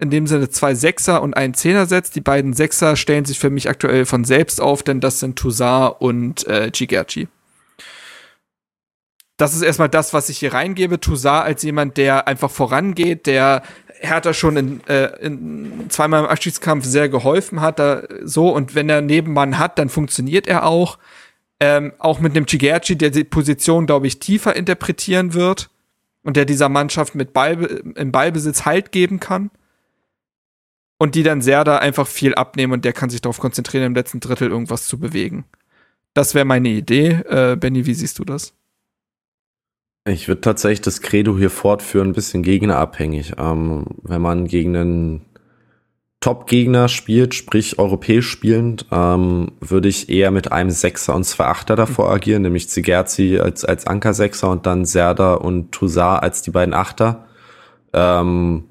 in dem Sinne zwei Sechser und einen Zehner setzt. Die beiden Sechser stellen sich für mich aktuell von selbst auf, denn das sind Toussaint und äh, Gigerci. Das ist erstmal das, was ich hier reingebe. Toussaint als jemand, der einfach vorangeht, der Hertha schon in, äh, in zweimal im Abschiedskampf sehr geholfen hat, da so und wenn er Nebenmann hat, dann funktioniert er auch. Ähm, auch mit einem Chigerci, der die Position, glaube ich, tiefer interpretieren wird und der dieser Mannschaft mit Ball, im Ballbesitz Halt geben kann. Und die dann sehr da einfach viel abnehmen und der kann sich darauf konzentrieren, im letzten Drittel irgendwas zu bewegen. Das wäre meine Idee. Äh, Benny, wie siehst du das? Ich würde tatsächlich das Credo hier fortführen, ein bisschen gegnerabhängig. Ähm, wenn man gegen einen Top-Gegner spielt, sprich europäisch spielend, ähm, würde ich eher mit einem Sechser und zwei Achter davor agieren, nämlich Zigerzi als, als Anker-Sechser und dann Serda und Toussaint als die beiden Achter, ähm,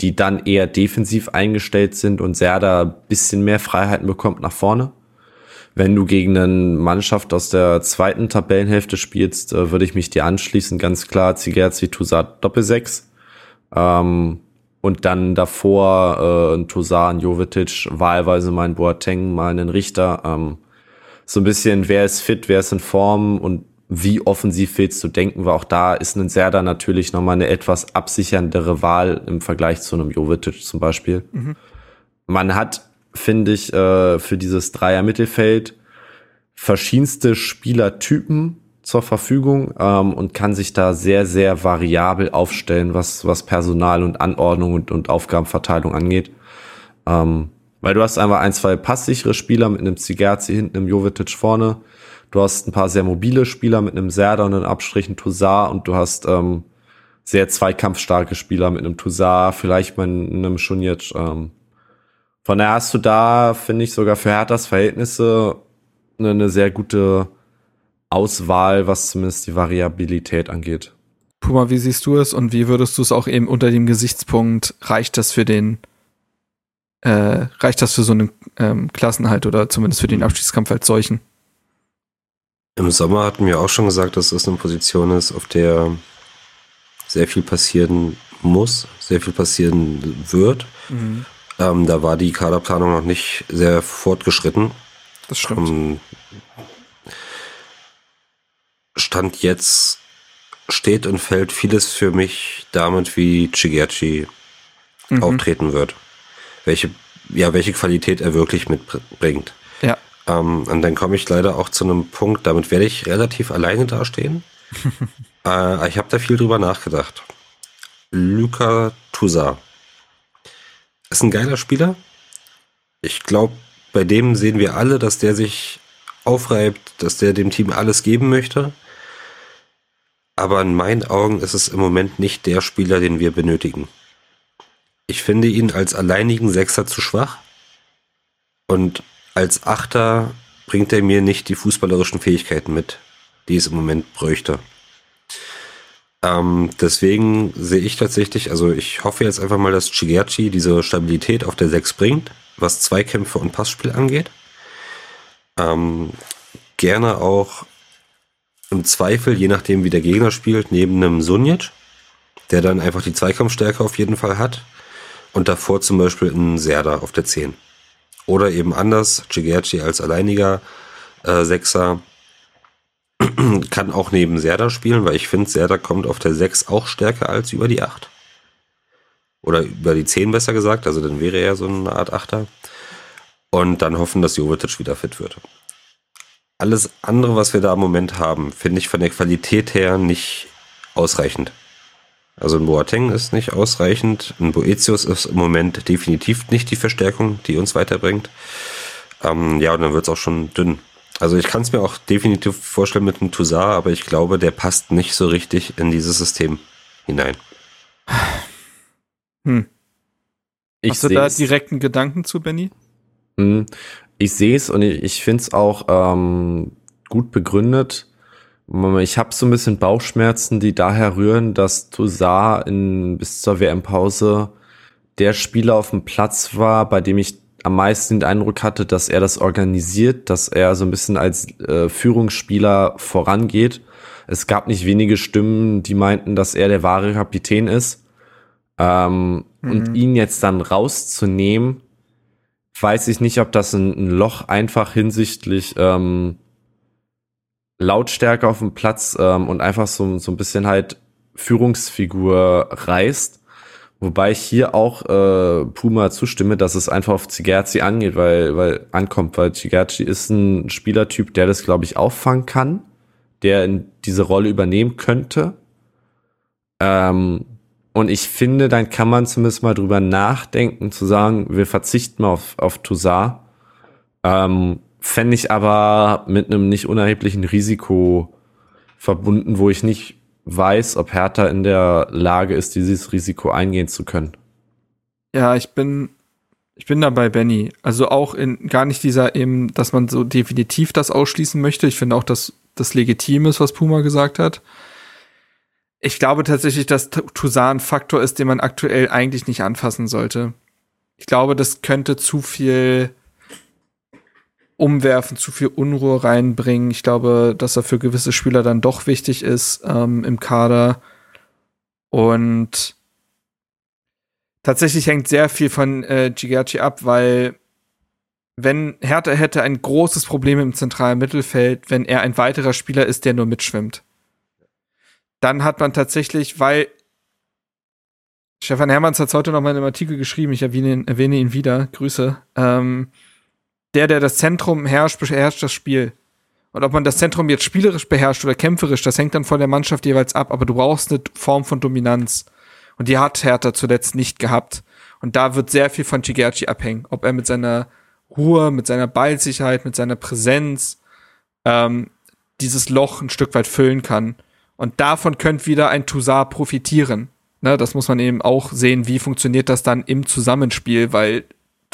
die dann eher defensiv eingestellt sind und Serda bisschen mehr Freiheiten bekommt nach vorne. Wenn du gegen eine Mannschaft aus der zweiten Tabellenhälfte spielst, äh, würde ich mich dir anschließen, ganz klar, Zigerzi, Toussaint, Doppelsechs. Ähm, und dann davor äh, ein Toussaint, ein Jovetic, wahlweise mal ein Boateng, mal einen Richter. Ähm, so ein bisschen, wer ist fit, wer ist in Form und wie offensiv willst du denken, weil auch da ist ein Serda natürlich nochmal eine etwas absicherndere Wahl im Vergleich zu einem Jovetic zum Beispiel. Mhm. Man hat finde ich, äh, für dieses Dreier-Mittelfeld verschiedenste Spielertypen zur Verfügung ähm, und kann sich da sehr, sehr variabel aufstellen, was, was Personal und Anordnung und, und Aufgabenverteilung angeht. Ähm, weil du hast einfach ein, zwei passsichere Spieler mit einem Zigerzi hinten, einem Jovetic vorne. Du hast ein paar sehr mobile Spieler mit einem Serda und einem Abstrichen Toussaint und du hast ähm, sehr zweikampfstarke Spieler mit einem Toussaint, vielleicht mit einem Schunic. Ähm, von daher hast du da, finde ich, sogar für Herthas Verhältnisse eine, eine sehr gute Auswahl, was zumindest die Variabilität angeht. Puma, wie siehst du es und wie würdest du es auch eben unter dem Gesichtspunkt, reicht das für den, äh, reicht das für so einen ähm, Klassenhalt oder zumindest für den Abschiedskampf als solchen? Im Sommer hatten wir auch schon gesagt, dass das eine Position ist, auf der sehr viel passieren muss, sehr viel passieren wird. Mhm. Ähm, da war die Kaderplanung noch nicht sehr fortgeschritten. Das stimmt. Ähm, Stand jetzt steht und fällt vieles für mich damit, wie Chigerchi mhm. auftreten wird. Welche, ja, welche Qualität er wirklich mitbringt. Ja. Ähm, und dann komme ich leider auch zu einem Punkt, damit werde ich relativ alleine dastehen. äh, ich habe da viel drüber nachgedacht. Luca Toussaint ist ein geiler Spieler. Ich glaube, bei dem sehen wir alle, dass der sich aufreibt, dass der dem Team alles geben möchte. Aber in meinen Augen ist es im Moment nicht der Spieler, den wir benötigen. Ich finde ihn als alleinigen Sechser zu schwach. Und als Achter bringt er mir nicht die fußballerischen Fähigkeiten mit, die es im Moment bräuchte. Ähm, deswegen sehe ich tatsächlich, also ich hoffe jetzt einfach mal, dass Chigerchi diese Stabilität auf der 6 bringt, was Zweikämpfe und Passspiel angeht. Ähm, gerne auch im Zweifel, je nachdem wie der Gegner spielt, neben einem Sunjic, der dann einfach die Zweikampfstärke auf jeden Fall hat. Und davor zum Beispiel ein Serda auf der 10. Oder eben anders, Chigerchi als alleiniger äh, Sechser kann auch neben Serda spielen, weil ich finde, Serda kommt auf der 6 auch stärker als über die 8. Oder über die 10 besser gesagt, also dann wäre er so eine Art Achter. Und dann hoffen, dass Jovetic wieder fit wird. Alles andere, was wir da im Moment haben, finde ich von der Qualität her nicht ausreichend. Also ein Boateng ist nicht ausreichend, ein Boetius ist im Moment definitiv nicht die Verstärkung, die uns weiterbringt. Ähm, ja, und dann wird es auch schon dünn. Also ich kann es mir auch definitiv vorstellen mit einem Toussaint, aber ich glaube, der passt nicht so richtig in dieses System hinein. Hm. Ich Hast du da direkten Gedanken zu, Benny? Hm. Ich sehe es und ich, ich finde es auch ähm, gut begründet. Ich habe so ein bisschen Bauchschmerzen, die daher rühren, dass Toussaint in, bis zur WM-Pause der Spieler auf dem Platz war, bei dem ich am meisten den Eindruck hatte, dass er das organisiert, dass er so ein bisschen als äh, Führungsspieler vorangeht. Es gab nicht wenige Stimmen, die meinten, dass er der wahre Kapitän ist. Ähm, mhm. Und ihn jetzt dann rauszunehmen, weiß ich nicht, ob das ein, ein Loch einfach hinsichtlich ähm, Lautstärke auf dem Platz ähm, und einfach so, so ein bisschen halt Führungsfigur reißt Wobei ich hier auch äh, Puma zustimme, dass es einfach auf Zigerzi angeht, weil, weil ankommt, weil Zigerzi ist ein Spielertyp, der das, glaube ich, auffangen kann, der in diese Rolle übernehmen könnte. Ähm, und ich finde, dann kann man zumindest mal drüber nachdenken, zu sagen, wir verzichten mal auf, auf Toussaint. Ähm, Fände ich aber mit einem nicht unerheblichen Risiko verbunden, wo ich nicht weiß, ob Hertha in der Lage ist, dieses Risiko eingehen zu können. Ja, ich bin, ich bin da bei Benny. Also auch in gar nicht dieser eben, dass man so definitiv das ausschließen möchte. Ich finde auch, dass das legitim ist, was Puma gesagt hat. Ich glaube tatsächlich, dass ein Faktor ist, den man aktuell eigentlich nicht anfassen sollte. Ich glaube, das könnte zu viel umwerfen, zu viel Unruhe reinbringen. Ich glaube, dass er für gewisse Spieler dann doch wichtig ist ähm, im Kader. Und tatsächlich hängt sehr viel von äh, Gigachi ab, weil wenn Hertha hätte ein großes Problem im zentralen Mittelfeld, wenn er ein weiterer Spieler ist, der nur mitschwimmt. Dann hat man tatsächlich, weil Stefan Hermanns hat heute noch mal in einem Artikel geschrieben, ich erwähne ihn, erwähne ihn wieder, Grüße, ähm, der, der das Zentrum herrscht, beherrscht das Spiel. Und ob man das Zentrum jetzt spielerisch beherrscht oder kämpferisch, das hängt dann von der Mannschaft jeweils ab. Aber du brauchst eine Form von Dominanz. Und die hat Hertha zuletzt nicht gehabt. Und da wird sehr viel von Chigerci abhängen. Ob er mit seiner Ruhe, mit seiner Ballsicherheit, mit seiner Präsenz ähm, dieses Loch ein Stück weit füllen kann. Und davon könnte wieder ein Toussaint profitieren. Ne, das muss man eben auch sehen, wie funktioniert das dann im Zusammenspiel, weil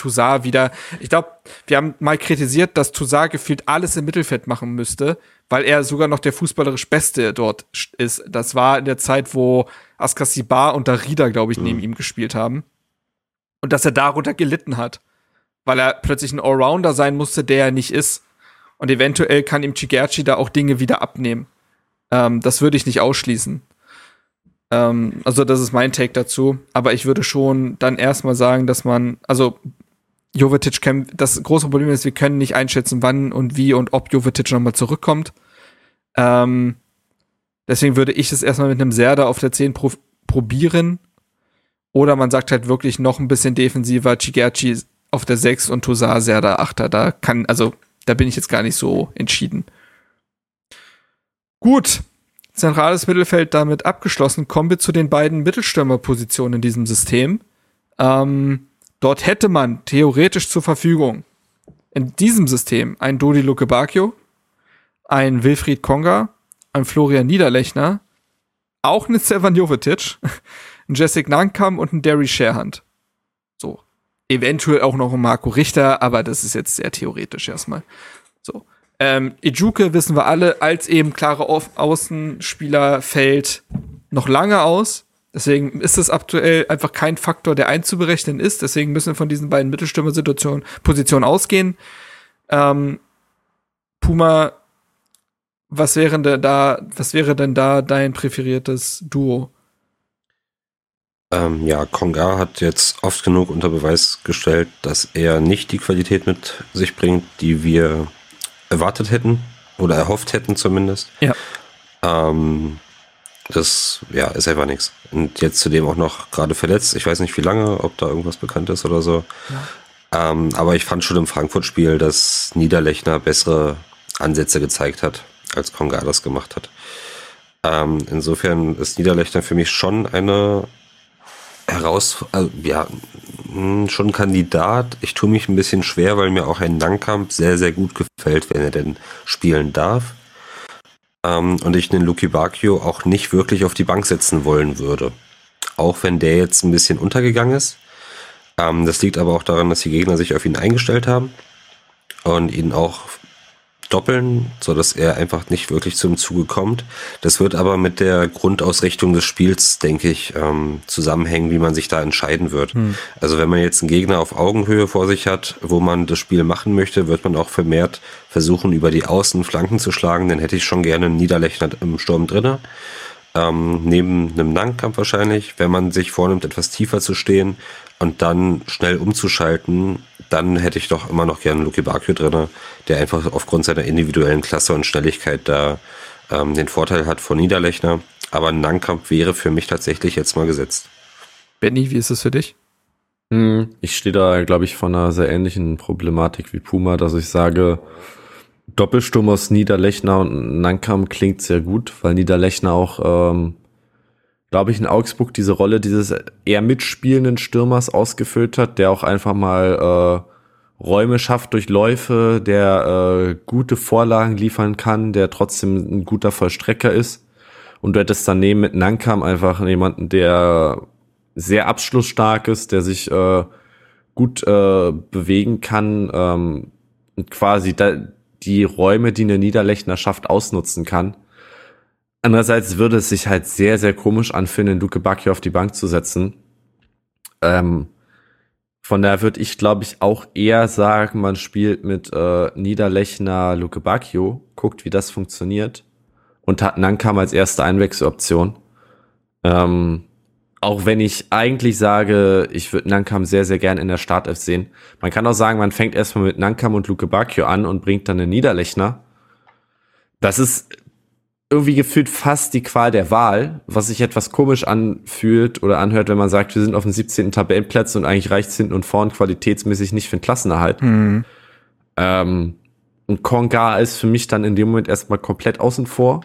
Toussaint wieder. Ich glaube, wir haben mal kritisiert, dass Toussaint gefühlt alles im Mittelfeld machen müsste, weil er sogar noch der fußballerisch Beste dort ist. Das war in der Zeit, wo Askasibar und Darida, glaube ich, mhm. neben ihm gespielt haben. Und dass er darunter gelitten hat, weil er plötzlich ein Allrounder sein musste, der er nicht ist. Und eventuell kann ihm Chigerci da auch Dinge wieder abnehmen. Ähm, das würde ich nicht ausschließen. Ähm, also das ist mein Take dazu. Aber ich würde schon dann erstmal sagen, dass man, also Jovetic kann, das große Problem ist, wir können nicht einschätzen, wann und wie und ob Jovetic nochmal zurückkommt. Ähm, deswegen würde ich es erstmal mit einem Serda auf der 10 pro probieren. Oder man sagt halt wirklich noch ein bisschen defensiver, Chigerci auf der 6 und Tosar Serda 8 Da kann, also da bin ich jetzt gar nicht so entschieden. Gut, zentrales Mittelfeld damit abgeschlossen. Kommen wir zu den beiden Mittelstürmerpositionen in diesem System. Ähm, dort hätte man theoretisch zur Verfügung in diesem System ein Dodi Luke Bacchio, ein Wilfried Konga, ein Florian Niederlechner, auch einen Sevan Jovetic, ein Jessic Nankam und ein Derry Sharehand. So. Eventuell auch noch ein Marco Richter, aber das ist jetzt sehr theoretisch erstmal. So. Ähm, Ijuke wissen wir alle, als eben klare Außenspieler fällt noch lange aus. Deswegen ist es aktuell einfach kein Faktor, der einzuberechnen ist. Deswegen müssen wir von diesen beiden Mittelstürmer-Situationen, Positionen ausgehen. Ähm, Puma, was wäre denn da, was wäre denn da dein präferiertes Duo? Ähm, ja, Konga hat jetzt oft genug unter Beweis gestellt, dass er nicht die Qualität mit sich bringt, die wir erwartet hätten oder erhofft hätten zumindest. Ja. Ähm, das ja, ist einfach nichts. Und jetzt zudem auch noch gerade verletzt. Ich weiß nicht, wie lange, ob da irgendwas bekannt ist oder so. Ja. Ähm, aber ich fand schon im Frankfurt-Spiel, dass Niederlechner bessere Ansätze gezeigt hat, als Konga das gemacht hat. Ähm, insofern ist Niederlechner für mich schon eine heraus, also, ja, hm, schon ein Kandidat. Ich tue mich ein bisschen schwer, weil mir auch ein Langkamp sehr, sehr gut gefällt, wenn er denn spielen darf. Ähm, und ich den Luki Bacchio auch nicht wirklich auf die Bank setzen wollen würde. Auch wenn der jetzt ein bisschen untergegangen ist. Ähm, das liegt aber auch daran, dass die Gegner sich auf ihn eingestellt haben und ihn auch doppeln, so dass er einfach nicht wirklich zum Zuge kommt. Das wird aber mit der Grundausrichtung des Spiels, denke ich, ähm, zusammenhängen, wie man sich da entscheiden wird. Hm. Also wenn man jetzt einen Gegner auf Augenhöhe vor sich hat, wo man das Spiel machen möchte, wird man auch vermehrt versuchen, über die Außenflanken zu schlagen. Dann hätte ich schon gerne einen Niederlechner im Sturm drinne. Ähm, neben einem Nangkampf wahrscheinlich, wenn man sich vornimmt, etwas tiefer zu stehen und dann schnell umzuschalten, dann hätte ich doch immer noch gerne Luki Bakio drin, der einfach aufgrund seiner individuellen Klasse und Schnelligkeit da ähm, den Vorteil hat vor Niederlechner. Aber ein Nangkampf wäre für mich tatsächlich jetzt mal gesetzt. Benny, wie ist es für dich? Hm, ich stehe da, glaube ich, von einer sehr ähnlichen Problematik wie Puma, dass ich sage, Doppelsturm aus Niederlechner und Nankam klingt sehr gut, weil Niederlechner auch, ähm, glaube ich, in Augsburg diese Rolle dieses eher mitspielenden Stürmers ausgefüllt hat, der auch einfach mal äh, Räume schafft durch Läufe, der äh, gute Vorlagen liefern kann, der trotzdem ein guter Vollstrecker ist. Und du hättest daneben mit Nankam einfach jemanden, der sehr abschlussstark ist, der sich äh, gut äh, bewegen kann ähm, und quasi da, die Räume, die eine Niederlechner schafft, ausnutzen kann. Andererseits würde es sich halt sehr, sehr komisch anfühlen, den Luke Bacchio auf die Bank zu setzen. Ähm, von daher würde ich, glaube ich, auch eher sagen, man spielt mit äh, Niederlechner Luke Bacchio, guckt, wie das funktioniert und hat Nankam als erste Einwechseloption. Ähm, auch wenn ich eigentlich sage, ich würde Nankam sehr, sehr gern in der Startelf sehen. Man kann auch sagen, man fängt erstmal mit Nankam und Luke Bacchio an und bringt dann einen Niederlechner. Das ist irgendwie gefühlt fast die Qual der Wahl, was sich etwas komisch anfühlt oder anhört, wenn man sagt, wir sind auf dem 17. Tabellenplatz und eigentlich reicht hinten und vorn qualitätsmäßig nicht für den Klassenerhalt. Mhm. Ähm, und Konga ist für mich dann in dem Moment erstmal komplett außen vor.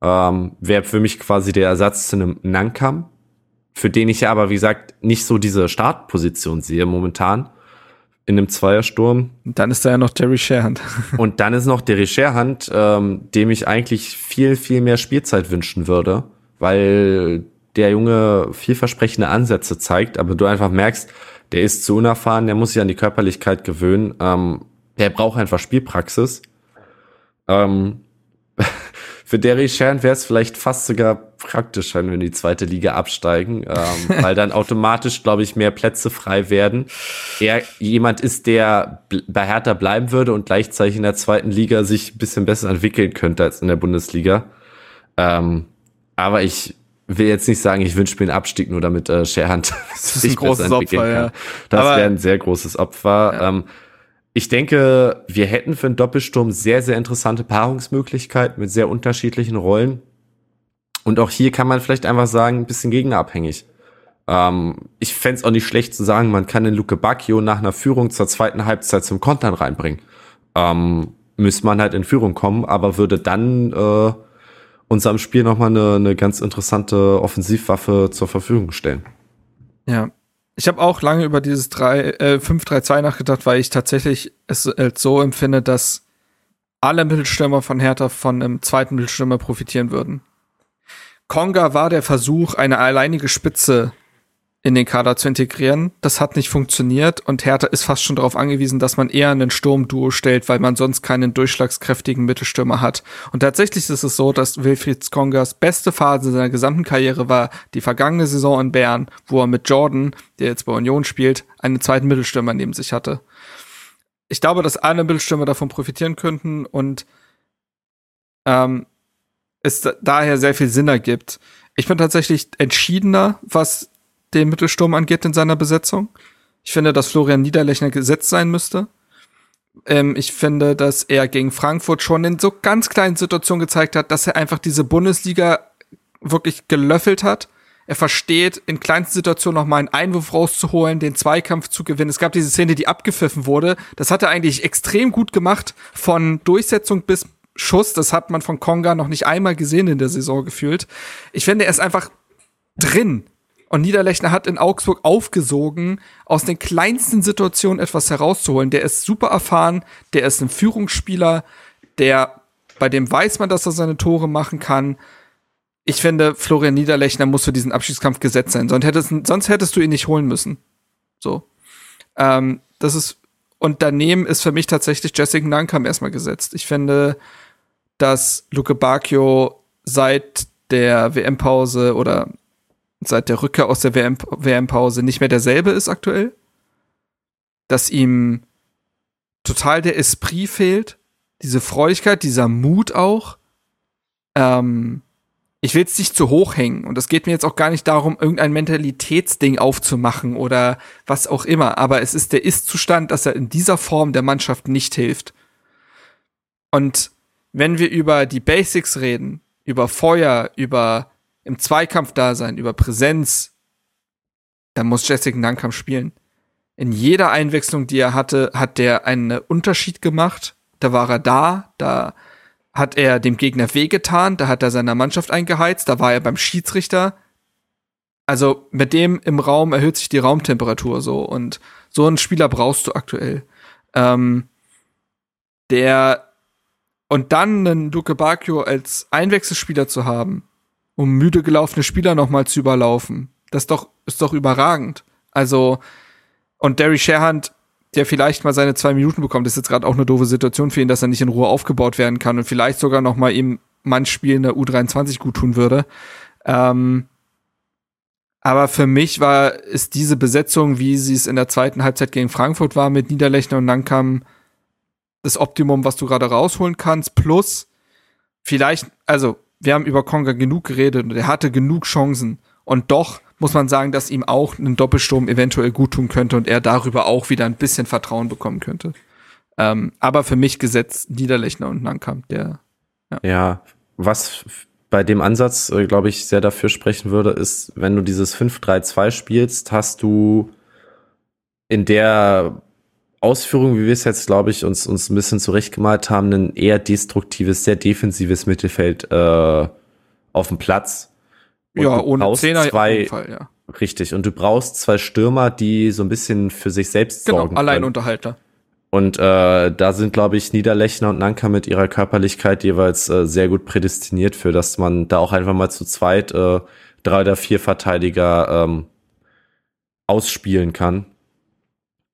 Ähm, Wäre für mich quasi der Ersatz zu einem Nankam für den ich ja aber, wie gesagt, nicht so diese Startposition sehe momentan in einem Zweiersturm. Dann ist da ja noch Terry Sherhand. Und dann ist noch Terry Sherhand, ähm, dem ich eigentlich viel, viel mehr Spielzeit wünschen würde, weil der Junge vielversprechende Ansätze zeigt, aber du einfach merkst, der ist zu unerfahren, der muss sich an die Körperlichkeit gewöhnen, ähm, der braucht einfach Spielpraxis. Ähm, für Derry Shan wäre es vielleicht fast sogar praktisch, wenn wir in die zweite Liga absteigen, ähm, weil dann automatisch, glaube ich, mehr Plätze frei werden. Er jemand ist, der bei Hertha bleiben würde und gleichzeitig in der zweiten Liga sich ein bisschen besser entwickeln könnte als in der Bundesliga. Ähm, aber ich will jetzt nicht sagen, ich wünsche mir einen Abstieg, nur damit äh, Scherhand sich besser entwickeln Opfer, kann. Ja. Das wäre ein sehr großes Opfer. Ja. Ähm, ich denke, wir hätten für einen Doppelsturm sehr, sehr interessante Paarungsmöglichkeiten mit sehr unterschiedlichen Rollen. Und auch hier kann man vielleicht einfach sagen, ein bisschen gegnerabhängig. Ähm, ich fände auch nicht schlecht zu sagen, man kann den Luke Bacchio nach einer Führung zur zweiten Halbzeit zum Kontern reinbringen. ähm, müsste man halt in Führung kommen, aber würde dann äh, unserem Spiel nochmal eine, eine ganz interessante Offensivwaffe zur Verfügung stellen. Ja. Ich habe auch lange über dieses 3, äh, 5-3-2 nachgedacht, weil ich tatsächlich es als so empfinde, dass alle Mittelstürmer von Hertha von einem zweiten Mittelstürmer profitieren würden. Konga war der Versuch, eine alleinige Spitze in den Kader zu integrieren. Das hat nicht funktioniert und Hertha ist fast schon darauf angewiesen, dass man eher einen Sturmduo stellt, weil man sonst keinen durchschlagskräftigen Mittelstürmer hat. Und tatsächlich ist es so, dass Wilfried Kongas beste Phase seiner gesamten Karriere war die vergangene Saison in Bern, wo er mit Jordan, der jetzt bei Union spielt, einen zweiten Mittelstürmer neben sich hatte. Ich glaube, dass alle Mittelstürmer davon profitieren könnten und ähm, es daher sehr viel Sinn ergibt. Ich bin tatsächlich entschiedener, was den Mittelsturm angeht in seiner Besetzung. Ich finde, dass Florian Niederlechner gesetzt sein müsste. Ähm, ich finde, dass er gegen Frankfurt schon in so ganz kleinen Situationen gezeigt hat, dass er einfach diese Bundesliga wirklich gelöffelt hat. Er versteht, in kleinsten Situationen noch mal einen Einwurf rauszuholen, den Zweikampf zu gewinnen. Es gab diese Szene, die abgepfiffen wurde. Das hat er eigentlich extrem gut gemacht, von Durchsetzung bis Schuss. Das hat man von Konga noch nicht einmal gesehen in der Saison gefühlt. Ich finde, er ist einfach drin und Niederlechner hat in Augsburg aufgesogen, aus den kleinsten Situationen etwas herauszuholen. Der ist super erfahren, der ist ein Führungsspieler, der, bei dem weiß man, dass er seine Tore machen kann. Ich finde, Florian Niederlechner muss für diesen Abschiedskampf gesetzt sein. Sonst hättest, sonst hättest du ihn nicht holen müssen. So. Ähm, das ist, und daneben ist für mich tatsächlich Jessica Nankam erstmal gesetzt. Ich finde, dass Luke Bacchio seit der WM-Pause oder seit der Rückkehr aus der WM-Pause nicht mehr derselbe ist aktuell. Dass ihm total der Esprit fehlt, diese Freudigkeit, dieser Mut auch. Ähm, ich will es nicht zu hoch hängen und es geht mir jetzt auch gar nicht darum, irgendein Mentalitätsding aufzumachen oder was auch immer, aber es ist der Ist-Zustand, dass er in dieser Form der Mannschaft nicht hilft. Und wenn wir über die Basics reden, über Feuer, über im Zweikampf da sein, über Präsenz, dann muss Jessica Nankam spielen. In jeder Einwechslung, die er hatte, hat der einen Unterschied gemacht. Da war er da, da hat er dem Gegner wehgetan, da hat er seiner Mannschaft eingeheizt, da war er beim Schiedsrichter. Also mit dem im Raum erhöht sich die Raumtemperatur so und so einen Spieler brauchst du aktuell. Ähm, der und dann einen Luke Bacchio als Einwechselspieler zu haben, um müde gelaufene Spieler nochmal zu überlaufen. Das doch, ist doch überragend. Also, und Derry Sherhand, der vielleicht mal seine zwei Minuten bekommt, ist jetzt gerade auch eine doofe Situation für ihn, dass er nicht in Ruhe aufgebaut werden kann und vielleicht sogar noch mal ihm Mann spielen der U23 gut tun würde. Ähm, aber für mich war, ist diese Besetzung, wie sie es in der zweiten Halbzeit gegen Frankfurt war, mit Niederlechner und dann kam das Optimum, was du gerade rausholen kannst, plus vielleicht, also wir haben über Konga genug geredet und er hatte genug Chancen. Und doch muss man sagen, dass ihm auch ein Doppelsturm eventuell gut tun könnte und er darüber auch wieder ein bisschen Vertrauen bekommen könnte. Ähm, aber für mich gesetzt Niederlechner und Nankamp, der. Ja, ja was bei dem Ansatz, äh, glaube ich, sehr dafür sprechen würde, ist, wenn du dieses 5-3-2 spielst, hast du in der Ausführung, wie wir es jetzt, glaube ich, uns, uns ein bisschen zurechtgemalt haben, ein eher destruktives, sehr defensives Mittelfeld äh, auf dem Platz. Und ja, ohne Zehner zwei, auf jeden Fall, ja. Richtig. Und du brauchst zwei Stürmer, die so ein bisschen für sich selbst genau, sorgen. Genau, Alleinunterhalter. Und äh, da sind, glaube ich, Niederlechner und Nanka mit ihrer Körperlichkeit jeweils äh, sehr gut prädestiniert für, dass man da auch einfach mal zu zweit äh, drei oder vier Verteidiger ähm, ausspielen kann.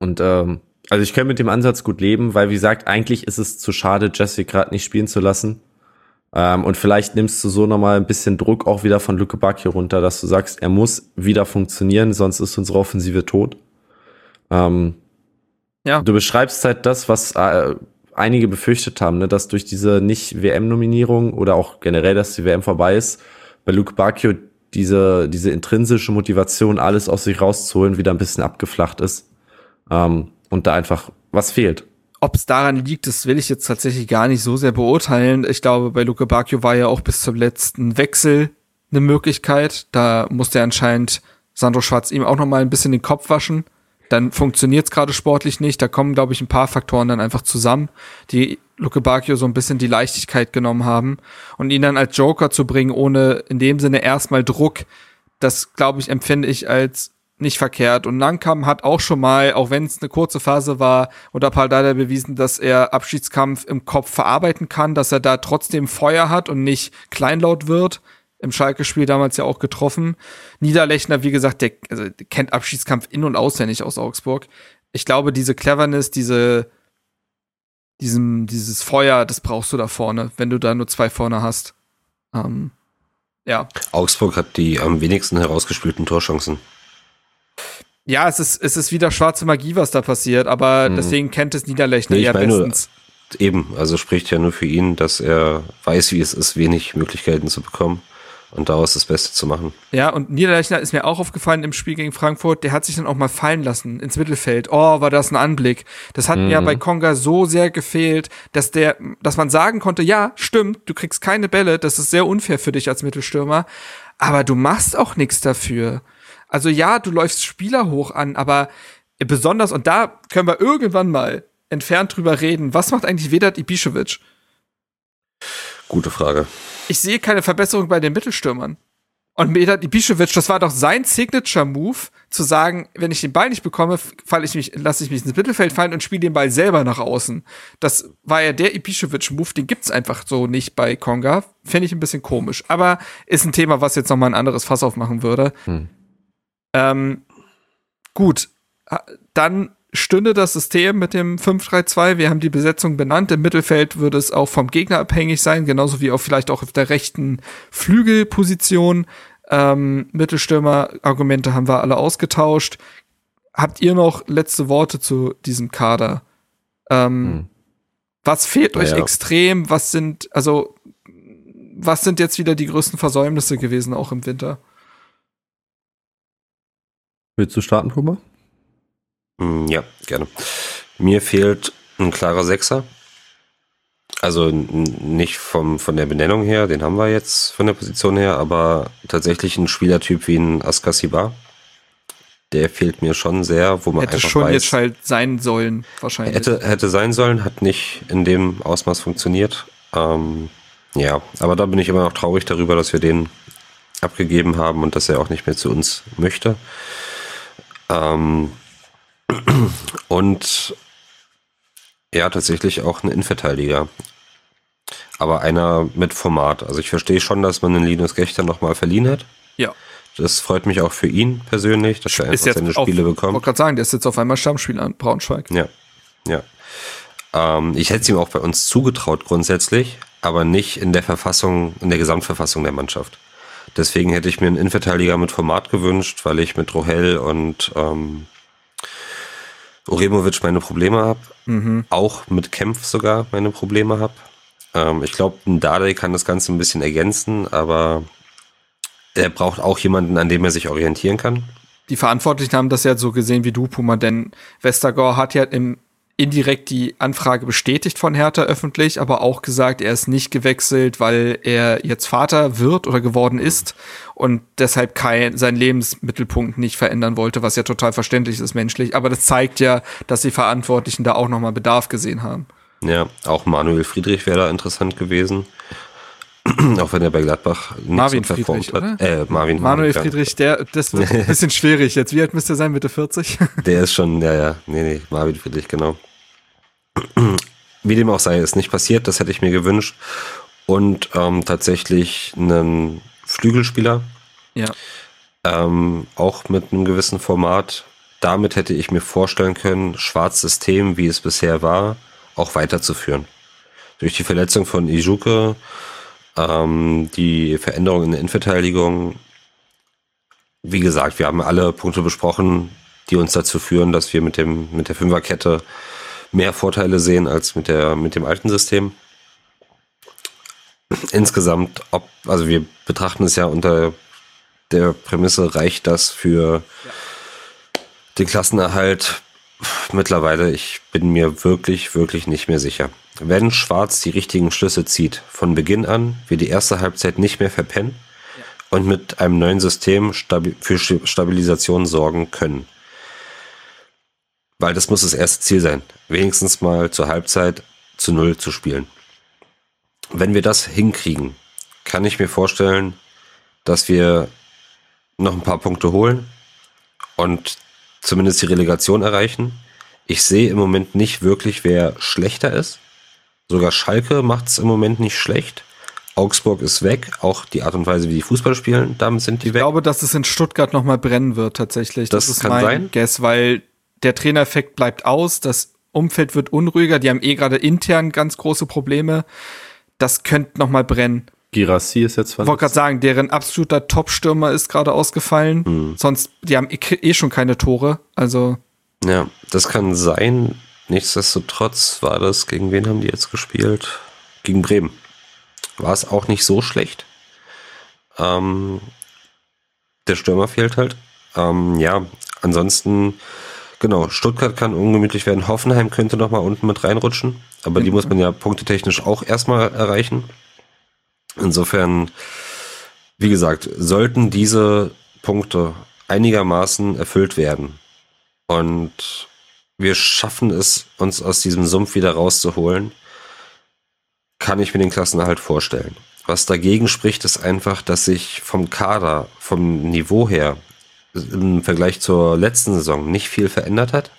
Und ähm, also ich kann mit dem Ansatz gut leben, weil wie gesagt, eigentlich ist es zu schade, Jesse gerade nicht spielen zu lassen. Ähm, und vielleicht nimmst du so nochmal ein bisschen Druck auch wieder von Luke Back hier runter, dass du sagst, er muss wieder funktionieren, sonst ist unsere Offensive tot. Ähm, ja. Du beschreibst halt das, was äh, einige befürchtet haben, ne, dass durch diese nicht WM-Nominierung oder auch generell, dass die WM vorbei ist, bei Luke Bacchio diese, diese intrinsische Motivation, alles aus sich rauszuholen, wieder ein bisschen abgeflacht ist. Ähm, und da einfach was fehlt. Ob es daran liegt, das will ich jetzt tatsächlich gar nicht so sehr beurteilen. Ich glaube, bei Luke Bacchio war ja auch bis zum letzten Wechsel eine Möglichkeit. Da musste anscheinend Sandro Schwarz ihm auch noch mal ein bisschen den Kopf waschen, dann funktioniert es gerade sportlich nicht. Da kommen, glaube ich, ein paar Faktoren dann einfach zusammen, die Luke Bacchio so ein bisschen die Leichtigkeit genommen haben. Und ihn dann als Joker zu bringen, ohne in dem Sinne erstmal Druck, das, glaube ich, empfinde ich als nicht verkehrt. Und Nankam hat auch schon mal, auch wenn es eine kurze Phase war, unter Paldada bewiesen, dass er Abschiedskampf im Kopf verarbeiten kann, dass er da trotzdem Feuer hat und nicht kleinlaut wird. Im Schalke-Spiel damals ja auch getroffen. Niederlechner, wie gesagt, der, also, der kennt Abschiedskampf in- und auswendig aus Augsburg. Ich glaube, diese Cleverness, diese, diesen, dieses Feuer, das brauchst du da vorne, wenn du da nur zwei vorne hast. Ähm, ja. Augsburg hat die am wenigsten herausgespielten Torchancen. Ja, es ist, es ist wieder schwarze Magie, was da passiert, aber mhm. deswegen kennt es Niederlechner nee, ja bestens. Eben, also spricht ja nur für ihn, dass er weiß, wie es ist, wenig Möglichkeiten zu bekommen und daraus das Beste zu machen. Ja, und Niederlechner ist mir auch aufgefallen im Spiel gegen Frankfurt, der hat sich dann auch mal fallen lassen ins Mittelfeld. Oh, war das ein Anblick. Das hat mhm. mir bei Konga so sehr gefehlt, dass der, dass man sagen konnte, ja, stimmt, du kriegst keine Bälle, das ist sehr unfair für dich als Mittelstürmer, aber du machst auch nichts dafür. Also ja, du läufst Spieler hoch an, aber besonders, und da können wir irgendwann mal entfernt drüber reden, was macht eigentlich Vedat Ibišević? Gute Frage. Ich sehe keine Verbesserung bei den Mittelstürmern. Und Vedat Ibišević, das war doch sein Signature-Move, zu sagen, wenn ich den Ball nicht bekomme, falle ich mich, lasse ich mich ins Mittelfeld fallen und spiele den Ball selber nach außen. Das war ja der Ibišević-Move, den gibt's einfach so nicht bei Konga. Finde ich ein bisschen komisch. Aber ist ein Thema, was jetzt noch mal ein anderes Fass aufmachen würde. Hm. Ähm, gut, dann stünde das System mit dem 5-3-2. Wir haben die Besetzung benannt. Im Mittelfeld würde es auch vom Gegner abhängig sein, genauso wie auch vielleicht auch auf der rechten Flügelposition. Ähm, Mittelstürmer-Argumente haben wir alle ausgetauscht. Habt ihr noch letzte Worte zu diesem Kader? Ähm, hm. Was fehlt euch ja. extrem? Was sind, also, was sind jetzt wieder die größten Versäumnisse gewesen, auch im Winter? Willst du starten, Thomas? Mm, ja, gerne. Mir fehlt ein klarer Sechser. Also nicht vom, von der Benennung her, den haben wir jetzt von der Position her, aber tatsächlich ein Spielertyp wie ein Askasiba. Der fehlt mir schon sehr, wo man hätte einfach schon weiß, jetzt halt sein sollen, wahrscheinlich. Hätte, hätte sein sollen, hat nicht in dem Ausmaß funktioniert. Ähm, ja, aber da bin ich immer noch traurig darüber, dass wir den abgegeben haben und dass er auch nicht mehr zu uns möchte. Ähm, und ja, tatsächlich auch ein Innenverteidiger. Aber einer mit Format. Also ich verstehe schon, dass man den Linus Gechter nochmal verliehen hat. Ja. Das freut mich auch für ihn persönlich, dass er einfach seine Spiele auf, bekommt. Ich wollte gerade sagen, der ist jetzt auf einmal Stammspieler an Braunschweig. Ja, ja. Ähm, ich hätte es ihm auch bei uns zugetraut grundsätzlich, aber nicht in der Verfassung, in der Gesamtverfassung der Mannschaft. Deswegen hätte ich mir einen Innenverteidiger mit Format gewünscht, weil ich mit Rohel und ähm, Oremovic meine Probleme habe. Mhm. Auch mit Kempf sogar meine Probleme habe. Ähm, ich glaube, ein Dade kann das Ganze ein bisschen ergänzen, aber er braucht auch jemanden, an dem er sich orientieren kann. Die Verantwortlichen haben das ja so gesehen wie du, Puma, denn Westergaard hat ja im indirekt die Anfrage bestätigt von Hertha öffentlich, aber auch gesagt, er ist nicht gewechselt, weil er jetzt Vater wird oder geworden ist und deshalb kein, seinen Lebensmittelpunkt nicht verändern wollte, was ja total verständlich ist menschlich. Aber das zeigt ja, dass die Verantwortlichen da auch nochmal Bedarf gesehen haben. Ja, auch Manuel Friedrich wäre da interessant gewesen. auch wenn er bei Gladbach nicht Marvin so Friedrich, hat. Äh, Marvin Manuel Friedrich, der, das wird ein bisschen schwierig jetzt. Wie alt müsste er sein? Mitte 40? der ist schon, ja, ja, nee, nee, Marvin Friedrich, genau. Wie dem auch sei, ist nicht passiert, das hätte ich mir gewünscht. Und ähm, tatsächlich einen Flügelspieler. Ja. Ähm, auch mit einem gewissen Format. Damit hätte ich mir vorstellen können, Schwarzsystem, wie es bisher war, auch weiterzuführen. Durch die Verletzung von Ijuke, ähm, die Veränderung in der Innenverteidigung. Wie gesagt, wir haben alle Punkte besprochen, die uns dazu führen, dass wir mit dem mit der Fünferkette mehr Vorteile sehen als mit der mit dem alten System. Insgesamt, ob also wir betrachten es ja unter der Prämisse, reicht das für ja. den Klassenerhalt? Mittlerweile, ich bin mir wirklich, wirklich nicht mehr sicher. Wenn Schwarz die richtigen Schlüsse zieht, von Beginn an, wir die erste Halbzeit nicht mehr verpennen ja. und mit einem neuen System stabi für Stabilisation sorgen können, Weil das muss das erste Ziel sein. Wenigstens mal zur Halbzeit zu Null zu spielen. Wenn wir das hinkriegen, kann ich mir vorstellen, dass wir noch ein paar Punkte holen und zumindest die Relegation erreichen. Ich sehe im Moment nicht wirklich, wer schlechter ist. Sogar Schalke macht es im Moment nicht schlecht. Augsburg ist weg, auch die Art und Weise, wie die Fußball spielen, damit sind die ich weg. Ich glaube, dass es in Stuttgart noch mal brennen wird tatsächlich. Das, das ist kann mein sein. Guess, weil der Trainereffekt bleibt aus, das Umfeld wird unruhiger, die haben eh gerade intern ganz große Probleme. Das könnte noch mal brennen. Girassi ist jetzt verletzt. Ich wollte gerade sagen, deren absoluter Top-Stürmer ist gerade ausgefallen. Hm. Sonst, die haben eh, eh schon keine Tore. Also. Ja, das kann sein. Nichtsdestotrotz war das, gegen wen haben die jetzt gespielt? Gegen Bremen. War es auch nicht so schlecht. Ähm, der Stürmer fehlt halt. Ähm, ja, ansonsten, genau, Stuttgart kann ungemütlich werden. Hoffenheim könnte noch mal unten mit reinrutschen. Aber mhm. die muss man ja punktetechnisch auch erstmal erreichen. Insofern, wie gesagt, sollten diese Punkte einigermaßen erfüllt werden und wir schaffen es, uns aus diesem Sumpf wieder rauszuholen, kann ich mir den Klassenerhalt vorstellen. Was dagegen spricht, ist einfach, dass sich vom Kader, vom Niveau her im Vergleich zur letzten Saison nicht viel verändert hat.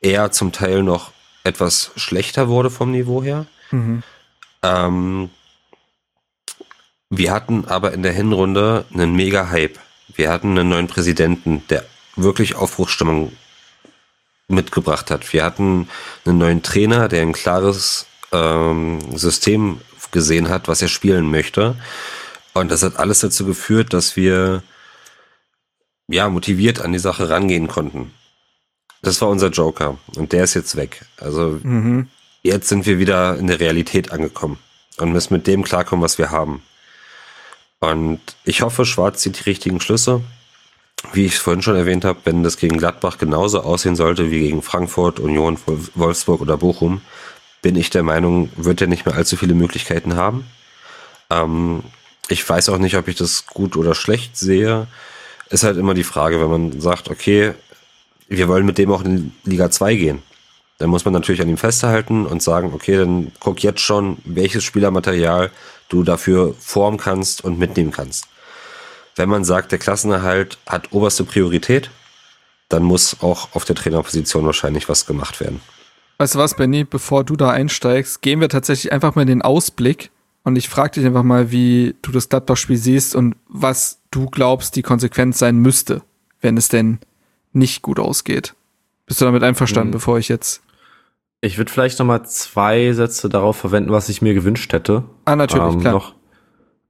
Er zum Teil noch etwas schlechter wurde vom Niveau her. Mhm. Ähm, wir hatten aber in der Hinrunde einen mega Hype. Wir hatten einen neuen Präsidenten, der wirklich Aufbruchsstimmung mitgebracht hat. Wir hatten einen neuen Trainer, der ein klares ähm, System gesehen hat, was er spielen möchte. Und das hat alles dazu geführt, dass wir ja motiviert an die Sache rangehen konnten. Das war unser Joker und der ist jetzt weg. Also mhm. jetzt sind wir wieder in der Realität angekommen und müssen mit dem klarkommen, was wir haben. Und ich hoffe, Schwarz zieht die richtigen Schlüsse. Wie ich es vorhin schon erwähnt habe, wenn das gegen Gladbach genauso aussehen sollte wie gegen Frankfurt, Union, Wolfsburg oder Bochum, bin ich der Meinung, wird er nicht mehr allzu viele Möglichkeiten haben. Ähm, ich weiß auch nicht, ob ich das gut oder schlecht sehe. Ist halt immer die Frage, wenn man sagt, okay, wir wollen mit dem auch in Liga 2 gehen. Dann muss man natürlich an ihm festhalten und sagen, okay, dann guck jetzt schon, welches Spielermaterial du dafür formen kannst und mitnehmen kannst. Wenn man sagt, der Klassenerhalt hat oberste Priorität, dann muss auch auf der Trainerposition wahrscheinlich was gemacht werden. Weißt du was, Benny, bevor du da einsteigst, gehen wir tatsächlich einfach mal in den Ausblick und ich frage dich einfach mal, wie du das Gladbach-Spiel siehst und was du glaubst, die Konsequenz sein müsste, wenn es denn nicht gut ausgeht. Bist du damit einverstanden, hm. bevor ich jetzt ich würde vielleicht noch mal zwei Sätze darauf verwenden, was ich mir gewünscht hätte. Ah, natürlich, ähm, klar. Noch,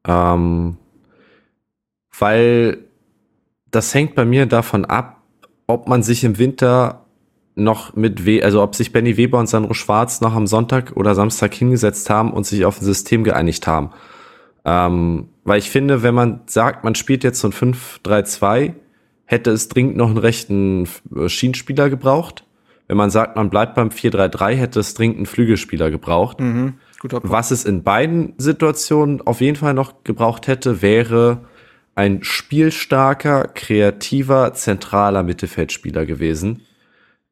ähm, weil das hängt bei mir davon ab, ob man sich im Winter noch mit We also ob sich Benny Weber und Sandro Schwarz noch am Sonntag oder Samstag hingesetzt haben und sich auf ein System geeinigt haben. Ähm, weil ich finde, wenn man sagt, man spielt jetzt so ein 5-3-2, hätte es dringend noch einen rechten Schienenspieler gebraucht wenn man sagt, man bleibt beim 4-3-3, hätte es dringend einen Flügelspieler gebraucht. Mhm. Was es in beiden Situationen auf jeden Fall noch gebraucht hätte, wäre ein spielstarker, kreativer, zentraler Mittelfeldspieler gewesen.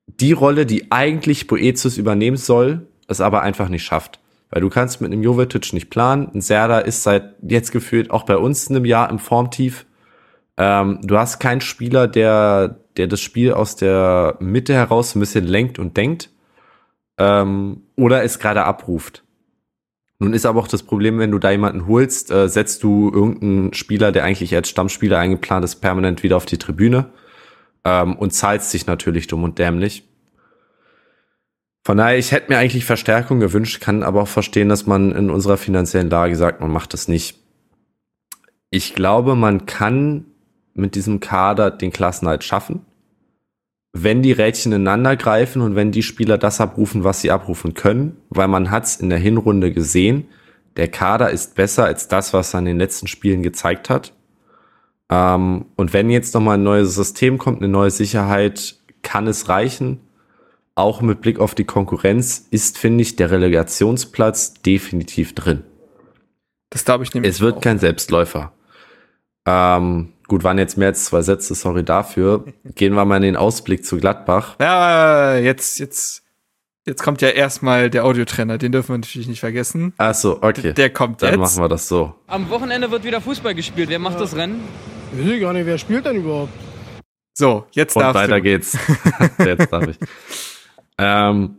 Die Rolle, die eigentlich Boetius übernehmen soll, es aber einfach nicht schafft. Weil du kannst mit einem Jovetic nicht planen. Ein Serda ist seit jetzt gefühlt auch bei uns in einem Jahr im Formtief. Ähm, du hast keinen Spieler, der, der das Spiel aus der Mitte heraus ein bisschen lenkt und denkt ähm, oder es gerade abruft. Nun ist aber auch das Problem, wenn du da jemanden holst, äh, setzt du irgendeinen Spieler, der eigentlich als Stammspieler eingeplant ist, permanent wieder auf die Tribüne ähm, und zahlst dich natürlich dumm und dämlich. Von daher, ich hätte mir eigentlich Verstärkung gewünscht, kann aber auch verstehen, dass man in unserer finanziellen Lage sagt, man macht das nicht. Ich glaube, man kann mit diesem Kader den Klassenhalt schaffen. Wenn die Rädchen ineinander greifen und wenn die Spieler das abrufen, was sie abrufen können, weil man hat es in der Hinrunde gesehen, der Kader ist besser als das, was er in den letzten Spielen gezeigt hat. Ähm, und wenn jetzt nochmal ein neues System kommt, eine neue Sicherheit, kann es reichen. Auch mit Blick auf die Konkurrenz ist, finde ich, der Relegationsplatz definitiv drin. Das glaube ich nämlich. Es wird auch. kein Selbstläufer. Ähm, gut, waren jetzt mehr als zwei Sätze, sorry dafür. Gehen wir mal in den Ausblick zu Gladbach. Ja, jetzt, jetzt, jetzt kommt ja erstmal der Audiotrainer, den dürfen wir natürlich nicht vergessen. Ach so, okay. Der kommt Dann jetzt. machen wir das so. Am Wochenende wird wieder Fußball gespielt. Wer macht das Rennen? Weiß ich gar nicht, wer spielt denn überhaupt? So, jetzt Und darfst weiter du. geht's. Jetzt darf ich. Ähm,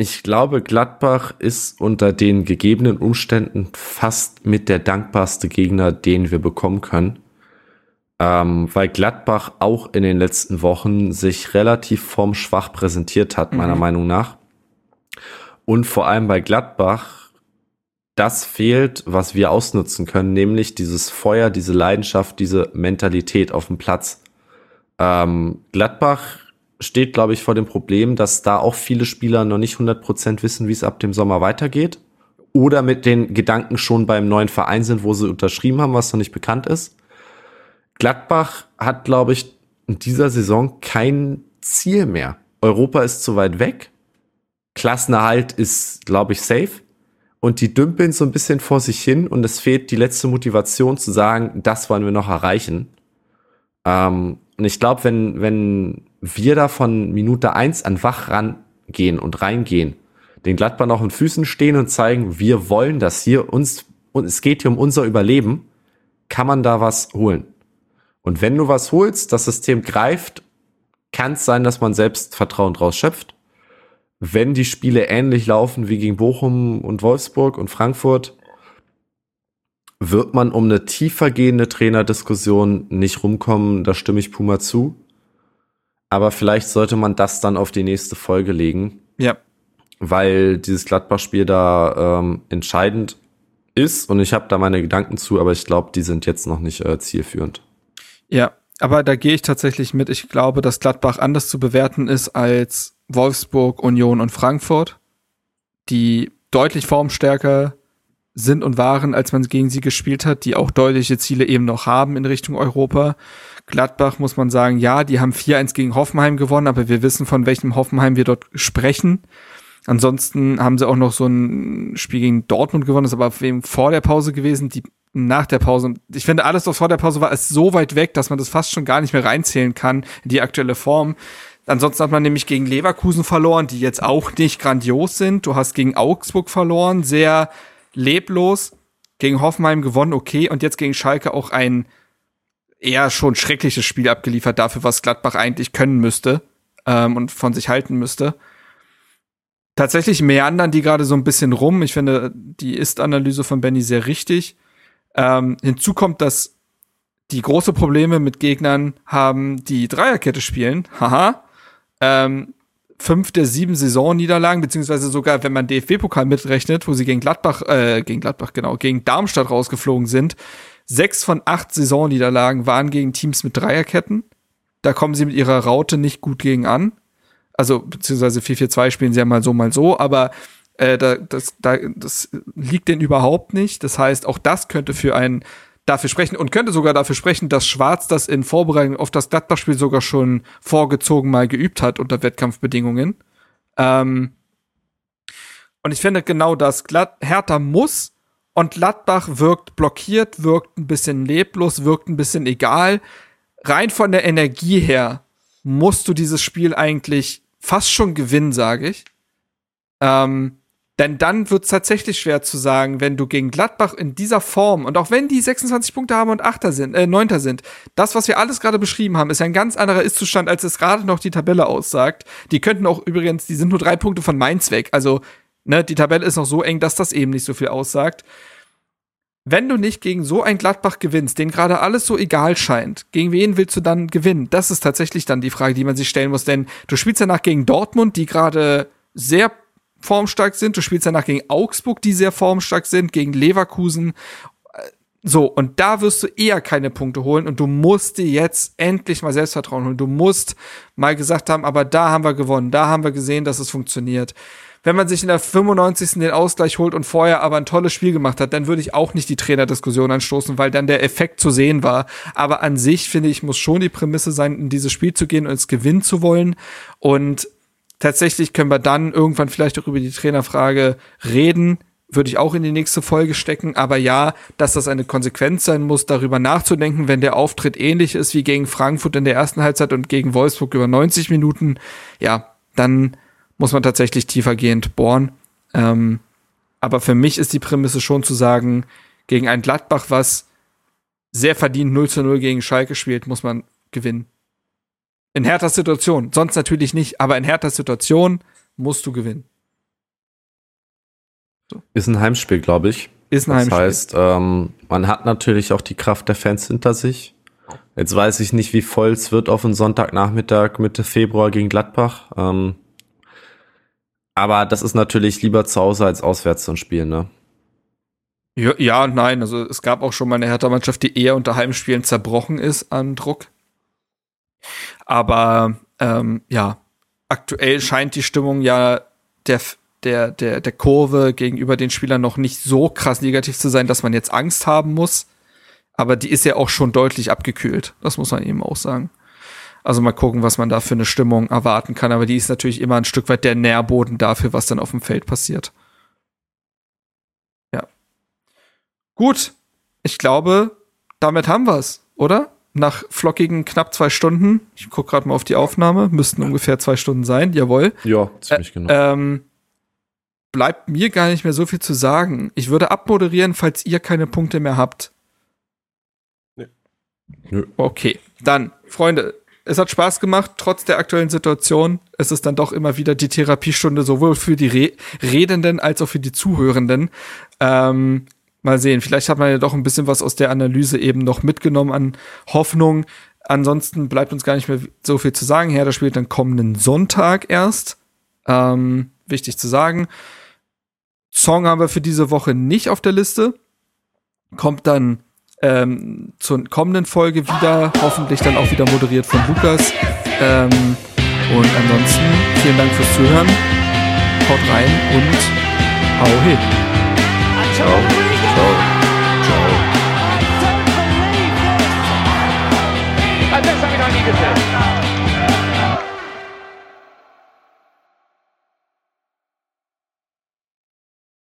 ich glaube, Gladbach ist unter den gegebenen Umständen fast mit der dankbarste Gegner, den wir bekommen können. Ähm, weil Gladbach auch in den letzten Wochen sich relativ formschwach präsentiert hat, meiner Mhm. Meinung nach. Und vor allem bei Gladbach das fehlt, was wir ausnutzen können, nämlich dieses Feuer, diese Leidenschaft, diese Mentalität auf dem Platz. Ähm, Gladbach steht, glaube ich, vor dem Problem, dass da auch viele Spieler noch nicht 100% wissen, wie es ab dem Sommer weitergeht. Oder mit den Gedanken schon beim neuen Verein sind, wo sie unterschrieben haben, was noch nicht bekannt ist. Gladbach hat, glaube ich, in dieser Saison kein Ziel mehr. Europa ist zu weit weg. Klassenerhalt ist, glaube ich, safe. Und die dümpeln so ein bisschen vor sich hin und es fehlt die letzte Motivation zu sagen, das wollen wir noch erreichen. Ähm, und ich glaube, wenn, wenn wir da von Minute eins an wach rangehen und reingehen, den Gladbach noch in Füßen stehen und zeigen, wir wollen das hier, uns, und es geht hier um unser Überleben, kann man da was holen. Und wenn du was holst, das System greift, kann es sein, dass man Selbstvertrauen draus schöpft. Wenn die Spiele ähnlich laufen wie gegen Bochum und Wolfsburg und Frankfurt, wird man um eine tiefergehende Trainerdiskussion nicht rumkommen, da stimme ich Puma zu. Aber vielleicht sollte man das dann auf die nächste Folge legen, Ja. weil dieses Gladbach-Spiel da ähm, entscheidend ist und ich habe da meine Gedanken zu, aber ich glaube, die sind jetzt noch nicht äh, zielführend. Ja, aber da gehe ich tatsächlich mit. Ich glaube, dass Gladbach anders zu bewerten ist als Wolfsburg, Union und Frankfurt, die deutlich formstärker sind und waren, als man gegen sie gespielt hat, die auch deutliche Ziele eben noch haben in Richtung Europa. Gladbach muss man sagen, ja, die haben 4-1 gegen Hoffenheim gewonnen, aber wir wissen, von welchem Hoffenheim wir dort sprechen. Ansonsten haben sie auch noch so ein Spiel gegen Dortmund gewonnen, das ist aber wem vor der Pause gewesen, die nach der Pause. Ich finde, alles, was vor der Pause war, ist so weit weg, dass man das fast schon gar nicht mehr reinzählen kann in die aktuelle Form. Ansonsten hat man nämlich gegen Leverkusen verloren, die jetzt auch nicht grandios sind. Du hast gegen Augsburg verloren, sehr leblos. Gegen Hoffenheim gewonnen, okay. Und jetzt gegen Schalke auch ein eher schon schreckliches Spiel abgeliefert dafür, was Gladbach eigentlich können müsste ähm, und von sich halten müsste. Tatsächlich meandern die gerade so ein bisschen rum. Ich finde die Ist-Analyse von Benny sehr richtig. Ähm, hinzu kommt, dass die große Probleme mit Gegnern haben, die Dreierkette spielen. Haha. Ähm, fünf der sieben Saisonniederlagen, beziehungsweise sogar, wenn man DFB-Pokal mitrechnet, wo sie gegen Gladbach, äh, gegen Gladbach, genau, gegen Darmstadt rausgeflogen sind. Sechs von acht Saisonniederlagen waren gegen Teams mit Dreierketten. Da kommen sie mit ihrer Raute nicht gut gegen an. Also, beziehungsweise 4-4-2 spielen sie ja mal so, mal so, aber äh, da, das, da, das liegt denen überhaupt nicht. Das heißt, auch das könnte für ein dafür sprechen und könnte sogar dafür sprechen, dass Schwarz das in Vorbereitung auf das Gladbach-Spiel sogar schon vorgezogen mal geübt hat unter Wettkampfbedingungen. Ähm und ich finde genau das. Glad Hertha muss und Gladbach wirkt blockiert, wirkt ein bisschen leblos, wirkt ein bisschen egal. Rein von der Energie her musst du dieses Spiel eigentlich fast schon gewinnen, sage ich. Ähm, denn dann wird es tatsächlich schwer zu sagen, wenn du gegen Gladbach in dieser Form und auch wenn die 26 Punkte haben und Achter sind, äh, Neunter sind, das, was wir alles gerade beschrieben haben, ist ein ganz anderer Ist-Zustand, als es gerade noch die Tabelle aussagt. Die könnten auch übrigens, die sind nur drei Punkte von Mainz weg. Also, ne, die Tabelle ist noch so eng, dass das eben nicht so viel aussagt. Wenn du nicht gegen so ein Gladbach gewinnst, den gerade alles so egal scheint, gegen wen willst du dann gewinnen? Das ist tatsächlich dann die Frage, die man sich stellen muss, denn du spielst danach gegen Dortmund, die gerade sehr formstark sind. Du spielst danach gegen Augsburg, die sehr formstark sind, gegen Leverkusen. So, und da wirst du eher keine Punkte holen und du musst dir jetzt endlich mal Selbstvertrauen holen. Du musst mal gesagt haben, aber da haben wir gewonnen, da haben wir gesehen, dass es funktioniert. Wenn man sich in der 95. den Ausgleich holt und vorher aber ein tolles Spiel gemacht hat, dann würde ich auch nicht die Trainerdiskussion anstoßen, weil dann der Effekt zu sehen war. Aber an sich, finde ich, muss schon die Prämisse sein, in dieses Spiel zu gehen und es gewinnen zu wollen. Und tatsächlich können wir dann irgendwann vielleicht auch über die Trainerfrage reden. würde ich auch in die nächste Folge stecken. Aber ja, dass das eine Konsequenz sein muss, darüber nachzudenken, wenn der Auftritt ähnlich ist wie gegen Frankfurt in der ersten Halbzeit und gegen Wolfsburg über 90 Minuten, ja, dann muss man tatsächlich tiefergehend bohren. Ähm, aber für mich ist die Prämisse schon zu sagen, gegen ein Gladbach, was sehr verdient 0 zu 0 gegen Schalke spielt, muss man gewinnen. In härter Situation. Sonst natürlich nicht, aber in härter Situation musst du gewinnen. So. Ist ein Heimspiel, glaube ich. Ist ein das Heimspiel. Das heißt, ähm, man hat natürlich auch die Kraft der Fans hinter sich. Jetzt weiß ich nicht, wie voll es wird auf einen Sonntagnachmittag Mitte Februar gegen Gladbach. Ähm, aber das ist natürlich lieber zu Hause als auswärts zu spielen, ne? Ja, ja, nein. Also es gab auch schon mal eine Hertha-Mannschaft, die eher unter Heimspielen zerbrochen ist an Druck. Aber ähm, ja, aktuell scheint die Stimmung ja der, der, der, der Kurve gegenüber den Spielern noch nicht so krass negativ zu sein, dass man jetzt Angst haben muss. Aber die ist ja auch schon deutlich abgekühlt. Das muss man eben auch sagen. Also mal gucken, was man da für eine Stimmung erwarten kann. Aber die ist natürlich immer ein Stück weit der Nährboden dafür, was dann auf dem Feld passiert. Ja. Gut. Ich glaube, damit haben wir's, oder? Nach flockigen knapp zwei Stunden. Ich gucke gerade mal auf die Aufnahme. Müssten ungefähr zwei Stunden sein. Jawohl. Ja, ziemlich genau. Ähm, bleibt mir gar nicht mehr so viel zu sagen. Ich würde abmoderieren, falls ihr keine Punkte mehr habt. Nö. Okay, dann, Freunde, es hat Spaß gemacht, trotz der aktuellen Situation. Es ist dann doch immer wieder die Therapiestunde, sowohl für die Re Redenden als auch für die Zuhörenden. Ähm, mal sehen, vielleicht hat man ja doch ein bisschen was aus der Analyse eben noch mitgenommen an Hoffnung. Ansonsten bleibt uns gar nicht mehr so viel zu sagen. Herr, das spielt dann kommenden Sonntag erst. Ähm, wichtig zu sagen. Song haben wir für diese Woche nicht auf der Liste. Kommt dann ähm, zur kommenden Folge wieder. Hoffentlich dann auch wieder moderiert von Lukas. Ähm, und ansonsten vielen Dank fürs Zuhören. Haut rein und hau hin. Ciao. Ciao. Ciao. Das.